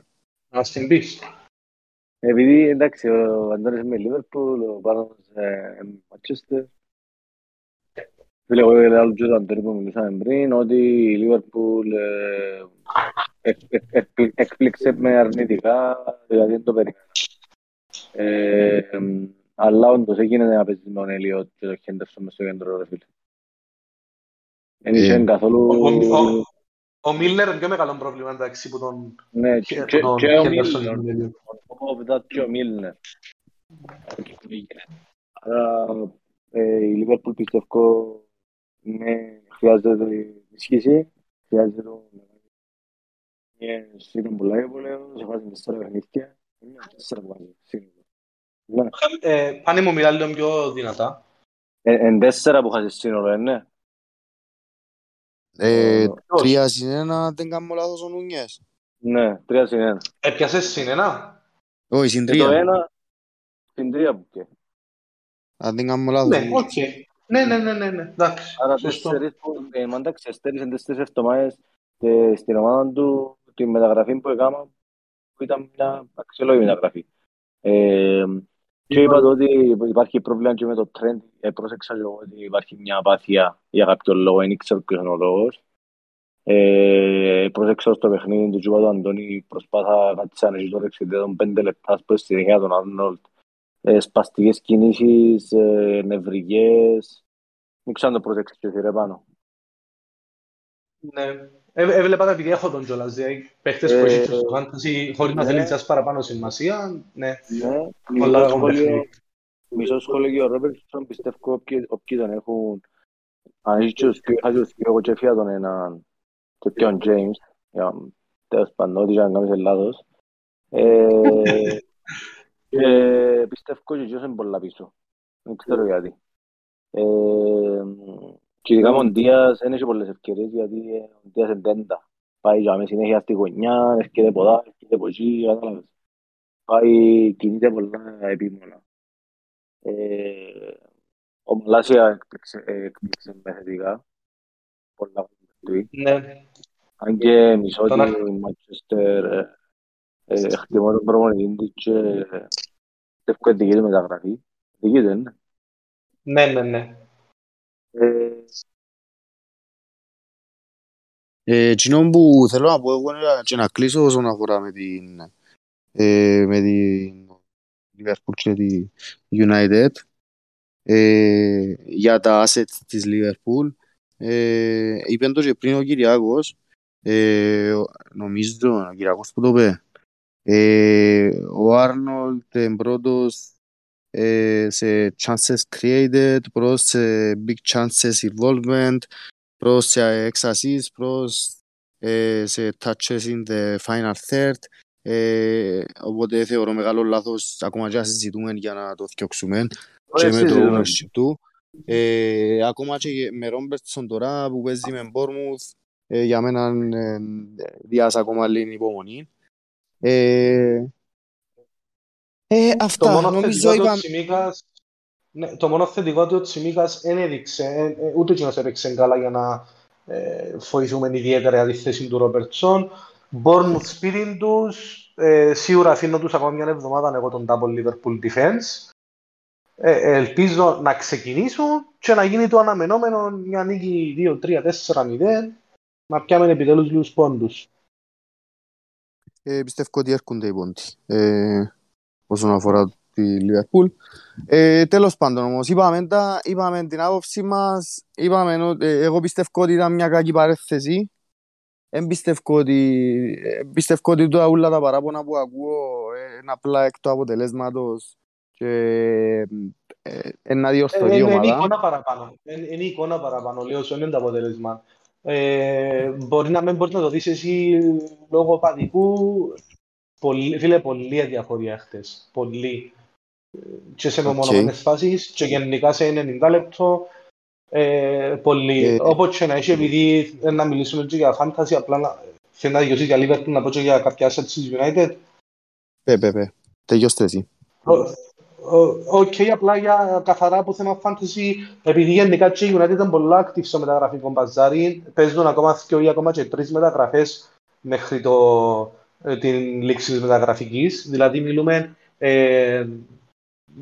Να την πεις. Επειδή εντάξει, ο Αντώνης με Λίβερπουλ, ο Πάνος με Ματσίστερ. Φίλε, εγώ λέω και τον Αντώνη που μιλήσαμε πριν, ότι η Λίβερπουλ έκπληξε με αρνητικά, δηλαδή δεν το περίμενα. Αλλά όντως έγινε να παίζει τον Έλιο και το Χέντερσον μες στο κέντρο, ρε φίλε. Δεν είχε καθόλου... Ο Μίλνερ είναι πιο μεγάλο πρόβλημα εντάξει που τον... Ναι, και ο Μίλνερ. και ο Μίλνερ. Άρα η Λίβερπουλ πιστεύω ναι, χρειάζεται ισχύση, χρειάζεται μια σύνον πολλά εύκολα, σε φάση τέσσερα παιχνίδια, είναι τέσσερα βάζει, σύνολο. Πάνε μου μιλά λίγο πιο δυνατά. Εν τέσσερα που χάσεις σύνολο, ναι. Ε, τρία συν ένα, δεν κάνω λάθος ο Νούνιες. Ναι, τρία συν ένα. Έπιασες συν ένα; Όχι, συν Και το τρία. ένα, συν τρία που και. Αν δεν κάνω λάθος. Ναι, οκ. Ναι, ναι, ναι, ναι, ναι. Εντάξει, Άρα σωστό. τέσσερις που, ε, μάνταξε, στέρισε τέσσερις εβδομάδες και στην ομάδα του τη μεταγραφή που έκανα που ήταν μια αξιολόγη μεταγραφή. Ε, και είπα το ότι υπάρχει πρόβλημα και με το trend. Ε, πρόσεξα και εγώ ότι υπάρχει μια απάθεια για κάποιο λόγο, δεν ξέρω ποιος είναι ο λόγος. Ε, πρόσεξα στο παιχνίδι του Τζούπα του Αντώνη, προσπάθα κάτσα να έχει το ρεξιδέ των πέντε λεπτά που συνέχεια τον Άρνολτ. Ε, σπαστικές κινήσεις, ε, νευρικές. Δεν ξέρω αν το πρόσεξες και εσύ ρε πάνω. Ναι. Ε, έβλεπα τα επειδή έχω τον κιόλας, δηλαδή παίχτες που Ε, έχεις στο fantasy χωρίς να ναι. θέλει τσάς παραπάνω σημασία, ναι. Ναι, Πολλά μισό κακό σχόλιο, παιχνίδι. μισό σχόλιο για ο Ρόμπερτσον, πιστεύω όποιοι, όποιοι τον έχουν αν έχει και τους πιο- είχα και τους πιο εγώ και έφυγα τον έναν και ποιον James για τέλος πάντων ό,τι και αν κάνεις λάθος ε, και (laughs) πιστεύω και εκείνος είναι πολλά πίσω δεν ξέρω γιατί ε, και ειδικά με τον Δίας δεν έχει πολλές ευκαιρίες γιατί ε, ο Δίας είναι τέντα πάει για μέσα συνέχεια στη γωνιά έρχεται από εδώ, έρχεται από εκεί κατάλαβες πάει, κινείται πολλά επίμονα ε, ο Μαλάσια έκπληξε, ε, έκπληξε με θετικά. Πολλά κοντά Ναι. Αν και μισό Τον ότι η Μάντσεστερ ε, ε, εκτιμώ τον προπονητή της και πιστεύω ότι δική του μεταγραφή. Δική του είναι. Ναι, ναι, ναι. Ε, Ε, εκείνο που θέλω να πω εγώ είναι και να κλείσω όσον αφορά με την ε, με την Liverpool και τη United. Ε, για τα assets της Liverpool ε, είπε το και πριν ο Κυριάκος ε, ο- νομίζω ο Κυριάκος που το είπε ε, ο Άρνολτ είναι πρώτος ε, σε chances created προς σε big chances involvement προς σε ex assists προς ε, σε touches in the final third. Ε, οπότε θεωρώ μεγάλο λάθος ακόμα και να συζητούμε για να το φτιάξουμε και όχι, με το συζητούμε. ownership του. Ε, ακόμα και με Ρόμπερτσον τώρα που παίζει με Bournemouth ε, για μένα ε, διάς ακόμα λίγη υπομονή. Ε, ε, Το αυτά μόνο νομίζω θετικό του ο είπαμε Τσιμίκας ναι, το μόνο θετικό του ο Τσιμίκας δεν έδειξε, ε, ε, ούτε εκείνος έπαιξε καλά για να ε, βοηθούμε ιδιαίτερα για τη θέση του Ρόμπερτσον. Bournemouth σπίτι τους, ε, σίγουρα αφήνω τους ακόμα μια εβδομάδα εγώ τον Double Liverpool Defense. Ε, ελπίζω να ξεκινήσουν και να γίνει το αναμενόμενο μια νίκη 2-3-4-0 να πιάμε επιτέλους λίγους πόντους. Ε, πιστεύω ότι έρχονται οι πόντοι ε, όσον αφορά τη Liverpool. Ε, τέλος πάντων όμως, είπαμε, τα, είπαμε την άποψη μας, είπαμε, ότι- ε, εγώ πιστεύω ότι ήταν μια κακή παρέθεση. Δεν πιστεύω ότι, ε, πιστεύω ότι τώρα όλα τα παράπονα που ακούω ε, είναι απλά εκ του αποτελέσματος και ε, ε, να διορθωθεί η Ε, Είναι είναι ομάδα. εικόνα παραπάνω. Είναι είναι εικόνα παραπάνω. Λέω, όσο είναι το αποτέλεσμα. Ε, μπορεί να μην μπορείς να το δεις εσύ λόγω οπαδικού. Πολύ, φίλε, πολλή αδιαφορία χτες. Πολύ. Ε, Και σε Οκ. μεμονωμένες φάσεις και γενικά σε 90 λεπτό. Ε, πολύ. Ε, Όπως και να έχει, επειδή ε, να μιλήσουμε και για fantasy, απλά να, θέλω να δικαιώσεις για Liverpool, να πω και για κάποια assets της United. Πε, πε, πε. Τελειώστε εσύ. Ο- ο- Οκ, απλά για καθαρά από θέμα fantasy, επειδή γενικά και η United ήταν πολλά active στο μεταγραφικό μπαζάρι, παίζουν ακόμα δύο ή ακόμα και τρεις μεταγραφές μέχρι το, ε, την λήξη της μεταγραφικής. Δηλαδή μιλούμε ε,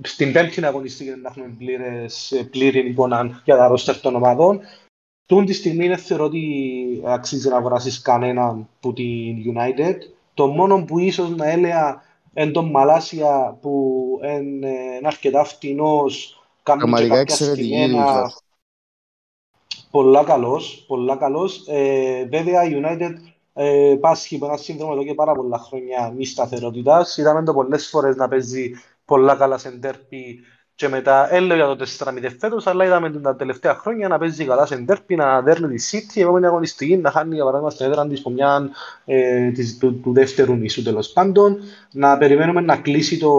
στην πέμπτη αγωνιστική να έχουμε πλήρες, πλήρη εικόνα για τα ρόστερ των ομάδων. Τούν τη στιγμή δεν θεωρώ ότι αξίζει να αγοράσεις κανέναν που την United. Το μόνο που ίσως να έλεγα εν τον Μαλάσια που είναι αρκετά φτηνός, κάνουν και Πραγματικά κάποια εξαιρετική στημένα δουλειά. πολλά καλός, πολλά καλός. Ε, βέβαια η United ε, πάσχει από ένα σύνδρομο εδώ και πάρα πολλά χρόνια μης σταθερότητας. Είδαμε το πολλές φορές να παίζει πολλά καλά σε ντέρπι και μετά, έλεω για το 4-0 φέτος, αλλά είδαμε τα τελευταία χρόνια να παίζει καλά σε ντέρπι, να δέρνει τη City, η επόμενη αγωνιστική, να χάνει για παράδειγμα στην έδρα της από μια ε, της, του, του δεύτερου νησού τέλος πάντων, να περιμένουμε να κλείσει το,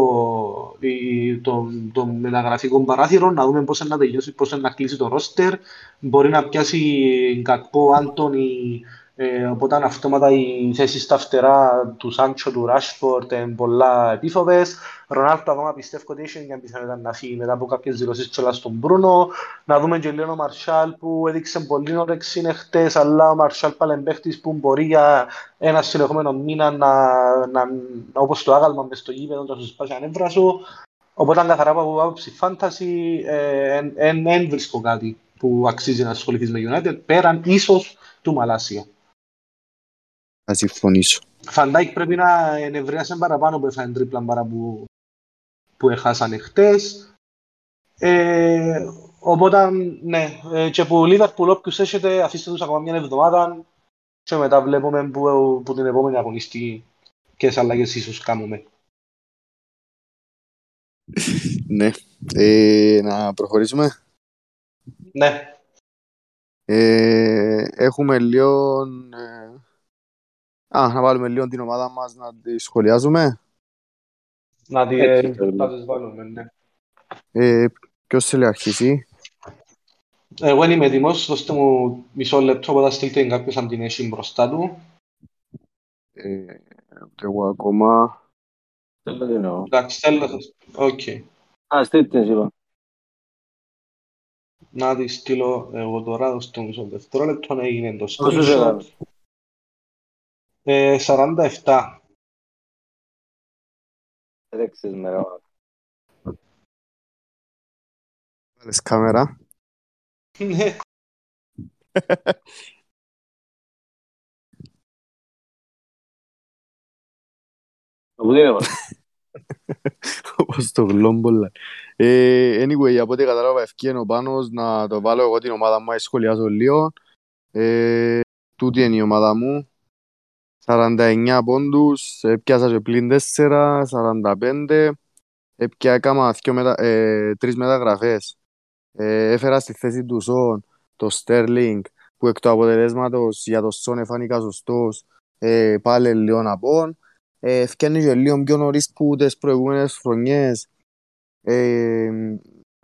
η- το, το μεταγραφικό παράθυρο, να δούμε πώς να τελειώσει, πώς να κλείσει το ρόστερ, μπορεί να πιάσει Γκακπό, Άντωνη, Ε, οπότε αυτόματα οι θέσεις στα φτερά του Σάντσο, του Ράσφορτ είναι πολλά επίφοβες. Ρονάλτο ακόμα πιστεύω ότι έχει μια πιθανότητα να φύγει μετά από κάποιες δηλώσεις και στον Μπρούνο. Να δούμε και λίγο ο Μαρσάλ που έδειξε πολύ όρεξη είναι χτες, αλλά ο Μαρσάλ πάλι παίχτης που μπορεί για ένα συνεχόμενο μήνα να, να, να όπως το άγαλμα μες στο γήπεδο, να σου σπάσει ανέβρα σου. Οπότε καθαρά από άποψη φάνταση, δεν βρίσκω κάτι που αξίζει να ασχοληθείς με United, πέραν ίσως του Μαλάσια. Θα συμφωνήσω. Φαντάκ πρέπει να ενευρίασε παραπάνω που έφανε τρίπλα παρά που, που έχασαν χτες. Ε, οπότε, ναι, ε, και που Λίβερπουλ όποιους έχετε, αφήστε τους ακόμα μια εβδομάδα και μετά βλέπουμε που, που την επόμενη αγωνιστή και σε αλλαγές ίσως κάνουμε. ναι. Ε, να προχωρήσουμε. Ναι. Ε, έχουμε λίγο... Ε, α, να βάλουμε λίγο την ομάδα μας να τη σχολιάζουμε. Να, τη, ε, να τις βάλουμε, ναι. Ε, ποιος θέλει να αρχίσει; Εγώ είμαι έτοιμος, δώστε μου μισό λεπτό, οπότε στείλτε κάποιος αν την έχει μπροστά του. Ε, εγώ ακόμα... Θέλω την εννοώ. Εντάξει, θέλω. Οκ. Α, στείλτε την είπα. Να τη στείλω εγώ τώρα, δώστε μου μισό δευτερόλεπτο, να έγινε το Πόσο σε screenshot. έκαμε. Ε, 47. Τρέξες με ρε. Βάλες κάμερα. Ναι. Πού την έβαλα. Όπως το γλόμπολα. Ε, anyway, από ό,τι κατάλαβα ευκαιρία ο Πάνος να το βάλω εγώ την ομάδα μου, να σχολιάζω λίγο. Ε, τούτη είναι η ομάδα μου. 49 πόντους, έπιασα και πλήν 4, 45. Έπια έκανα δυο μετα, ε, τρεις μεταγραφές. Ε, έφερα στη θέση του Σον το Sterling που εκ του αποτελέσματος για το Σον εφάνηκα σωστός. Ε, πάλι λίγο να πω. Ε, Φτιάχνει και λίγο πιο νωρίς που τις προηγούμενες χρονιές. Ε,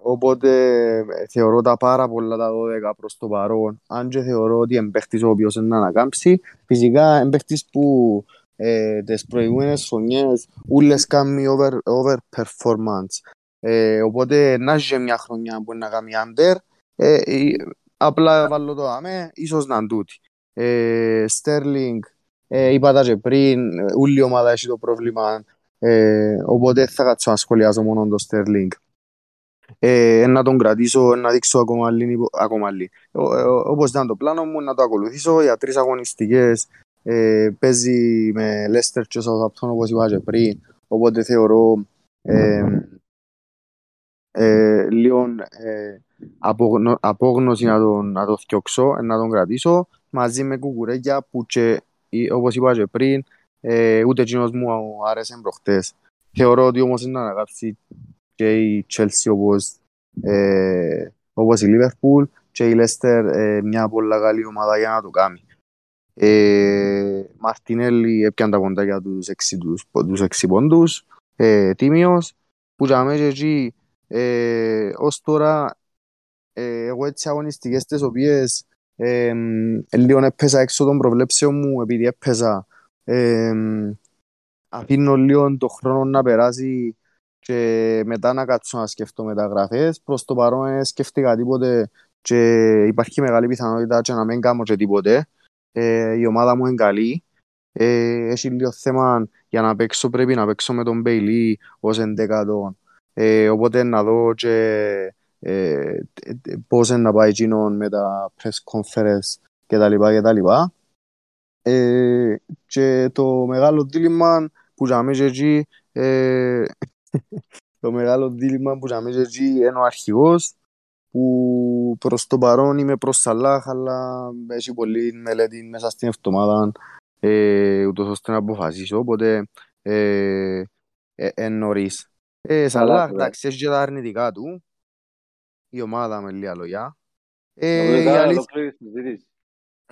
οπότε ε, θεωρώ τα πάρα πολλά τα 12 προς το παρόν. Αν και θεωρώ ότι είναι παίχτης ο οποίος είναι να ανακάμψει. Φυσικά είναι παίχτης που ε, τις προηγούμενες χρονιές ούλες κάνει over, over performance. Ε, οπότε να έχει μια χρονιά που είναι να κάνει under. Ε, ε, απλά βάλω το άμε, ίσως να είναι τούτη. Ε, Sterling, ε, είπα τα και πριν, ε, όλη η ομάδα έχει το πρόβλημα. Ε, οπότε θα κάτσω να σχολιάζω μόνο το Sterling. Ε, να τον κρατήσω, να δείξω ακόμα λίγο, ακόμα λίγο. Ε, ε, όπως ήταν το πλάνο μου, να το ακολουθήσω για τρεις αγωνιστικές. Ε, παίζει με Leicester και Southampton όπως είπα και πριν. Οπότε θεωρώ ε, ε, λίγο ε, απόγνω, απόγνωση να τον, να το θιώξω, να τον κρατήσω μαζί με κουκουρέκια που και, ε, όπως είπα και πριν ε, ούτε εκείνος μου άρεσε προχτές. Θεωρώ ότι όμως είναι να ανακάψει και η Chelsea όπως, ε, όπως η Liverpool και η Leicester ε, μια πολύ καλή ομάδα για να το κάνει. Ε, Μαρτινέλη έπιαν τα κοντά για τους 6, τους, τους 6 πόντους, ε, τίμιος, που για μένα και εκεί ε, ως τώρα ε, εγώ έτσι αγωνιστικές τις οποίες ε, ε, λίγο έπαιζα έξω των προβλέψεων μου επειδή έπαιζα ε, αφήνω λίγο το χρόνο να περάσει και μετά να κάτσω να σκεφτώ μεταγραφές. Προς το παρόν δεν σκέφτηκα τίποτε και υπάρχει μεγάλη πιθανότητα και να μην κάνω και τίποτε. Ε, η ομάδα μου είναι καλή. Ε, έχει λίγο θέμα για να παίξω πρέπει να παίξω με τον Μπέιλι ως εντεκατόν. Ε, οπότε να δω και ε, πώς είναι να πάει εκείνον με τα press conference και τα λοιπά και τα λοιπά. Ε, και το μεγάλο δίλημα που για μένα εκεί ε, το μεγάλο δίλημα που για μένα εκεί είναι ο αρχηγός που προς το παρόν είμαι προς Σαλάχ αλλά έχει πολλή μελέτη μέσα στην εβδομάδα ε, ούτως ώστε να αποφασίσω οπότε ε, ε, ε, νωρίς. Ε, Σαλάχ, εντάξει, έχει και τα αρνητικά του η ομάδα με λίγα λόγια. Ε, η αλήθεια...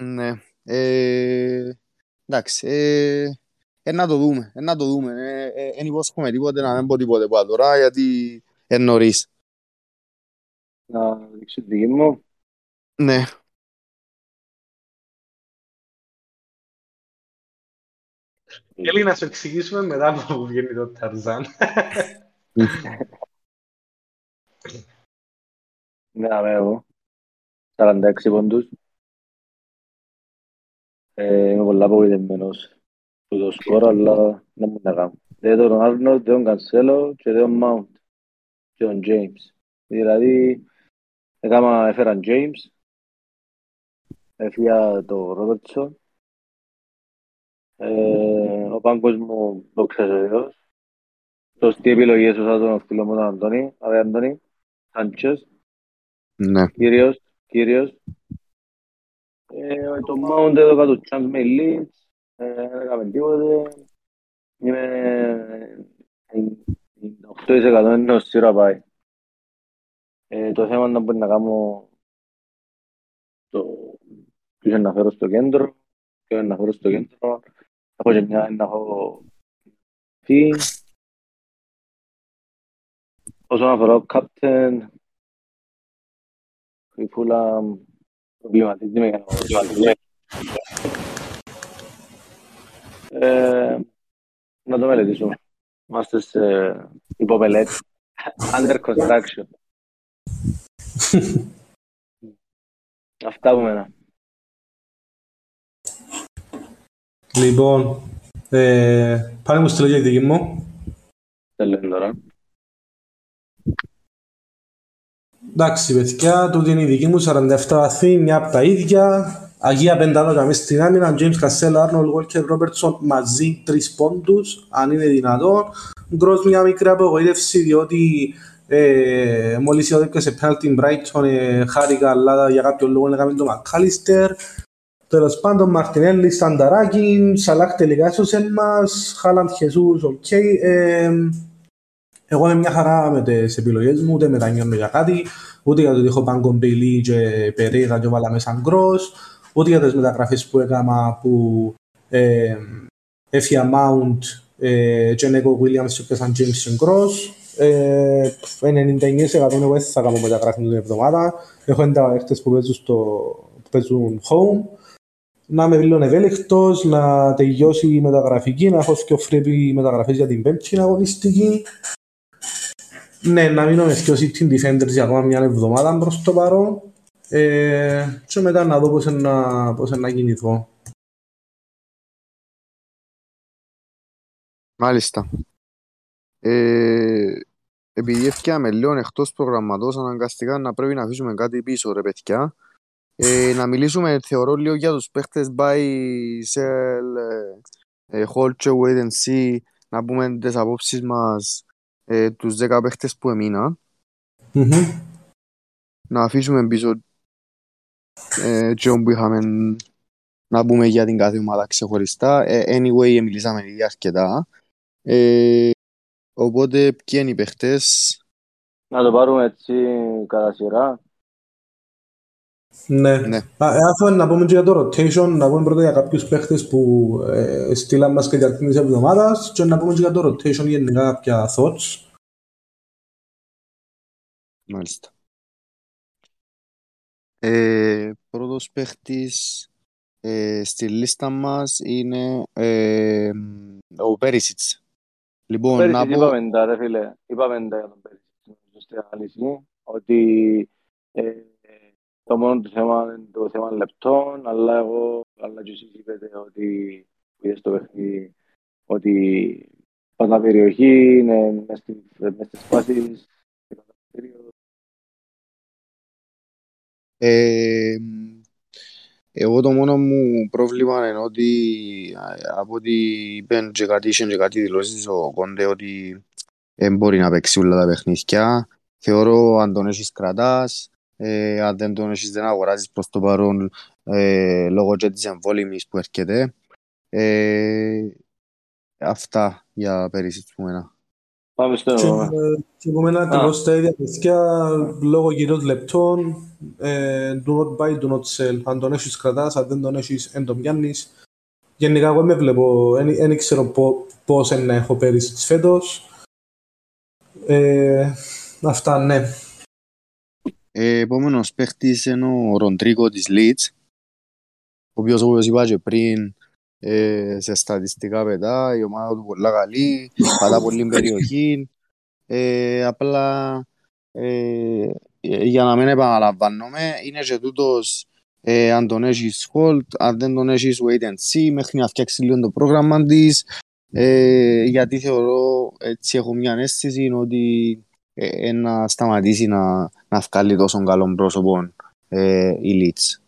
Ναι. Ε, εντάξει. Ε, ε, να το δούμε. Ε, να το δούμε. Ε, ε, εν υπόσχομαι τίποτε να μην πω τίποτε από τώρα γιατί είναι νωρίς. Να δείξω τη δική μου. Ναι. Θέλει να σου εξηγήσουμε μετά που βγαίνει το Ταρζάν. (laughs) Ναι, αμέ 46 πόντους. Ε, είμαι πολλά απογοητευμένος που το σκορ, αλλά δεν μου να κάνω. Δεν τον Άρνολτ, δεν τον Κανσέλο και δεν τον Μάουντ και τον Τζέιμς. Δηλαδή, έκανα, έφεραν James, έφυγα το Ρόμπερτσον, ε, ο πάγκος μου το ξέρει ο Διός. Σωστή επιλογή έσωσα τον φίλος μου τον Αντώνη, αβέ Αντώνη, Σάντσες, Ναι. κύριος, κύριος. Ε, το Mount έδωκα το chance με Leeds, ε, δεν έκαμε τίποτε. Είμαι 8% είναι ο Σύρα πάει. Ε, το θέμα είναι να μπορεί να κάνω το ποιος είναι να φέρω στο κέντρο, ποιο είναι να φέρω στο κέντρο. Έχω και μια να έχω φύ. Όσον αφορά ο Captain, η Φούλα προβληματίζει με για να προβληματίζει. Ε, να το μελετήσουμε. Είμαστε σε υπομελέτη. Under construction. (laughs) Αυτά από μένα. Λοιπόν, ε, πάλι μου στείλω για τη δική μου. Θέλω τώρα. Εντάξει, παιδιά, τούτη είναι η δική μου 47 βαθύ, μια από τα ίδια. Αγία Πεντάδοκα μέσα στην άμυνα, James Cassell, Arnold Walker, Robertson μαζί τρεις πόντους, αν είναι δυνατόν. Γκρος μια μικρή απογοήτευση, διότι ε, μόλις είδα σε πέναλτι Brighton, ε, χάρηκα, αλλά για κάποιο λόγο έκαμε το McAllister. Τέλος πάντων, Μαρτινέλli, Σανταράκη, Σαλάχ τελικά έσωσε μας, Χάλαντ, Χεσούς, οκ. Ε, εγώ είμαι μια χαρά με τις επιλογές μου, ούτε μετανιώνω για κάτι, ούτε για το ότι έχω Πάγκον Μπέιλι και Περέιρα και βάλαμε σαν γκρος, ούτε για τις μεταγραφές που έκανα που ε, έφυγα Mount ε, και Νέκο Williams και πιάσαν James και γκρος. Ε, 99% εγώ έτσι θα κάνω μεταγραφή την εβδομάδα. Έχω ενταγραφές που παίζουν, στο, που παίζουν home. Να είμαι λίγο ευέλικτος, να τελειώσει η μεταγραφική, να έχω και φρέπει μεταγραφές για την πέμπτη αγωνιστική. Ναι, να μείνω με δύο sitting defenders για ακόμα μια εβδομάδα προς το παρόν. Ε, και μετά να δω πώς είναι να, πώς είναι να κινηθώ. Μάλιστα. Ε, επειδή έφτιαμε λίγο εκτός προγραμματός, αναγκαστικά να πρέπει να αφήσουμε κάτι πίσω, ρε παιδιά. Ε, να μιλήσουμε, θεωρώ, λίγο για τους παίχτες buy, sell, ε, hold και wait and see, να πούμε τις απόψεις μας, ε, τους 10 παίχτες που έμειναν. Mm-hmm. Να αφήσουμε πίσω ε, και όπου είχαμε να πούμε για την κάθε ομάδα ξεχωριστά. Ε, anyway, μιλήσαμε ήδη αρκετά. Ε, οπότε, ποιοι είναι οι παίχτες; Να το πάρουμε έτσι κατά σειρά. Ναι. Ναι. Α, ε, αφού να πούμε και για το rotation, να πούμε πρώτα για κάποιους παίχτες που ε, στείλαν μας και για την εβδομάδας και να πούμε και για το rotation γενικά κάποια thoughts. Μάλιστα. Ε, πρώτος παίχτης ε, στη λίστα μας είναι ε, ο Πέρισιτς. Λοιπόν, Πέρυσι να πω... είπαμε τα ρε φίλε, είπαμε τα για τον Πέρυσι στην ανάλυση, ότι ε, το μόνο του θέμα είναι το θέμα λεπτών, αλλά εγώ, αλλά και εσείς είπετε ότι που είδες το παιχνίδι, ότι πάντα περιοχή, είναι μες στη- μες στις φάσεις, και το δικαστήριο. Ε, εγώ το μόνο μου πρόβλημα είναι ότι α, από ό,τι είπαν και κάτι, είχαν και κάτι δηλώσεις ο Κόντε ότι δεν μπορεί να παίξει όλα τα παιχνίδια. Θεωρώ αν τον έχεις κρατάς, ε, αν δεν τον έχεις δεν αγοράζεις προς το παρόν ε, λόγω και της εμβόλυμης που έρχεται. Ε, αυτά για πέρυσι του μένα. Πάμε στο Και, επόμενο. ε, και από μένα ακριβώς τα ίδια παιδιά, λόγω κυρίως λεπτών, ε, do not buy, do not sell. Αν τον έχεις κρατάς, αν δεν τον έχεις, δεν τον πιάνεις. Γενικά εγώ με βλέπω, δεν ξέρω πο- πώς είναι να έχω πέρυσι της φέτος. Ε, αυτά, ναι. Ε, επόμενος παίχτης είναι ο Ροντρίκο της Leeds, ο οποίος όπως είπα και πριν ε, σε στατιστικά πετά, η ομάδα του πολλά καλή, πατά πολύ περιοχή. Ε, απλά ε, για να μην επαναλαμβάνομαι, είναι και τούτος ε, αν τον έχεις hold, αν δεν τον έχεις wait and see, μέχρι να φτιάξεις λίγο το πρόγραμμα της, ε, γιατί θεωρώ, έτσι έχω μια αίσθηση ότι ε, να σταματήσει να, να βγάλει τόσο καλό πρόσωπο ε, η Leeds.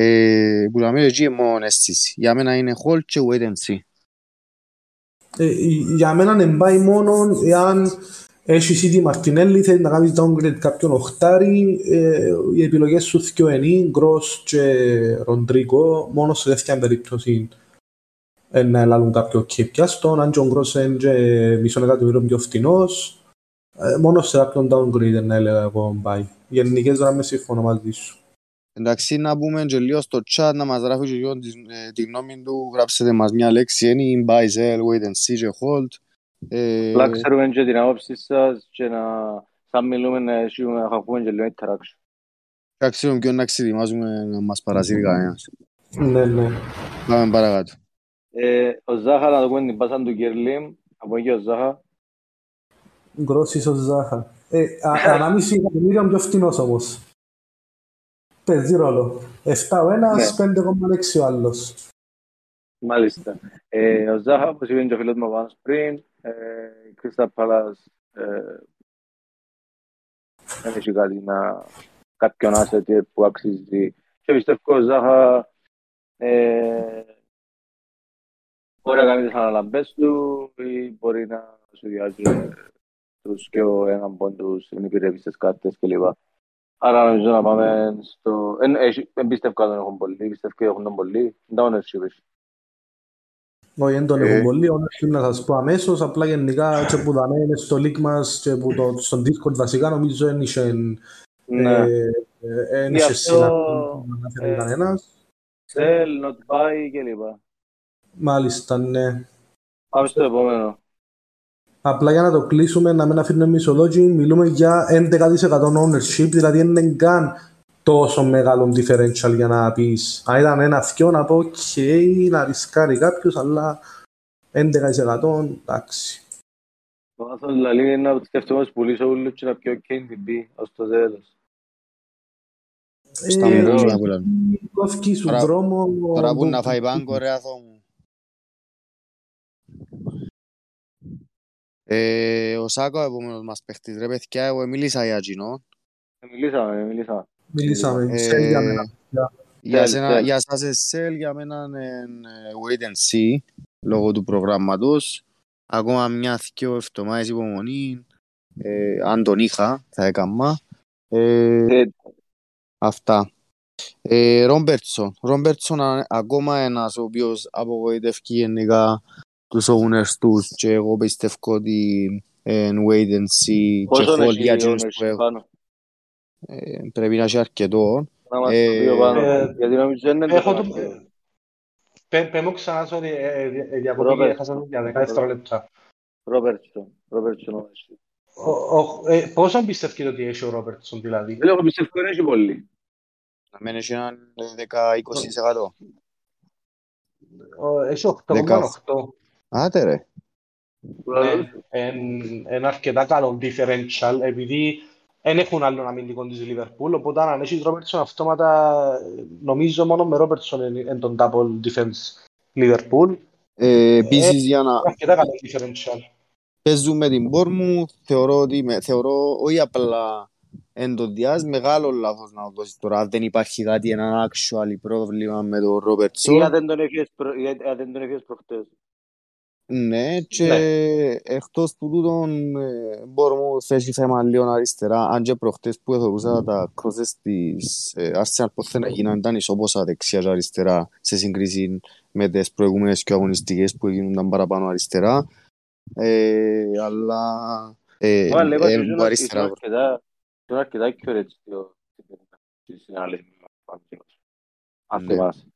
Ε, που λέμε εκεί μόνο αίσθηση. Για μένα είναι hold και wait and see. Ε, για μένα είναι πάει μόνο εάν έχει ήδη Μαρτινέλη, θέλει να κάνεις downgrade κάποιον οχτάρι, ε, οι επιλογές σου δυο είναι, Γκρος και Ροντρίκο, μόνος σε δεύτερη περίπτωση ε, να ελάλουν κάποιο κύπιαστον, αν και ο Γκρος είναι μισό εκατομμύριο πιο φτηνός, ε, μόνος σε κάποιον downgrade να έλεγα εγώ πάει. Γενικές γραμμές σύμφωνα μαζί σου. Εντάξει, να πούμε και λίγο στο chat να μας γράφει και λίγο της, ε, τη γνώμη του, γράψετε μας μια λέξη, any, buy, sell, wait and see και hold. Ε, Απλά ξέρουμε και την άποψη σας και να σαν μιλούμε να έχουμε να χαχούμε και λίγο interaction. να ξέρουμε ποιον να ξεδιμάζουμε να μας παρασύρει κανένας. Ναι, ναι. Πάμε παρακάτω. Ε, ο Ζάχα να το πούμε την πάσα του Κερλίμ, από εκεί ο Ζάχα. Γκρος ίσως Ζάχα. Ε, α- ανάμιση εκατομμύριο πιο φτηνός όμως. Παίζει ρόλο. 7 ο ένας, 5,6 ο άλλος. Μάλιστα. Ε, ο Ζάχα, όπως είπε και ο φίλος μου πάνω πριν, ε, η Κρίστα Πάλας ε, δεν έχει κάτι να κάποιον asset που αξίζει. Και πιστεύω ο Ζάχα ε, μπορεί να κάνει τις αναλαμπές του ή μπορεί να σχεδιάζει τους και ο έναν πόντους στην υπηρεσίες κάρτες κλπ. Άρα νομίζω να πάμε στο... Εν, έχει- εν πιστεύω ότι τον έχουν πολύ, πιστεύω ότι έχουν τον πολύ. Δεν τα ownership έχει. Όχι, δεν τον Ε. έχουν πολύ, όχι να σας πω αμέσως, απλά γενικά και που δαμε είναι στο link μας και που το, στον Discord βασικά νομίζω δεν είχε Ναι. ε, ε, δεν Γι' είχε αυτό, συναντήσει να αναφέρει ε, κανένας. Sell, not buy κλπ. Μάλιστα, ναι. Πάμε στο επόμενο. Απλά για να το κλείσουμε, να μην αφήνουμε μισολόγοι, μιλούμε για 11% ownership, δηλαδή δεν είναι καν τόσο μεγάλο differential για να πεις αν ήταν ένα θκιο να πω οκ, να ρισκάρει κάποιος, αλλά 11% εντάξει. Το λάθος δηλαδή είναι να σκεφτούμε ως πουλήσω ούλους και να πιω KDB ως το τέλος. Στα Ε, μερούς να πουλάνε. Κόφκι σου Τώρα- δρόμο... Τώρα που να φάει πάγκο ρε αθώ μου. Ε, ο Σάκος επόμενος μας παίχτης ρε παιδιά, εγώ μίλησα για κοινό. Ε, Μιλήσαμε, μιλήσαμε. Μιλήσαμε, Ε, σε για μένα. Για, Sell, σένα, sell. για σας εσέλ, για μένα είναι ε, wait and see, λόγω του προγράμματος. Ακόμα μια δυο εβδομάδες υπομονή, ε, αν τον είχα, θα έκανα. Ε, Ε, Αυτά. Ε, Ρόμπερτσον. Ρόμπερτσον α- ακόμα ένας ο οποίος απογοητεύει γενικά τους owners τους και εγώ πιστεύω ότι ε, wait and see και Πόσο hold έχει για η εκείνους που ownership έχουν. πάνω; Ε, πρέπει να έχει αρκετό. Να μας Ε, το πει ο πάνω. ε, Γιατί νομίζω δεν είναι Έχω τόσο το... αρκετό. Πε, πε μου ξανά, sorry, ε, ε, δια- διακοπή Ρόμπερτ. έχασα το για 10 δευτερόλεπτα. Ρόμπερτσον. Ρόμπερτσον ownership. Ο- ο- ε, Πόσο πιστεύετε ότι έχει ο Ρόμπερτσον δηλαδή; Δεν έχω πιστεύω ότι έχει πολύ. Να μένει έναν 10-20%. Ο- Έχει 8,8. Άτε ρε. Ναι, εν- ένα αρκετά καλό differential επειδή δεν έχουν άλλον αμυντικό της Liverpool οπότε αν έχεις Ρόμπερτσον αυτόματα ε, νομίζω μόνο με Ρόμπερτσον είναι τον double defense Liverpool Ε, επίσης για να αρκετά καλό differential παίζουμε την Bournemouth θεωρώ ότι με, θεωρώ όχι απλά εν το διάς μεγάλο λάθος να το δώσεις τώρα αν δεν υπάρχει κάτι ένα actual πρόβλημα με τον Ή αν Ρόμπερτσον δεν τον έχεις προ- ή αν δεν τον έχεις προχτές. Ναι και Ναι. εκτός του τούτον ε, Bournemouth έχει θέμα λίγο αριστερά αν και προχτές που εθωρούσα τα κρόσες της ε, Arsenal πως δεν έγιναν ήταν ισόποσα δεξιά και αριστερά σε σύγκριση με τις προηγούμενες και αγωνιστικές που έγιναν παραπάνω αριστερά ε, αλλά ε, Μα λέγω ότι ε, ήσουν- που αριστερά ήσουν αρκετά- ήσουν αρκετά accurate στο- στη συνάλληση με τον Παπαδόπουλο. Αν Ναι. θυμάσαι.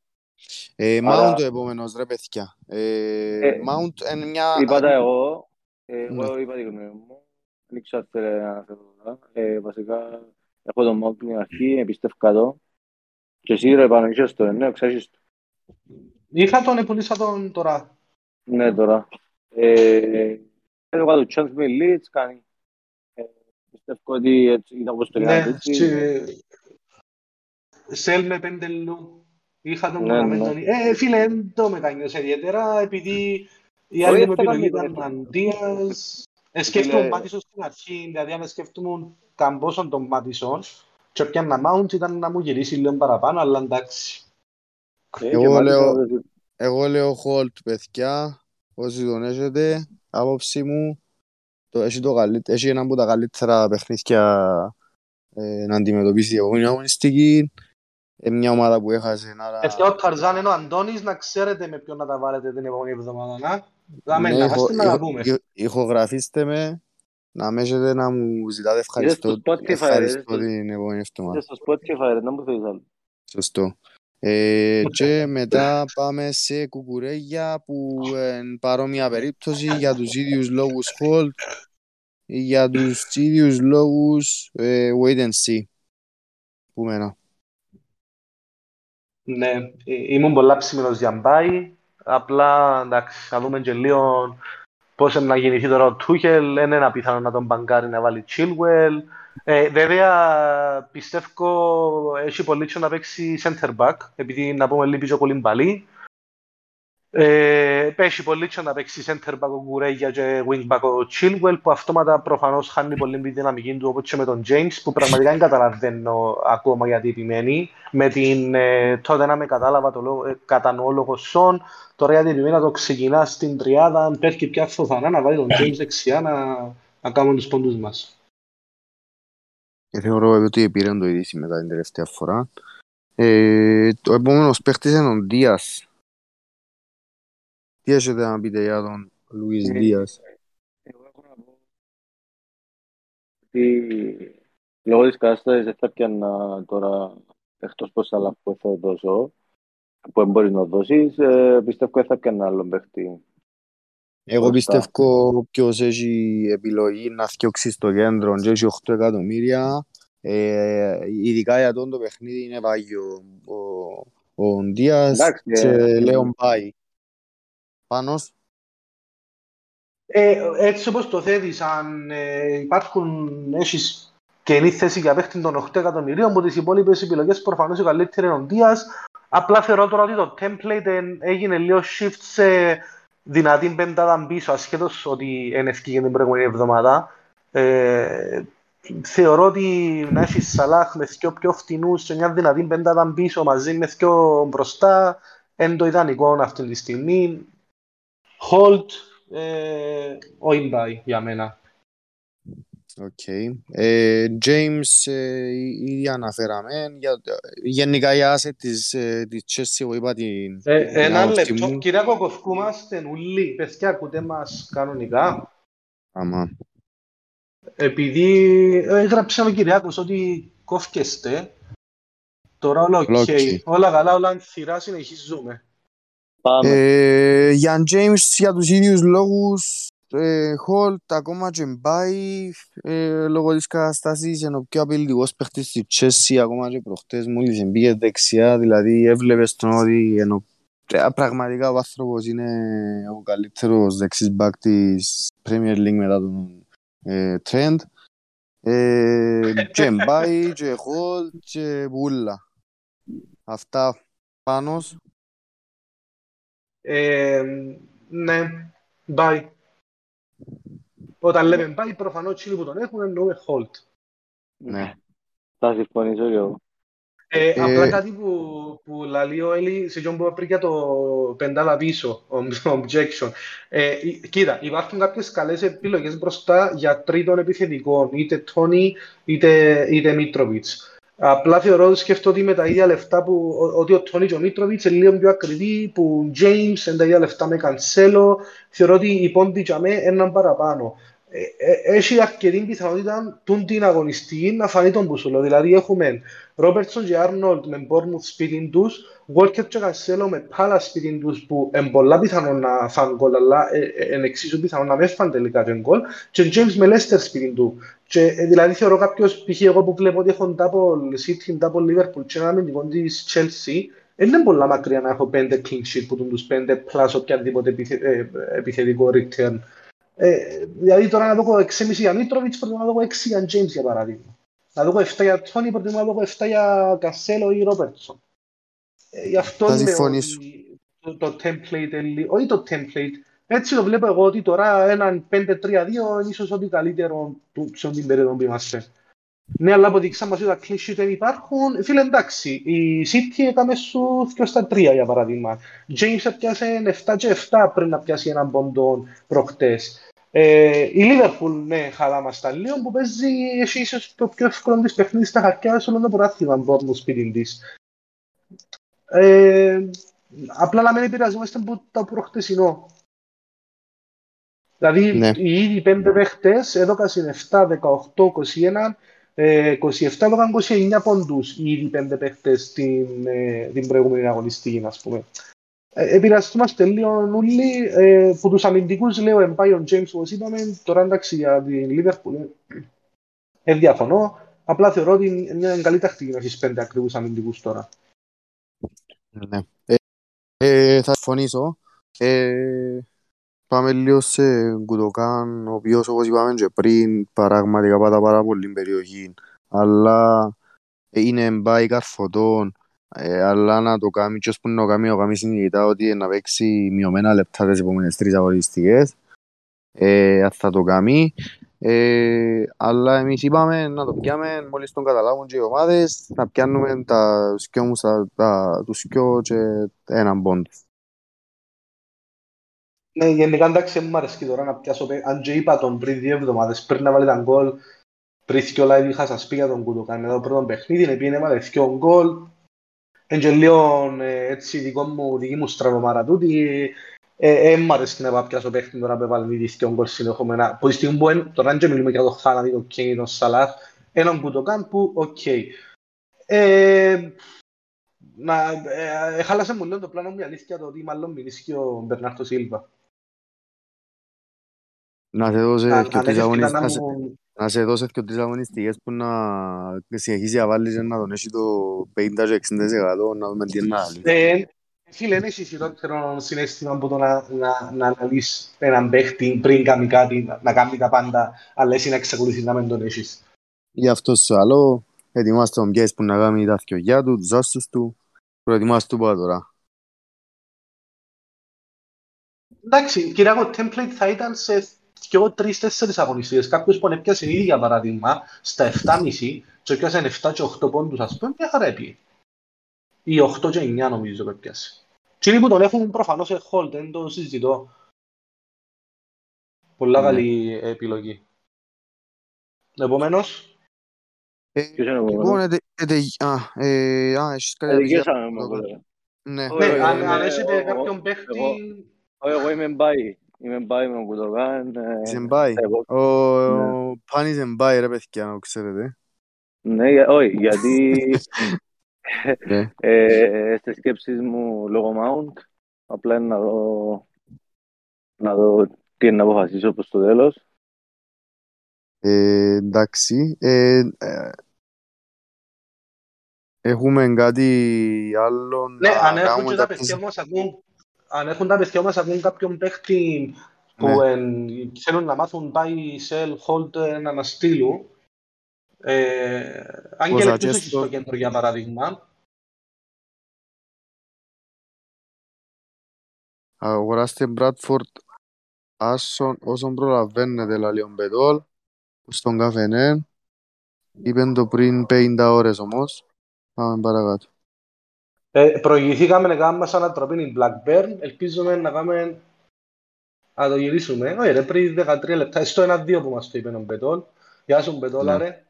Ε, Άρα- Mount ο επόμενος ρε παιδιά. Ε, Ε, Mount είναι μια... Είπα τα εγώ, ε, Ναι. εγώ είπα τη γνώμη μου. Δεν ήξερα τι θέλετε να αναφέρω τώρα. Ε, Βασικά, έχω τον Mount την αρχή, εμπιστεύω το. Και εσύ ρε πάνω είσαι στο, ναι, ξέρεις το. Είχα τον, επουλήσα τον τώρα. Ναι, τώρα. Ε, θέλω κάτω chance με Leeds, κάνει. Ε, πιστεύω ότι έτσι ήταν όπως το ναι, Σέλ με πεντελού. Είχα τον ναι, ναι. Ε, φίλε, δεν το μετανιώσα ιδιαίτερα, επειδή η άλλη μου επιλογή ήταν Αντίας. Ε, σκέφτομαι Μάτισον στην αρχή, δηλαδή αν σκέφτομαι καμπόσον τον Μάτισον και πιάνε Mount ήταν να μου γυρίσει λίγο παραπάνω, αλλά εντάξει. Ε, εγώ λέω, εγώ λέω Holt, παιδιά, όσοι τον έχετε, άποψη μου, το, έχει, το καλύτερο, έχει ένα από τα καλύτερα παιχνίδια ε, να αντιμετωπίσεις η επόμενη αγωνιστική. Είναι μια ομάδα που έχασε. Άρα... Ευχαριστώ ο Ταρζάν είναι ο Αντώνης, να ξέρετε με ποιον να τα βάλετε την επόμενη εβδομάδα. Να, Δάμε, ναι, να, να τα πούμε. Ηχογραφήστε με, να με έχετε να μου ζητάτε ευχαριστώ, ευχαριστώ την επόμενη εβδομάδα. Στο Spotify, να μου θέλεις άλλο. Σωστό. Ε, και μετά πάμε σε κουκουρέγια που είναι παρόμοια περίπτωση για τους ίδιους λόγους hold για τους ίδιους λόγους ε, wait and see. Πούμε ένα. Ναι, ε, ήμουν πολλά ψημινός για μπάι. Απλά, εντάξει, θα δούμε και λίγο πώς να γεννηθεί τώρα ο Τούχελ. Δεν είναι απίθανο να τον μπαγκάρει να βάλει Chilwell. Ε, βέβαια, πιστεύω έχει πολύ να παίξει center back, επειδή να πούμε λίγο πολύ μπαλί. Ε, πέσει πολύ και να παίξει center back ο Γκουρέγια και wing back ο Chilwell που αυτόματα προφανώς χάνει πολύ τη δυναμική του όπως και με τον James που πραγματικά δεν καταλαβαίνω ακόμα γιατί επιμένει με την ε, τότε να με κατάλαβα το ε, κατανοώ λόγω Σον τώρα γιατί επιμένει να το ξεκινά στην τριάδα πέφτει πια φθοθανά να βάλει τον James δεξιά να, να κάνουν τους πόντους μας και θεωρώ ότι πήραν το ειδήσει μετά την τελευταία φορά. Ε, το επόμενος παίχτης είναι ο Δίας. Τι έχετε να πείτε για τον Λουίς ε, Δίας; Εγώ έχω να πω ότι λόγω της κατάστασης δεν θα πιάνα τώρα εκτός πως άλλα που θα δώσω που μπορείς να δώσεις, ε, πιστεύω ότι θα πιάνα άλλο παίχτη εγώ πιστεύω ποιος έχει επιλογή να φτιάξει στο κέντρο και έχει 8 εκατομμύρια. Ε, ειδικά για τον το παιχνίδι είναι πάγιο. Ο, ο Ντίας και ε, Λέον Πάι. Πάνος. Ε, έτσι όπως το θέτεις, αν ε, υπάρχουν, έχεις καινή θέση για παίχτη των 8 εκατομμυρίων, από τις υπόλοιπες επιλογές προφανώς η καλύτερη είναι ο Ντίας. Απλά θεωρώ τώρα ότι το template έγινε λίγο shift σε δυνατή πεντάδα πίσω, ασχέτως ότι είναι ευκήγε την προηγούμενη εβδομάδα. Ε, θεωρώ ότι να έχεις Σαλάχ με δύο πιο φτηνούς και μια δυνατή πεντάδα πίσω μαζί με δύο μπροστά είναι το ιδανικό αυτή τη στιγμή. Hold, ε, ο Ιμπάι για μένα. Οκ. Ε, James, ε, ήδη αναφέραμε. Για, γενικά η άσε της, ε, της Chelsea, εγώ είπα την... Ε, ένα λεπτό, κύριε Κοκοσκούμαστε ουλί. Παιδιά, ακούτε μας κανονικά. Άμα. Επειδή έγραψε ο Κυριάκος ότι κόφκεστε, τώρα όλα οκ. Okay. Όλα καλά, όλα ανθυρά, συνεχίζουμε. Πάμε. Ε, για James, για τους ίδιους λόγους, Χολτ ακόμα και μπάει ε, λόγω της καταστάσης είναι ο πιο απειλητικός παίχτης στη Τσέσσι ακόμα και προχτές μόλις μπήκε δεξιά δηλαδή έβλεπες τον ότι ενώ, πραγματικά ο άνθρωπος είναι ο καλύτερος δεξής μπακ της Premier League μετά τον ε, Trend ε, και μπάει και Χολτ και Βούλα αυτά πάνω ε, ναι, μπάει όταν λέμε πάει, προφανώς τσίλοι που τον έχουν εννοούμε hold. Ναι, θα συμφωνήσω εγώ. Ε, ε, απλά κάτι που, που λαλεί ο Έλλη σε ποιον που πριν για το πεντάλα πίσω, (laughs) objection. Ε, κοίτα, υπάρχουν κάποιες καλές επιλογές μπροστά για τρίτον επιθετικών, είτε Τόνι είτε, είτε Μίτροβιτς. Απλά θεωρώ ότι σκέφτομαι ότι με τα ίδια λεφτά που ότι ο Τόνι και ο Μίτροβιτς είναι λίγο πιο ακριβή που ο James είναι τα ίδια λεφτά με Κανσέλο θεωρώ ότι οι πόντοι για μέ έναν παραπάνω. Ε, ε, έχει αρκετή πιθανότητα τούν την αγωνιστική να φανεί τον Μπουσούλο. Δηλαδή έχουμε Ρόμπερτσον και Άρνολτ με Μπόρμουθ σπίτι τους, Βόλκερ και Κασέλο με Πάλα σπίτι τους που είναι πολλά πιθανό να φάνε γκολ, αλλά είναι εξίσου πιθανό να με φάνε τελικά και γκολ, και James με Λέστερ σπίτι του. Και, δηλαδή θεωρώ κάποιος, π.χ. εγώ που βλέπω ότι έχουν double City, double Liverpool και ένα αμυντικό της Chelsea, είναι πολλά μακριά να έχω πέντε clean sheet που τους πέντε plus οποιαδήποτε επιθε, ε, επιθετικό return. Ε, δηλαδή τώρα να δω 6,5 για Μίτροβιτς, προτιμώ να δω 6 για James για παράδειγμα. Να δω 7 για Τόνι, προτιμώ να δω 7 για Κασέλο ή Ρόπερτσον. Ε, γι' αυτό Θα λέω συμφωνήσω. ότι το, το template, είναι- όχι το template, έτσι το βλέπω εγώ ότι τώρα έναν 5-3-2 είναι ίσως ό,τι καλύτερο του, σε ό,τι την περίοδο που είμαστε. Ναι, αλλά αποδείξαμε μας ότι τα clean sheet δεν υπάρχουν. Φίλε, εντάξει, η City έκαμε σου 2 στα 3 για παράδειγμα. James έπιασε 7 και 7 πριν να πιάσει έναν ποντό προχτές. Ε, η Liverpool, ναι, χαλά μας τα λίγο, που παίζει έχει ίσως το πιο εύκολο της παιχνίδι στα χαρτιά σε όλο το πρωτάθλημα από το σπίτι της. Ε, απλά να μην επηρεαζόμαστε από το προχτεσινό. Δηλαδή, Ναι. οι ήδη πέντε παίχτες έδωκαν 7, 18, 21, ε, 27 έδωκαν 29 πόντους οι ήδη πέντε παίχτες την, ε, την προηγούμενη αγωνιστική, ας πούμε. Ε, επηρεαστούμαστε λίγο όλοι, ε, που τους αμυντικούς λέω εμπάει ο James όπως είπαμε, τώρα εντάξει για την Liverpool ε, ε, διαφωνώ, απλά θεωρώ ότι είναι μια καλή τακτική να έχεις πέντε ακριβούς αμυντικούς τώρα. Ναι. Ε, ε, θα συμφωνήσω. Ε, πάμε λίγο σε Γκουτοκάν, ο οποίος όπως είπαμε και πριν πραγματικά πάτα πάρα πολύ στην περιοχή. Αλλά ε, είναι μπάι καρφωτών. Ε, αλλά να το κάνει και ώσπου να το κάνει, να το κάνει συνειδητά ότι να παίξει μειωμένα λεπτά τις επόμενες τρεις αγωνιστικές. Ε, αν θα το κάνει. Ε, αλλά εμείς είπαμε να το πιάμε μόλις τον καταλάβουν και οι ομάδες να πιάνουμε τα σκιό μου στα, τα, τους σκιό και έναν πόντο. Ναι, γενικά εντάξει, μου αρέσει τώρα να πιάσω, παι- αν και είπα τον πριν δύο εβδομάδες, πριν να βάλει τα γκολ, πριν και όλα είχα σας πει για τον Κουτουκάν, εδώ πρώτο παιχνίδι, είναι πήγαινε βάλε δυο γκολ, είναι και λίγο ε, έτσι δικό μου, δική μου στραβομάρα τούτη, ε, ε, μ' αρέσει να πάω πιάσω παιχνίδι τώρα που βάλει ήδη δυο γκολ συνεχόμενα, που τη στιγμή που εν- τώρα δεν μιλούμε για το Χάλανδη, το Κένι, τον Σαλάχ, έναν Κουτουκάν που, οκ. Ε, να, ε, ε, χάλασε μου λίγο το πλάνο μου η αλήθεια το ότι μάλλον μιλήσει και ο Μπερνάρτο Σίλβα. Να σε δώσει Αν, και αν τρεις έχεις αγωνιστικές, πιθανά να σε, μου... να σε δώσει και τρεις αγωνιστικές που να συνεχίσει να βάλει και να τον έχει το 50 και 60% να δούμε τι είναι να λύσει. Ε, φίλε, είναι εσύ χειρότερο συνέστημα από το να, να, να αναλύσεις έναν παίχτη πριν κάνει κάτι, να, να κάνει τα πάντα, αλλά εσύ να εξακολουθείς να μην τον έχεις. Γι' αυτό σου άλλο, ετοιμάστε τον πιέσεις που να κάνει τα θκιογιά του, τους άσους του, προετοιμάστε του πάρα τώρα. Εντάξει, κύριε το template θα ήταν σε δυο, τρεις, τέσσερις αγωνιστικές. Κάποιος που έπιασε ήδη, για παράδειγμα, στα 7,5 και έπιασε 7 και 8 πόντους, ας πούμε, μια χαρά έπιε. Ή 8 και 9 νομίζω που έπιασε. Και είναι που τον έχουν προφανώς σε hold, δεν το συζητώ. Πολλά Ναι. καλή επιλογή. Επομένως, Ε, Ποιος είναι ο Λοιπόν, επόμενος; ετε, ετε, α, ε, α, έχεις κάτι να πεις για Αδικήσαμε με το- αυτό. Ναι. Όχι, ναι, όχι, αν, είμαι- αν έχετε εγώ- κάποιον παίχτη... εγώ- Όχι, εγώ είμαι μπάι. Είμαι μπάι με τον Κουτογάν. ε, Είσαι μπάι. εγώ- Ο, ο Πάνης εμπάι ρε παιδιά, να το ξέρετε. Ναι, για- όχι, γιατί (laughs) Ναι. ε, στις σκέψεις μου λόγω Mount, απλά είναι να δω, να δω τι είναι να αποφασίσω προς το τέλος. Ε, εντάξει. Ε, ε, έχουμε κάτι άλλο Ναι, να αν έχουν κάνουμε και τα κάποιες- παιδιά μας ακούν, αν έχουν τα παιδιά μας ακούν κάποιον παίχτη που Ναι. εν, θέλουν να μάθουν buy, sell, hold, ε, να μας στείλουν. Ε, αν Πώς και θα λεπτούς και έχεις στο- στο κέντρο για παράδειγμα. Αγοράστε Bradford άσον όσον προλαβαίνετε λαλεί ο Μπετόλ στον καφενέ. Είπεν το πριν 50 ώρες όμως. Πάμε παρακάτω. Ε, προηγηθήκαμε να κάνουμε σαν ανατροπή η Blackburn, ελπίζουμε να κάνουμε να το γυρίσουμε. Όχι ρε, πριν 13 λεπτά, στο 1-2 που μας το είπε ο Μπετόλ. Γεια σου Μπετόλα Ναι. ρε,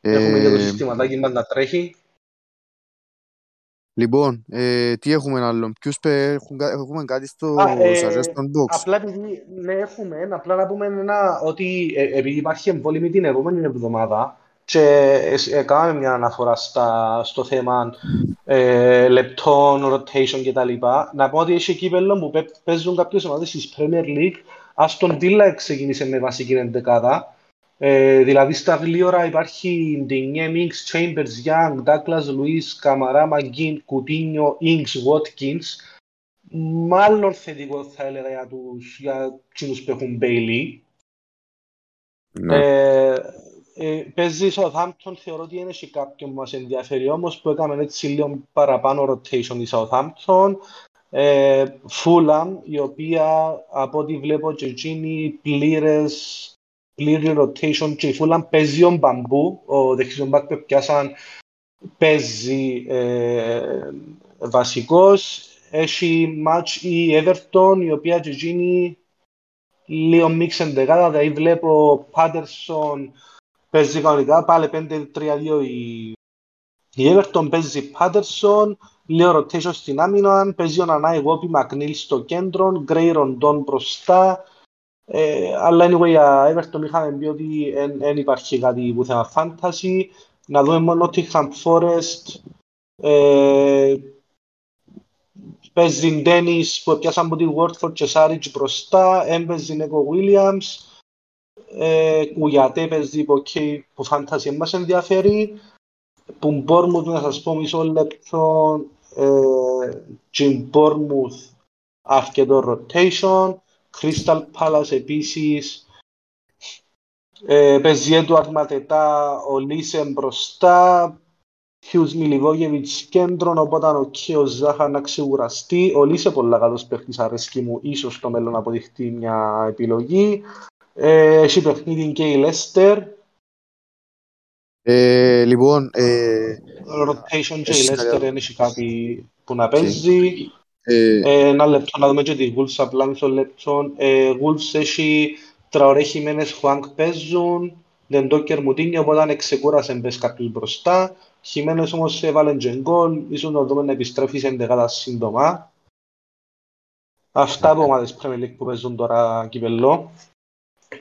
έχουμε και το Ε, συστηματάκι μας να τρέχει. λοιπόν, ε, τι έχουμε άλλο. Ποιους πε, έχουν, κα- έχουμε κάτι στο Α, ε, suggestion box; Απλά επειδή ναι, έχουμε, απλά να πούμε ένα, ότι ε, επειδή υπάρχει εμβόλυμη την επόμενη εβδομάδα και ε, ε, κάναμε μια αναφορά στα, στο θέμα ε, λεπτών, rotation κτλ. Να πω ότι έχει κύπελλο που παι- παίζουν κάποιες ομάδες της Premier League. Aston Villa ξεκίνησε με βασική εντεκάδα Ε, δηλαδή στα γλύωρα υπάρχει Ντινιέ, Μίξ, Chambers, Young, Douglas, Λουίς, Καμαρά, Μαγκίν, Κουτίνιο, Ινγκς, Βότκινς. Μάλλον θετικό θα έλεγα για τους, για τους που έχουν Μπέιλι. Ναι. Ε, ε, παίζει στο Southampton, θεωρώ ότι είναι και κάποιον που μας ενδιαφέρει όμως που έκαμε έτσι λίγο παραπάνω rotation η Southampton. Ε, Fulham, η οποία από ό,τι βλέπω και εκείνη πλήρες πλήρη rotation και η Fulham παίζει ο Μπαμπού, ο δεξιόν μπακ που πιάσαν παίζει ε, βασικός. Έχει match η Everton, η οποία και εκείνη λίγο μίξ εντεγάδα, δηλαδή βλέπω Πάτερσον παίζει κανονικά, πάλι 5-3-2 η, η Everton παίζει Πάτερσον, λίγο rotation στην άμυνα, παίζει ο Νανάι Γόπι Μακνίλ στο κέντρο, Γκρέι Ροντών μπροστά, ε, αλλά anyway, για Everton είχαμε πει ότι δεν υπάρχει κάτι που θέμα fantasy. Να δούμε μόνο Nottingham Forest, ε, παίζει Dennis που πιάσαν από τη Watford και Σάριτζ μπροστά, έμπαιζε Νέκο Williams, ε, Κουγιατέ παίζεις που, okay, που fantasy μας ενδιαφέρει, που Μπόρμουθ να σας πω μισό λεπτό, ε, και Μπόρμουθ αρκετό rotation, Crystal Palace επίσης. Ε, παίζει Έντουαρτ Ματετά, ο Λίσε μπροστά, Χιούς Μιλιβόγεβιτς κέντρον, οπότε ο Κιο Ζάχα να ξεγουραστεί. Ο Λίσε πολύ καλός παίχτης αρέσκει μου, ίσως στο μέλλον να αποδειχτεί μια επιλογή. Ε, έχει παιχνίδι και η Λέστερ. Ε, λοιπόν, ε, rotation και η Λέστερ δεν έχει κάτι που να παίζει. Ε, ε, ένα λεπτό να δούμε και τη Wolves απλά μισό λεπτό. Ε, Wolves έχει τραωρέ χειμένες Χουάνκ παίζουν, Ντεντόκερ Μουτίνιο, οπότε αν εξεκούρασε μπες κάποιους μπροστά. Χειμένες όμως έβαλαν και γκολ, ίσως να δούμε να επιστρέφεις σε εντεγάδα σύντομα. Αυτά από ομάδες Premier League που παίζουν τώρα κυπελό.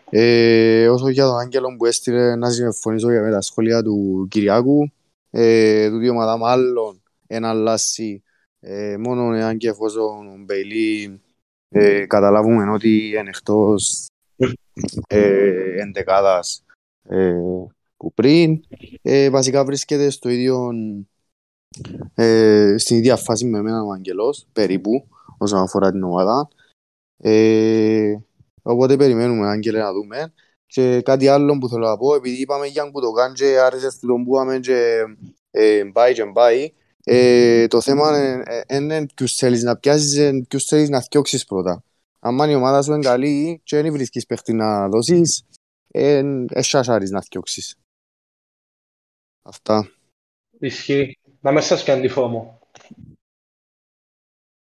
Ε, όσο για τον Άγγελο που έστειλε να συμφωνήσω με τα σχόλια του Κυριάκου, ε, του δύο ομάδα μάλλον ένα αλλάσει ε, μόνο εάν και εφόσον ο Μπέιλι ε, καταλάβουμε ότι είναι εκτός ε, εντεκάδας ε, που πριν. Ε, βασικά βρίσκεται στο ίδιο, ε, στην ίδια φάση με εμένα ο Αγγελός, περίπου, όσον αφορά την ομάδα. Ε, οπότε περιμένουμε, Άγγελε, να δούμε. Και κάτι άλλο που θέλω να πω, επειδή είπαμε για που το κάνει και άρεσε στο τον που είπαμε και ε, πάει και πάει, ε, το θέμα είναι ποιους θέλεις να πιάσεις, ποιους θέλεις να θιώξεις πρώτα. Αν η ομάδα σου είναι καλή και δεν βρίσκεις παίχτη να δώσεις, εσάσαρεις να θιώξεις. Αυτά. Ισχύει. Να μέσα σας κάνει φόμο.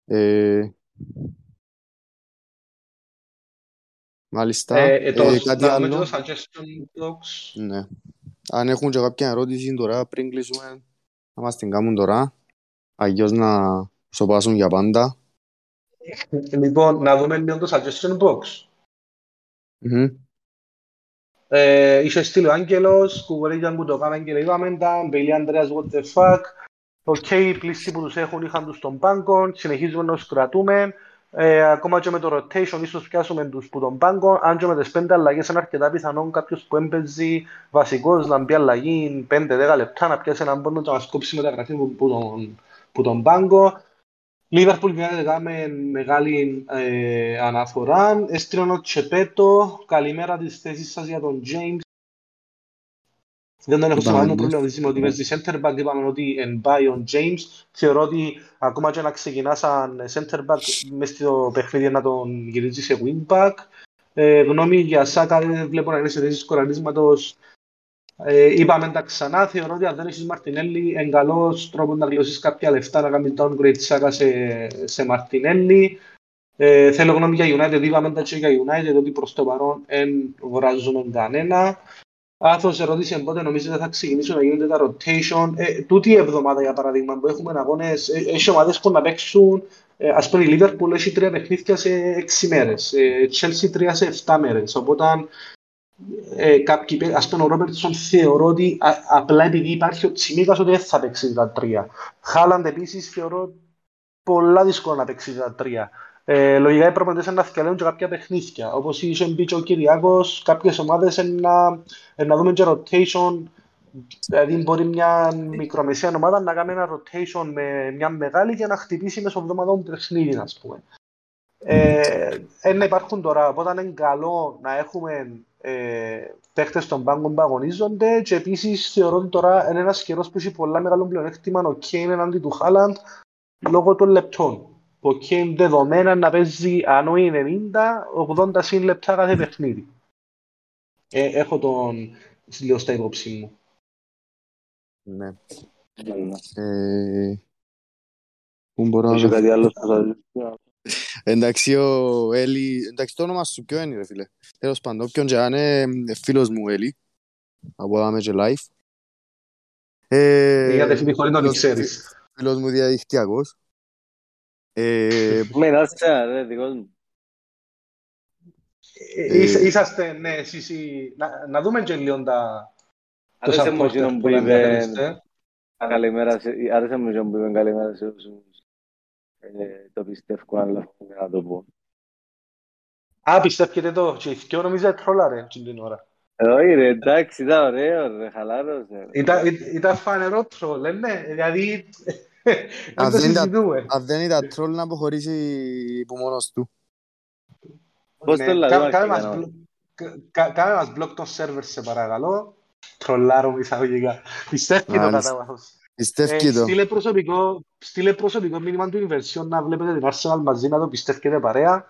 Ε, μάλιστα. Ε, ε, το, ε, κάτι άλλο; Το suggestion box. Ναι. Αν έχουν και κάποια ερώτηση τώρα πριν κλείσουμε, να μας την κάνουν τώρα, αγιώς να σοπάσουν για πάντα. (laughs) Λοιπόν, να δούμε λίγο το suggestion box. Mm-hmm. Ε, είχε στείλει ο Άγγελος, κουβερίγιαν που το κάναν και είπαμε τα, Μπελί Ανδρέας, what the fuck. Οκ, okay, πλήστοι που τους έχουν είχαν τους στον πάγκο, συνεχίζουμε να τους κρατούμε. Ε, ακόμα και με το rotation, ίσως πιάσουμε τους που τον πάγκο. Αν και με τις πέντε αλλαγές είναι αρκετά πιθανόν κάποιος που έμπαιζε βασικός να μπει αλλαγή 5-10 λεπτά, να πιάσει έναν πόνο και να σκόψει μεταγραφή που, που, τον, που τον πάγκο. Λίβερπουλ βγαίνεται με μεγάλη ε, αναφορά. Έστειλαν ο Τσεπέτο. Καλημέρα τις θέσεις σας για τον James. Δεν τον έχω στο άλλο πρόβλημα ότι παίζει center back, είπαμε ότι εν πάει ο James. Θεωρώ ότι ακόμα και να ξεκινά σαν center back μες στο παιχνίδι να τον γυρίζει σε wing back. Ε, γνώμη για Σάκα δεν βλέπω να είναι σε θέσεις κορανίσματος. Ε, είπαμε τα ξανά, θεωρώ ότι αν δεν έχεις Μαρτινέλli, είναι καλός τρόπος να γλωσσίσεις κάποια λεφτά να κάνεις downgrade Σάκα σε, σε Μαρτινέλli. Ε, θέλω γνώμη για United, είπαμε τα και για United, ότι προς το παρόν δεν βράζουμε κανένα. Άθος ερώτησε πότε νομίζετε θα ξεκινήσουν να γίνονται τα rotation; Ε, τούτη η εβδομάδα για παράδειγμα που έχουμε αγώνες, ε, έχει ομάδες που να παίξουν, ε, ας πούμε η Liverpool έχει τρία παιχνίδια σε έξι μέρες, ε, Chelsea τρία σε εφτά μέρες, οπότε ε, κάποιοι, ας πούμε ο Ρόμπερτσον θεωρώ ότι α, απλά επειδή υπάρχει ο Τσιμίκας ότι δεν θα παίξει τα τρία. Χάλαντ επίσης θεωρώ πολλά δύσκολο να παίξει τα τρία. Ε, λογικά οι προπονητές να θυκαλέουν και κάποια παιχνίδια. Όπως είχε μπει και ο Κυριάκος, κάποιες ομάδες να, να δούμε και rotation Δηλαδή μπορεί μια μικρομεσαία ομάδα να κάνει ένα rotation με μια μεγάλη και να χτυπήσει μέσω εβδομαδών παιχνίδι, ας πούμε. Ε, να υπάρχουν τώρα, οπότε είναι καλό να έχουμε ε, παίχτες των πάγκων που αγωνίζονται και επίσης θεωρώ ότι τώρα είναι ένας καιρός που έχει πολλά μεγάλο πλεονέκτημα ο Κέιν εναντί του Χάλαντ λόγω των λεπτών. Ο Κέιν δεδομένα να παίζει αν είναι 90, 80 συν λεπτά κάθε παιχνίδι. Ε, έχω τον λίγο στα υπόψη μου. Ναι. Ε, πού μπορώ Είχε να... κάτι άλλο που θα δεις. Εντάξει, ο Έλλη... Εντάξει, το όνομα σου ποιο είναι, ρε φίλε. Τέλος πάντων, όποιον και αν είναι φίλος μου, Έλλη. Από δάμε και live. Ε, Γιατί φίλοι χωρίς να το φίλος- ξέρεις. Φίλος μου διαδικτυακός. Ε, Μην άσε, ρε, δικός μου. Ε, είσ- Είσαστε, ναι, εσείς οι- να, να δούμε και λίγο τα, το Άρεσε μου supporter εκείνον που που λέμε είπε διαχειριστέ. καλημέρα σε- άρεσε μου εκείνον που είπε καλημέρα σε όσους ε, το πιστεύω, αλλά για να το πω. Α, πιστεύετε το, και οι δυο νομίζω τρόλαρε εκείνη την ώρα. Ε, Όχι ρε, εντάξει, ήταν ωραίος ρε, χαλάρωσε. ρε. Ήταν, ή- ήταν φανερό τρόλ, ε, ναι, δηλαδή δεν Αν το δεν ήταν- συζητούμε. αν δεν ήταν τρόλ να αποχωρήσει που μόνος του. Πώς Ναι, το λέω, κα- όχι, κάνε μας κανένα. μπλο- κα- κα- Κάνε μας μπλοκ των σερβερ σε παρακαλώ. Τρολάρω εισαγωγικά. Πιστεύει το Μάλιστα. κατά βάθος. Πιστεύει Ε, το. στείλε, προσωπικό, στείλε προσωπικό μήνυμα του Inversion να βλέπετε την Arsenal μαζί να το πιστεύετε παρέα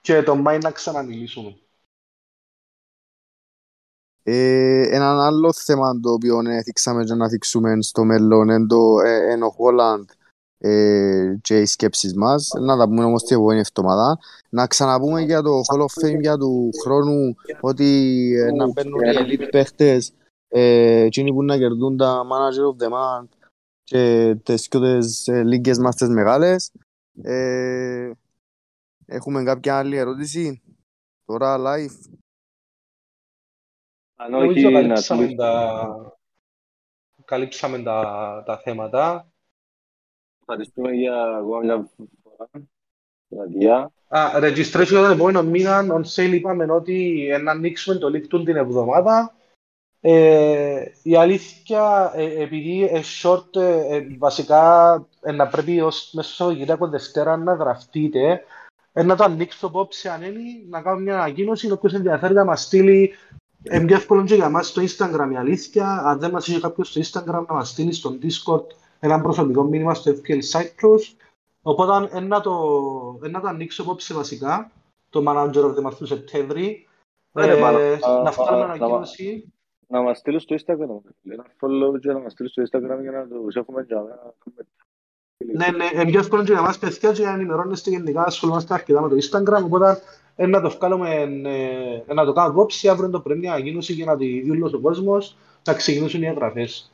και το Μάι να ξαναμιλήσουμε. Ε, έναν άλλο θέμα το οποίο έθιξαμε και να θίξουμε στο μέλλον είναι το ε, είναι ο Holland ε, και οι σκέψεις μας. Να τα πούμε όμως την επόμενη εβδομάδα. Να ξαναπούμε για το Hall of Fame για του χρόνου ότι ε, να μπαίνουν οι elite παίχτες ε, εκείνοι που να κερδούν τα Manager of the Month και τις κιότες ε, λίγκες μας τις μεγάλες. Ε, έχουμε κάποια άλλη ερώτηση; Τώρα live. Αν Νομίζω όχι, να καλύψαμε κλείσουμε. τα, καλύψαμε τα, τα θέματα. Ευχαριστούμε για ακόμα μια φορά. Βραδιά. Α, registration τον επόμενο μήνα, on sale είπαμε ότι ε, να ανοίξουμε το link του την εβδομάδα. Ε, η αλήθεια, ε, επειδή ε, short, ε, ε, βασικά ε, να πρέπει ως μέσα στο Σαββατοκύριακο Δευτέρα να γραφτείτε, ε, να το ανοίξω απόψε αν είναι, να κάνω μια ανακοίνωση, όποιος ενδιαφέρει να μας στείλει ε, πιο εύκολο και για μας στο Instagram η αλήθεια. Αν δεν μας είχε κάποιος στο Instagram να μας στείλει στο Discord ένα προσωπικό μήνυμα στο FPL Cyprus. Οπότε ε, να το, ε, να το ανοίξω απόψε βασικά, το Manager of the Month του Σεπτέμβρη. Ωραία, Ε, πάνω. να Α, βγάλουμε α, να ανακοίνωση. Να μας στείλεις στο Instagram. Ένα follow και να μας στείλεις στο Instagram για να τους έχουμε για να κάνουμε Ναι, ναι, είναι πιο εύκολο και για εμάς παιδιά και για να ενημερώνεστε γενικά ασχολούμαστε αρκετά με το Instagram, οπότε ε, να το βγάλουμε, ε, ε, να το κάνω απόψε, αύριο το πρωί μια ανακοίνωση για να τη δει όλος ο κόσμος, να ξεκινήσουν οι εγγραφές.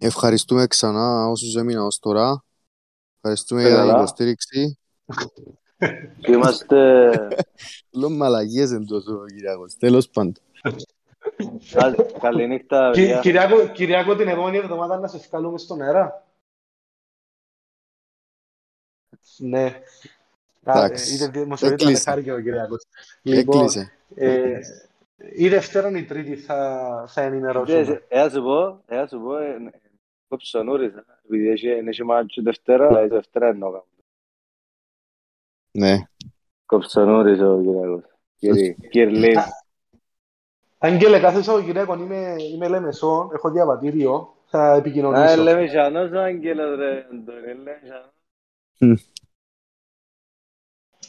Ευχαριστούμε ξανά όσους έμειναν ως τώρα. Ευχαριστούμε Ε, για την καλά. υποστήριξη. Και (laughs) είμαστε... (laughs) Λέω μαλαγίες εν τόσο, Κυριακός. Τέλος πάντων. Α, Καληνύχτα, Κυ- παιδιά. Κυριάκο, Κυριάκο, την επόμενη εβδομάδα να σε βγάλουμε στον αέρα. Ναι. Α, Εντάξει. ε, Είτε δημοσιογραφία Έκλεισε. θα χάρηκε ο Κυριάκος. Λοιπόν, Έκλεισε. ε, ή Δευτέρα ή Τρίτη θα, θα ενημερώσουμε. Ε, θα σου πω, ε, θα σου πω, ε, ε, κόψω ο Νούρης, ε, επειδή έχει έχει μάτσο Δευτέρα, αλλά η Δευτέρα εννοώ. Ναι. Κόψω ο Νούρης ο Κυριακός. Κύριε, κύριε Λίν. Άγγελε, κάθε Σαββατοκύριακο είμαι, είμαι Λέμεσό, έχω διαβατήριο, θα Α, επικοινωνήσω. λέμε Σανός ο Άγγελος ρε, Αντώνη, λέμε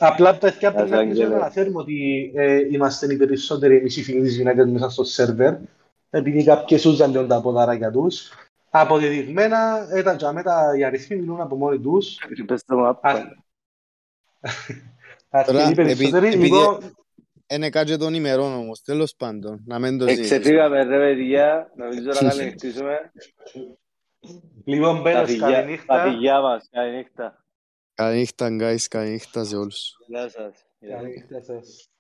Σανός. Απλά παιδιά πρέπει Ας, να αρχίσουμε Άγγελε. να αναφέρουμε ότι ε, είμαστε οι περισσότεροι εμείς οι φίλοι της γυναίκας μέσα στο σερβερ, επειδή κάποιοι σούζαν λίγο τα ποδαράκια τους. Αποδεδειγμένα, ε, τα, τζαμέ, τα, οι αριθμοί μιλούν από μόνοι τους. Πες το μου απ' Α, Αρκετοί επει- περισσότεροι. επειδή- Λοιπόν, Είναι κάτι των ημερών όμως. Τέλος πάντων. Να μην το ζήσεις. Εξεφύγαμε ρε παιδιά, νομίζω να καληνυχτήσουμε. (laughs) λοιπόν, Τα μπαίνω φυγιά- καλή τα νύχτα. φυγιά μας, καληνύχτα. Καληνύχτα, guys. Καληνύχτα σε όλους. Γεια σας. Καλή νύχτα σας.